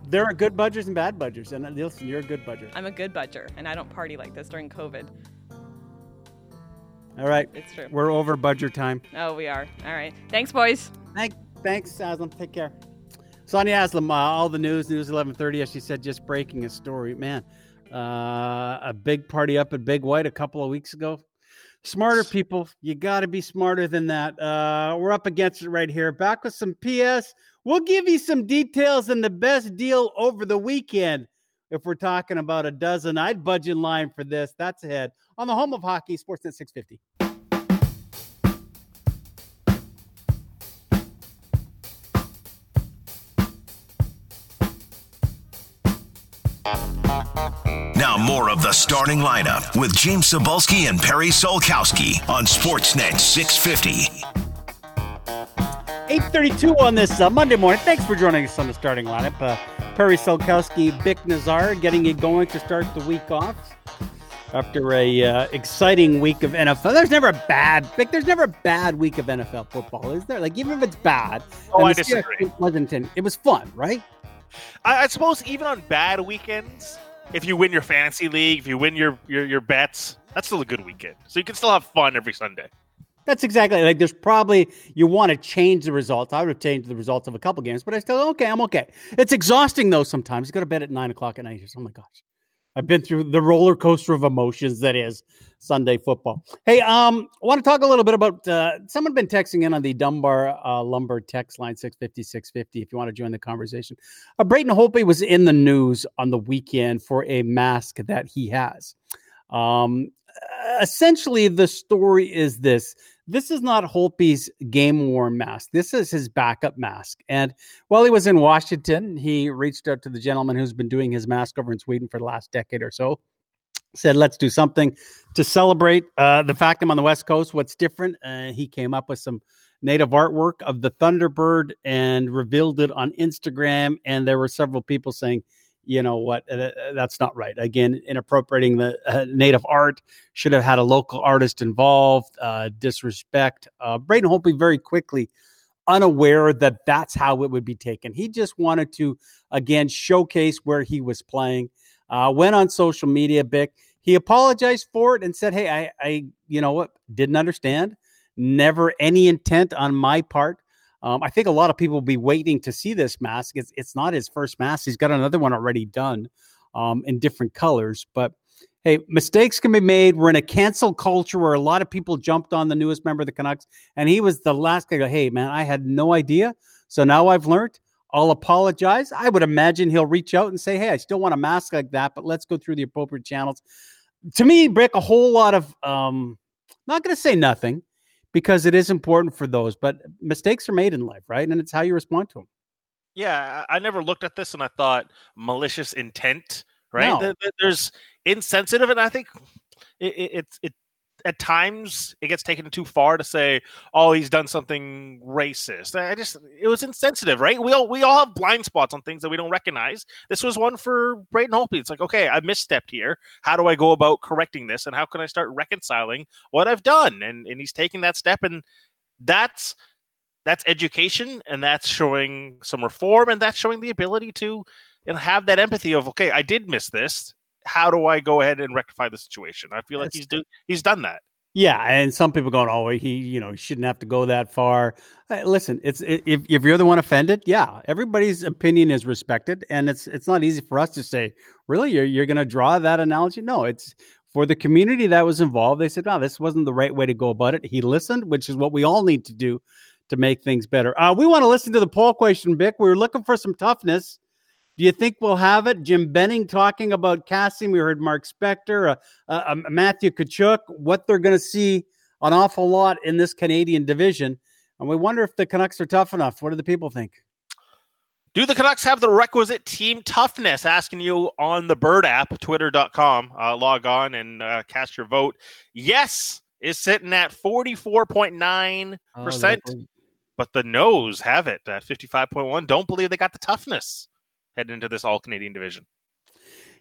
There are good Budgers and bad Budgers, and uh, listen, you're a good Budger. I'm a good budger and I don't party like this during COVID. All right, It's true. we're over Budger time. Oh, we are. All right. Thanks, boys. Thank, thanks, Aslam. Take care. Sonia Aslam, uh, all the news, news 1130, as she said, just breaking a story. Man, uh, a big party up at Big White a couple of weeks ago. Smarter people, you got to be smarter than that. Uh, we're up against it right here. Back with some PS. We'll give you some details and the best deal over the weekend. If we're talking about a dozen, I'd budge in line for this. That's ahead on the home of hockey, Sportsnet 650. Now more of the starting lineup with James Cybulski and Perry Solkowski on Sportsnet 650. 832 on this uh, Monday morning. Thanks for joining us on the starting lineup. Uh, Perry Solkowski, Bik Nizzar getting it going to start the week off after a uh, exciting week of NFL. There's never a bad Bik. There's never a bad week of NFL football, is there? Like even if it's bad. Oh, I disagree. Pleasanton, It was fun, right? I, I suppose even on bad weekends, if you win your fantasy league, if you win your, your your bets, that's still a good weekend. So you can still have fun every Sunday. That's exactly like there's probably you want to change the results. I would have changed the results of a couple games, but I still okay. I'm okay. It's exhausting though. Sometimes you go to bed at nine o'clock at night. Just, Oh my gosh, I've been through the roller coaster of emotions that is Sunday football. Hey, um, I want to talk a little bit about uh, someone been texting in on the Dunbar uh, Lumber text line 650 650 if you want to join the conversation. Uh, Braden Holtby was in the news on the weekend for a mask that he has. Um, essentially, the story is this this is not Holtby's game worn mask. This is his backup mask. And while he was in Washington, he reached out to the gentleman who's been doing his mask over in Sweden for the last decade or so. Said, let's do something to celebrate uh, the fact I'm on the West Coast. What's different? Uh, he came up with some native artwork of the Thunderbird and revealed it on Instagram. And there were several people saying, you know what, uh, that's not right. Again, inappropriating the uh, native art should have had a local artist involved, uh, disrespect. Uh, Braden Holtby very quickly unaware that that's how it would be taken. He just wanted to, again, showcase where he was playing. Uh, went on social media, Bik. He apologized for it and said, Hey, I, I, you know what, didn't understand. Never any intent on my part. Um, I think a lot of people will be waiting to see this mask. It's, it's not his first mask. He's got another one already done um, in different colors. But hey, mistakes can be made. We're in a cancel culture where a lot of people jumped on the newest member of the Canucks, and he was the last guy go, Hey, man, I had no idea. So now I've learned. I'll apologize. I would imagine he'll reach out and say, Hey, I still want a mask like that, but let's go through the appropriate channels. To me, Brick, a whole lot of, um, not going to say nothing because it is important for those, but mistakes are made in life, right? And it's how you respond to them. Yeah, I never looked at this and I thought malicious intent, right? No. There- there- There's insensitive, and I think it, it, it, it at times it gets taken too far to say, "Oh, he's done something racist." I just it was insensitive, right? We all we all have blind spots on things that we don't recognize. This was one for Braden Holtby. It's like, okay, I misstepped here. How do I go about correcting this, and how can I start reconciling what I've done? And and he's taking that step, and that's that's education and that's showing some reform and that's showing the ability to know, have that empathy of okay i did miss this how do I go ahead and rectify the situation? I feel like he's do he's done that. Yeah, and some people going, "Oh, he, you know, he shouldn't have to go that far." Uh, listen, it's if if you're the one offended, yeah, everybody's opinion is respected, and it's it's not easy for us to say, "Really, you're you're going to draw that analogy?" No, it's for the community that was involved. They said, "No, this wasn't the right way to go about it." He listened, which is what we all need to do to make things better. Uh, we want to listen to the poll question, Bik. We are looking for some toughness. Do you think we'll have it? Jim Benning talking about Kassian. We heard Mark Spector, uh, uh, Matthew Tkachuk, what they're going to see an awful lot in this Canadian division. And we wonder if the Canucks are tough enough. What do the people think? Do the Canucks have the requisite team toughness? Asking you on the Bird app, twitter.com. Uh, log on and uh, cast your vote. Yes is sitting at 44.9%. Oh, but the no's have it at 55.1. Don't believe they got the toughness heading into this all Canadian division.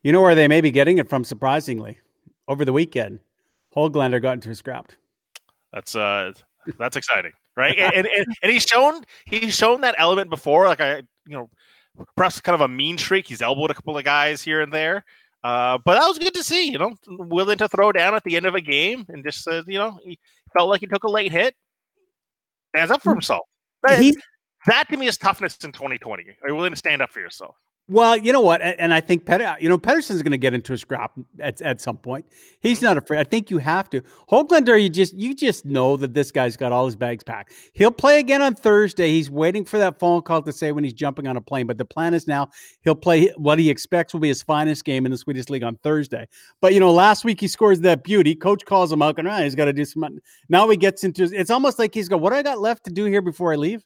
You know where they may be getting it from, surprisingly, over the weekend. Hoglander got into a scrap. That's uh, that's exciting, right? and, and, and he's shown he's shown that element before. Like I, you know, perhaps kind of a mean streak. He's elbowed a couple of guys here and there. Uh, but that was good to see. You know, willing to throw down at the end of a game and just uh, you know he felt like he took a late hit. Stands up for himself. That to me is toughness in 2020. Are you willing to stand up for yourself? Well, you know what, and I think Pet, you know, Pettersson's going to get into a scrap at, at some point. He's not afraid. I think you have to. Hoglander, you just you just know that this guy's got all his bags packed. He'll play again on Thursday. He's waiting for that phone call to say when he's jumping on a plane. But the plan is now he'll play what he expects will be his finest game in the Swedish league on Thursday. But you know, last week he scores that beauty. Coach calls him out, and ah, he's got to do some. Now he gets into. It's almost like he's going, "What do I got left to do here before I leave?"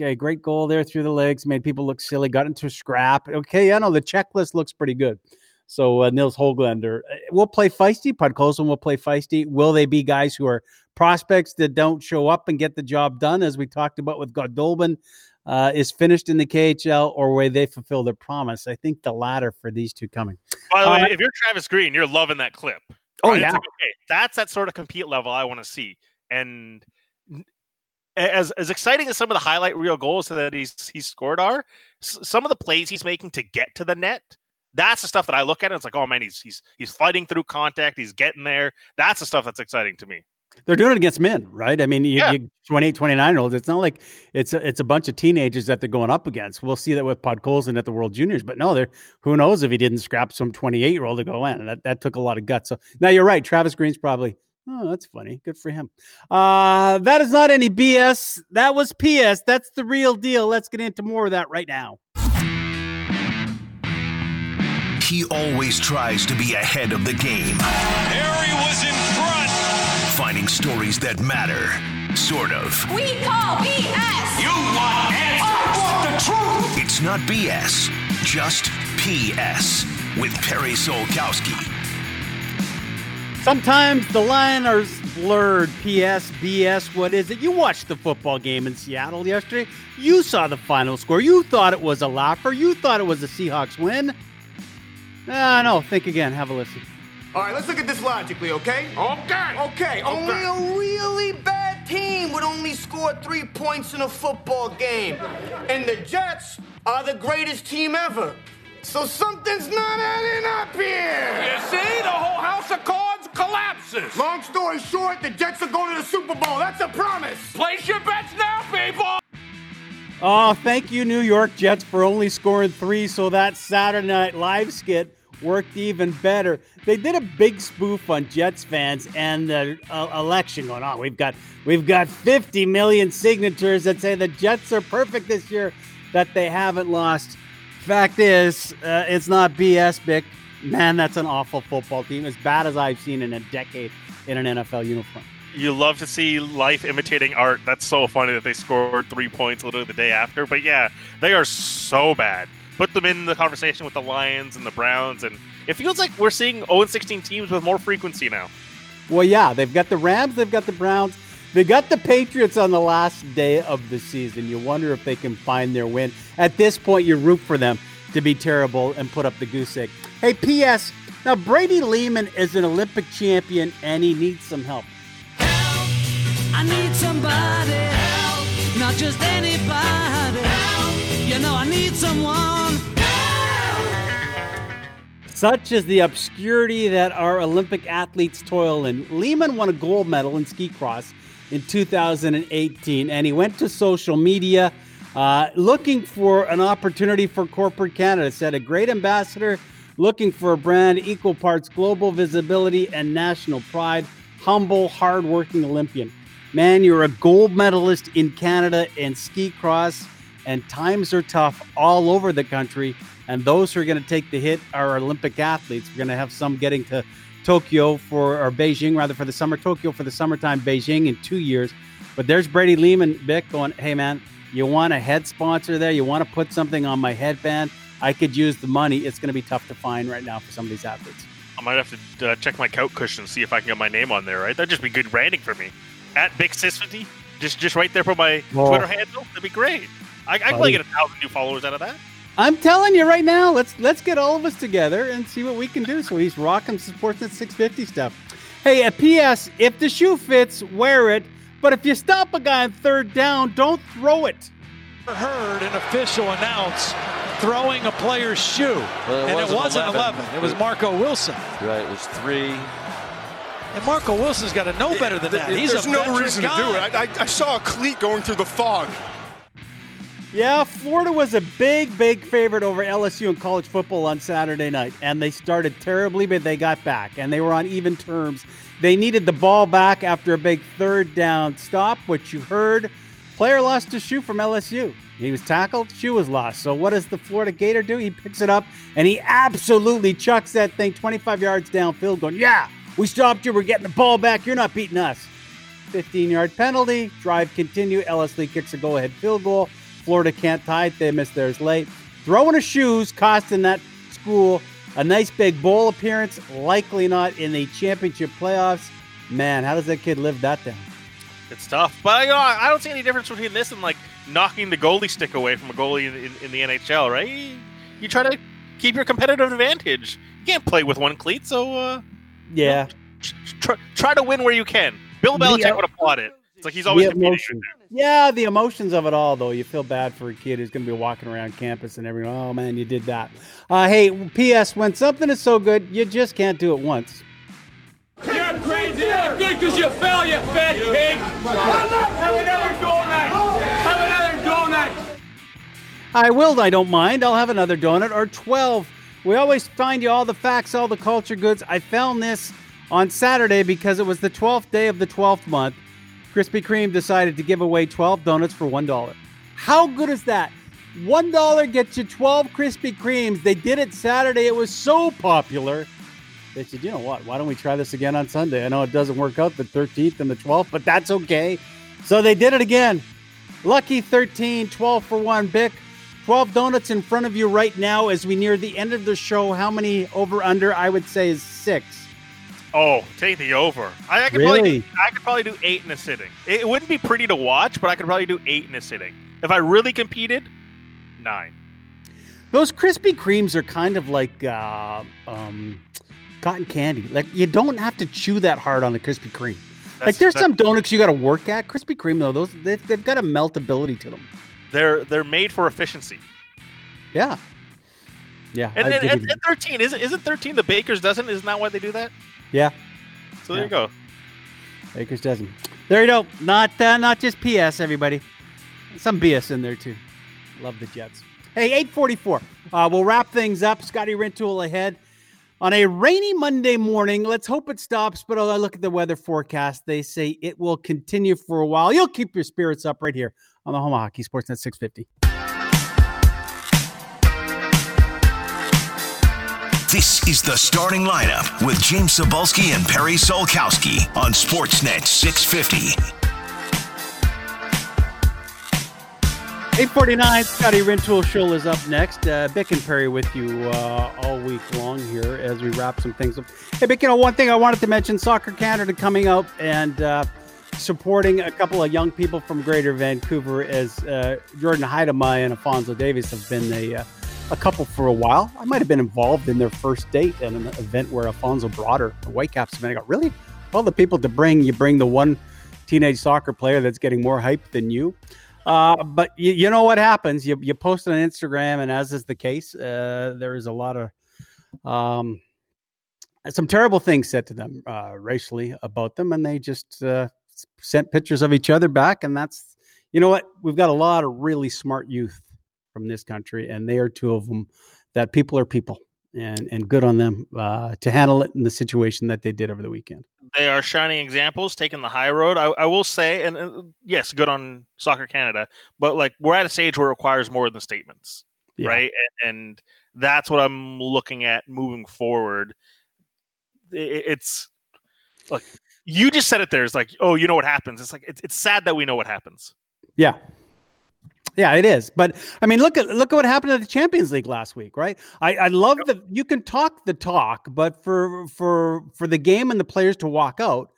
Okay, great goal there through the legs, made people look silly, got into a scrap. Okay, I know the checklist looks pretty good. So uh, Nils Hoglander, uh, we'll play feisty. Podkolzin will play feisty. Will they be guys who are prospects that don't show up and get the job done, as we talked about with Goldobin, uh, is finished in the KHL, or will they fulfill their promise? I think the latter for these two coming. By the way, uh, if you're Travis Green, you're loving that clip. Oh yeah, like, okay, that's that sort of compete level I want to see, and as as exciting as some of the highlight reel goals that he's he's scored are, some of the plays he's making to get to the net. That's the stuff that I look at. And it's like, oh man, he's he's he's fighting through contact. He's getting there. That's the stuff that's exciting to me. They're doing it against men, right? I mean, you, yeah. you 28, 29 year olds. It's not like it's a, it's a bunch of teenagers that they're going up against. We'll see that with Podkolzin at the World Juniors, but no, they're who knows if he didn't scrap some 28 year old to go in. That that took a lot of guts. So now you're right. Travis Green's probably Oh, that's funny. Good for him. Uh, that is not any BS. That was PS. That's the real deal. Let's get into more of that right now. He always tries to be ahead of the game. Harry was in front. Finding stories that matter. Sort of. We call BS. You want answers. I want the truth. It's not BS, just PS with Perry Solkowski. Sometimes the line are blurred. PS, BS, what is it? You watched the football game in Seattle yesterday. You saw the final score. You thought it was a laugher. You thought it was a Seahawks win. Ah, no, think again. Have a listen. All right, let's look at this logically, okay? Okay. Okay, okay. only a really bad team would only score three points in a football game. And the Jets are the greatest team ever. So something's not adding up here. You see, the whole house of cards collapses. Long story short, the Jets are going to the Super Bowl. That's a promise. Place your bets now, people. Oh, thank you, New York Jets, for only scoring three, so that Saturday Night Live skit worked even better. They did a big spoof on Jets fans and the uh, election going on. We've got we've got 50 million signatures that say the Jets are perfect this year, that they haven't lost. Fact is, uh, it's not BS, Bik. Man, that's an awful football team, as bad as I've seen in a decade in an NFL uniform. You love to see life imitating art. That's so funny that they scored three points literally the day after. But yeah, they are so bad. Put them in the conversation with the Lions and the Browns, and it feels like we're seeing 0 16 teams with more frequency now. Well, yeah, they've got the Rams, they've got the Browns, they got the Patriots on the last day of the season. You wonder if they can find their win. At this point, you root for them to be terrible and put up the goose egg. Hey, P.S. Now, Brady Leman is an Olympic champion and he needs some help. help. I need somebody, help. not just anybody. Help. You know, I need someone Such is the obscurity that our Olympic athletes toil in. Leman won a gold medal in ski cross in 2018, and he went to social media uh, looking for an opportunity for corporate Canada. Said a great ambassador looking for a brand equal parts global visibility and national pride. Humble, hardworking Olympian. Man, you're a gold medalist in Canada in ski cross, and times are tough all over the country. And those who are going to take the hit are Olympic athletes. We're going to have some getting to Tokyo for, or Beijing rather, for the summer, Tokyo for the summertime, Beijing in two years. But there's Brady Leman, Bik, going, hey, man, you want a head sponsor there? You want to put something on my headband? I could use the money. It's going to be tough to find right now for some of these athletes. I might have to uh, check my couch cushion and see if I can get my name on there. Right, that'd just be good branding for me. At Big Sis50, just just right there for my Oh. Twitter handle. That'd be great. I, I can probably get a thousand new followers out of that. I'm telling you right now, let's let's get all of us together and see what we can do. So he's rocking some Sportsnet 650 stuff. Hey, a PS, if the shoe fits, wear it. But if you stop a guy on third down, don't throw it. heard an official announce throwing a player's shoe. Well, it and wasn't it wasn't 11. 11. It was Marco Wilson. Right, it was three. And Marco Wilson's got to know better than that. He's There's a no reason guy. to do it. I, I, I saw a cleat going through the fog. Yeah, Florida was a big, big favorite over LSU in college football on Saturday night, and they started terribly, but they got back, and they were on even terms. They needed the ball back after a big third down stop, which you heard. Player lost his shoe from LSU. He was tackled, shoe was lost. So what does the Florida Gator do? He picks it up and he absolutely chucks that thing 25 yards downfield, going, Yeah, we stopped you. We're getting the ball back. You're not beating us. 15 yard penalty. Drive continue. Lee kicks a go ahead field goal. Florida can't tie it. They miss theirs late. Throwing his shoes, costing that school a nice big bowl appearance. Likely not in the championship playoffs. Man, how does that kid live that down? It's tough, but you know, I I don't see any difference between this and like knocking the goalie stick away from a goalie in, in, in the NHL, right? You, you try to keep your competitive advantage. You can't play with one cleat, so uh, Yeah. try, try to win where you can. Bill Belichick would applaud it. It's like he's always The competing. emotion. Yeah, the emotions of it all, though. You feel bad for a kid who's going to be walking around campus and everyone, oh man, you did that. Uh, hey, P.S. When something is so good, you just can't do it once. You're crazy. You're good because you fell, you fat pig. Have another go night. Have another go night. I will, I don't mind. I'll have another donut or 12. We always find you all the facts, all the culture goods. I found this on Saturday because it was the 12th day of the 12th month. Krispy Kreme decided to give away 12 donuts for $1. How good is that? $1 gets you 12 Krispy Kremes. They did it Saturday. It was so popular. They said, you know what? Why don't we try this again on Sunday? I know it doesn't work out the 13th and the 12th, but that's okay. So they did it again. Lucky 13, 12 for one. Bik, 12 donuts in front of you right now as we near the end of the show. How many over under? I would say is six. Oh, take the over. I, I could probably Really? do, I could probably do eight in a sitting. It, it wouldn't be pretty to watch, but I could probably do eight in a sitting. If I really competed, nine. Those Krispy Kremes are kind of like uh, um, cotton candy. Like you don't have to chew that hard on the Krispy Kreme. like there's some donuts you got to work at. Krispy Kreme though, those they've, they've got a meltability to them. They're they're made for efficiency. Yeah, yeah. And I'd then give at, you at thirteen, isn't isn't thirteen the baker's dozen? Isn't that why they do that? Yeah. So there Yeah. you go. Baker's dozen. There you go. Not uh, not just PS, everybody. Some BS in there too. Love the Jets. Hey, 844. Uh, we'll wrap things up. Scotty Rintoul ahead on a rainy Monday morning. Let's hope it stops. But I look at the weather forecast. They say it will continue for a while. You'll keep your spirits up right here on the Home Hockey Sportsnet 650. This is the starting lineup with James Cybulski and Perry Solkowski on Sportsnet 650. 849, Scotty Rintoul show is up next. Uh, Bik and Perry with you uh, all week long here as we wrap some things up. Hey, Bik, you know, one thing I wanted to mention Soccer Canada coming up and uh, supporting a couple of young people from Greater Vancouver as uh, Jordan Huitema and Alphonso Davies have been the a couple for a while. I might have been involved in their first date at an event where Alphonso brought her, the Whitecaps man. I go, really? All the people to bring, you bring the one teenage soccer player that's getting more hype than you. Uh, but you, you know what happens? You, you post on Instagram, and as is the case, uh, there is a lot of um, some terrible things said to them uh, racially about them, and they just uh, sent pictures of each other back. And that's, you know what, we've got a lot of really smart youth from this country, and they are two of them. That people are people, and and good on them uh, to handle it in the situation that they did over the weekend. They are shining examples, taking the high road. I, I will say, and uh, yes, good on Soccer Canada, but like we're at a stage where it requires more than statements, Yeah. right? And, and that's what I'm looking at moving forward. I- I- It's like you just said it there. It's like, oh, you know what happens. It's like it's, it's sad that we know what happens. Yeah. Yeah, it is. But I mean, look at look at what happened at the Champions League last week, right? I, I love the you can talk the talk, but for for for the game and the players to walk out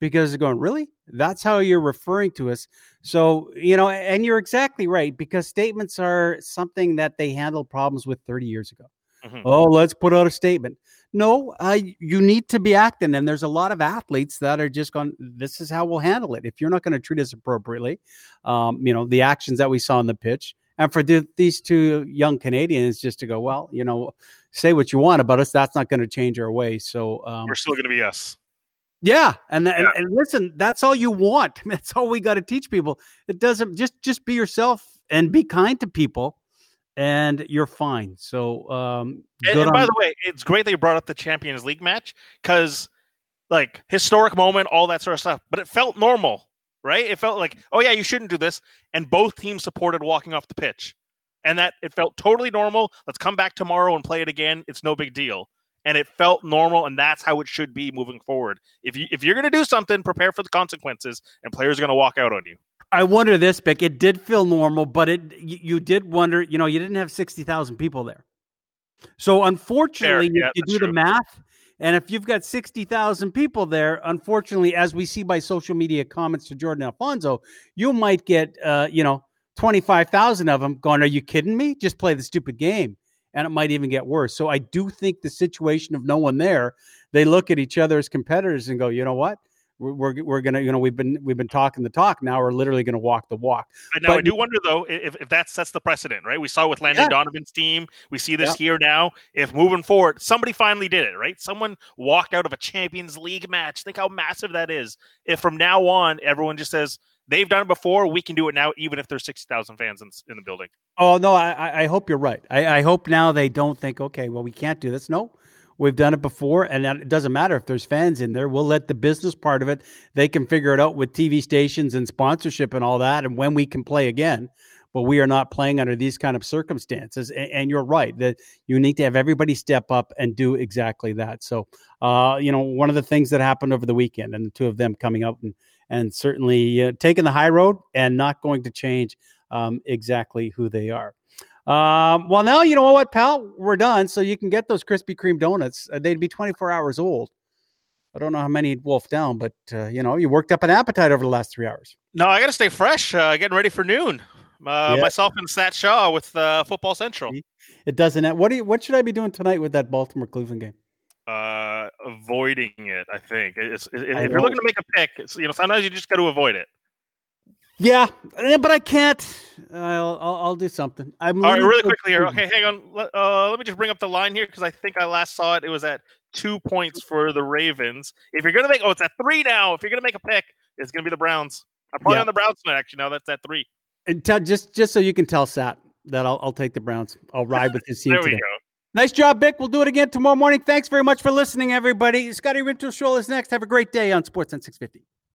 because they're going, really? That's how you're referring to us. So, you know, and you're exactly right, because statements are something that they handled problems with 30 years ago. Mhm. Oh, let's put out a statement. No, uh, you need to be acting. And there's a lot of athletes that are just going, this is how we'll handle it. If you're not going to treat us appropriately, um, you know, the actions that we saw on the pitch. And for the, these two young Canadians just to go, well, you know, say what you want about us. That's not going to change our way. So um, We're still going to be us. yeah, and, and and listen, that's all you want. That's all we got to teach people. It doesn't just just be yourself and be kind to people, and you're fine. So, um, And, and by on- the way, it's great that you brought up the Champions League match because, like, historic moment, all that sort of stuff. But it felt normal, right? It felt like, oh yeah, you shouldn't do this, and both teams supported walking off the pitch, and that it felt totally normal. Let's come back tomorrow and play it again. It's no big deal, and it felt normal, and that's how it should be moving forward. If you if you're gonna do something, prepare for the consequences, and players are gonna walk out on you. I wonder this, Bik. It did feel normal, but it you, you did wonder. You know, you didn't have sixty thousand people there, so unfortunately, Yeah, if you do the math, and if you've got sixty thousand people there, unfortunately, as we see by social media comments to Jordan Alphonso, you might get uh, you know twenty five thousand of them going. Are you kidding me? Just play the stupid game, and it might even get worse. So I do think the situation of no one there, they look at each other as competitors and go, you know what? We're, we're, we're gonna you know we've been we've been talking the talk now we're literally gonna walk the walk I Now I do wonder though if, if that sets the precedent, right? We saw with Landon Yeah. Donovan's team. We see this Yeah. here now. If moving forward, somebody finally did it, right? Someone walked out of a Champions League match. Think how massive that is. If from now on everyone just says they've done it before, we can do it now, even if there's sixty thousand fans in, in the building. Oh no, I, I- I hope you're right. I, I hope now they don't think, okay, well, we can't do this. No, we've done it before, and it doesn't matter if there's fans in there. We'll let the business part of it. They can figure it out with TV stations and sponsorship and all that, and when we can play again. But we are not playing under these kind of circumstances. And, and you're right that you need to have everybody step up and do exactly that. So, uh, you know, one of the things that happened over the weekend, and the two of them coming out and and certainly uh, taking the high road and not going to change um, exactly who they are. Um, well, now you know what, pal. We're done, so you can get those Krispy Kreme donuts. Uh, they'd be 24 hours old. I don't know how many you'd wolf down, but uh, you know, you worked up an appetite over the last three hours. No, I got to stay fresh. Uh, getting ready for noon. Uh, Yeah. Myself and Sat Shah with uh, Football Central. It doesn't. What do you, What should I be doing tonight with that Baltimore Cleveland game? Uh, avoiding it, I think. It's, it, if I you're looking to make a pick, it's, you know, sometimes you just got to avoid it. Yeah, eh, but I can't. I'll I'll, I'll do something. I'm All right, really quickly here. Okay, hang on. Let, uh, let me just bring up the line here because I think I last saw it. It was at two points for the Ravens. If you're gonna make, oh, it's at three now. If you're gonna make a pick, it's gonna be the Browns. I'm probably Yeah. on the Browns. Actually, now that's at three. And tell, just just so you can tell Sat that I'll I'll take the Browns. I'll ride with his team There we today. go. Nice job, Bik. We'll do it again tomorrow morning. Thanks very much for listening, everybody. Scotty Rintoul Show is next. Have a great day on Sports on 650.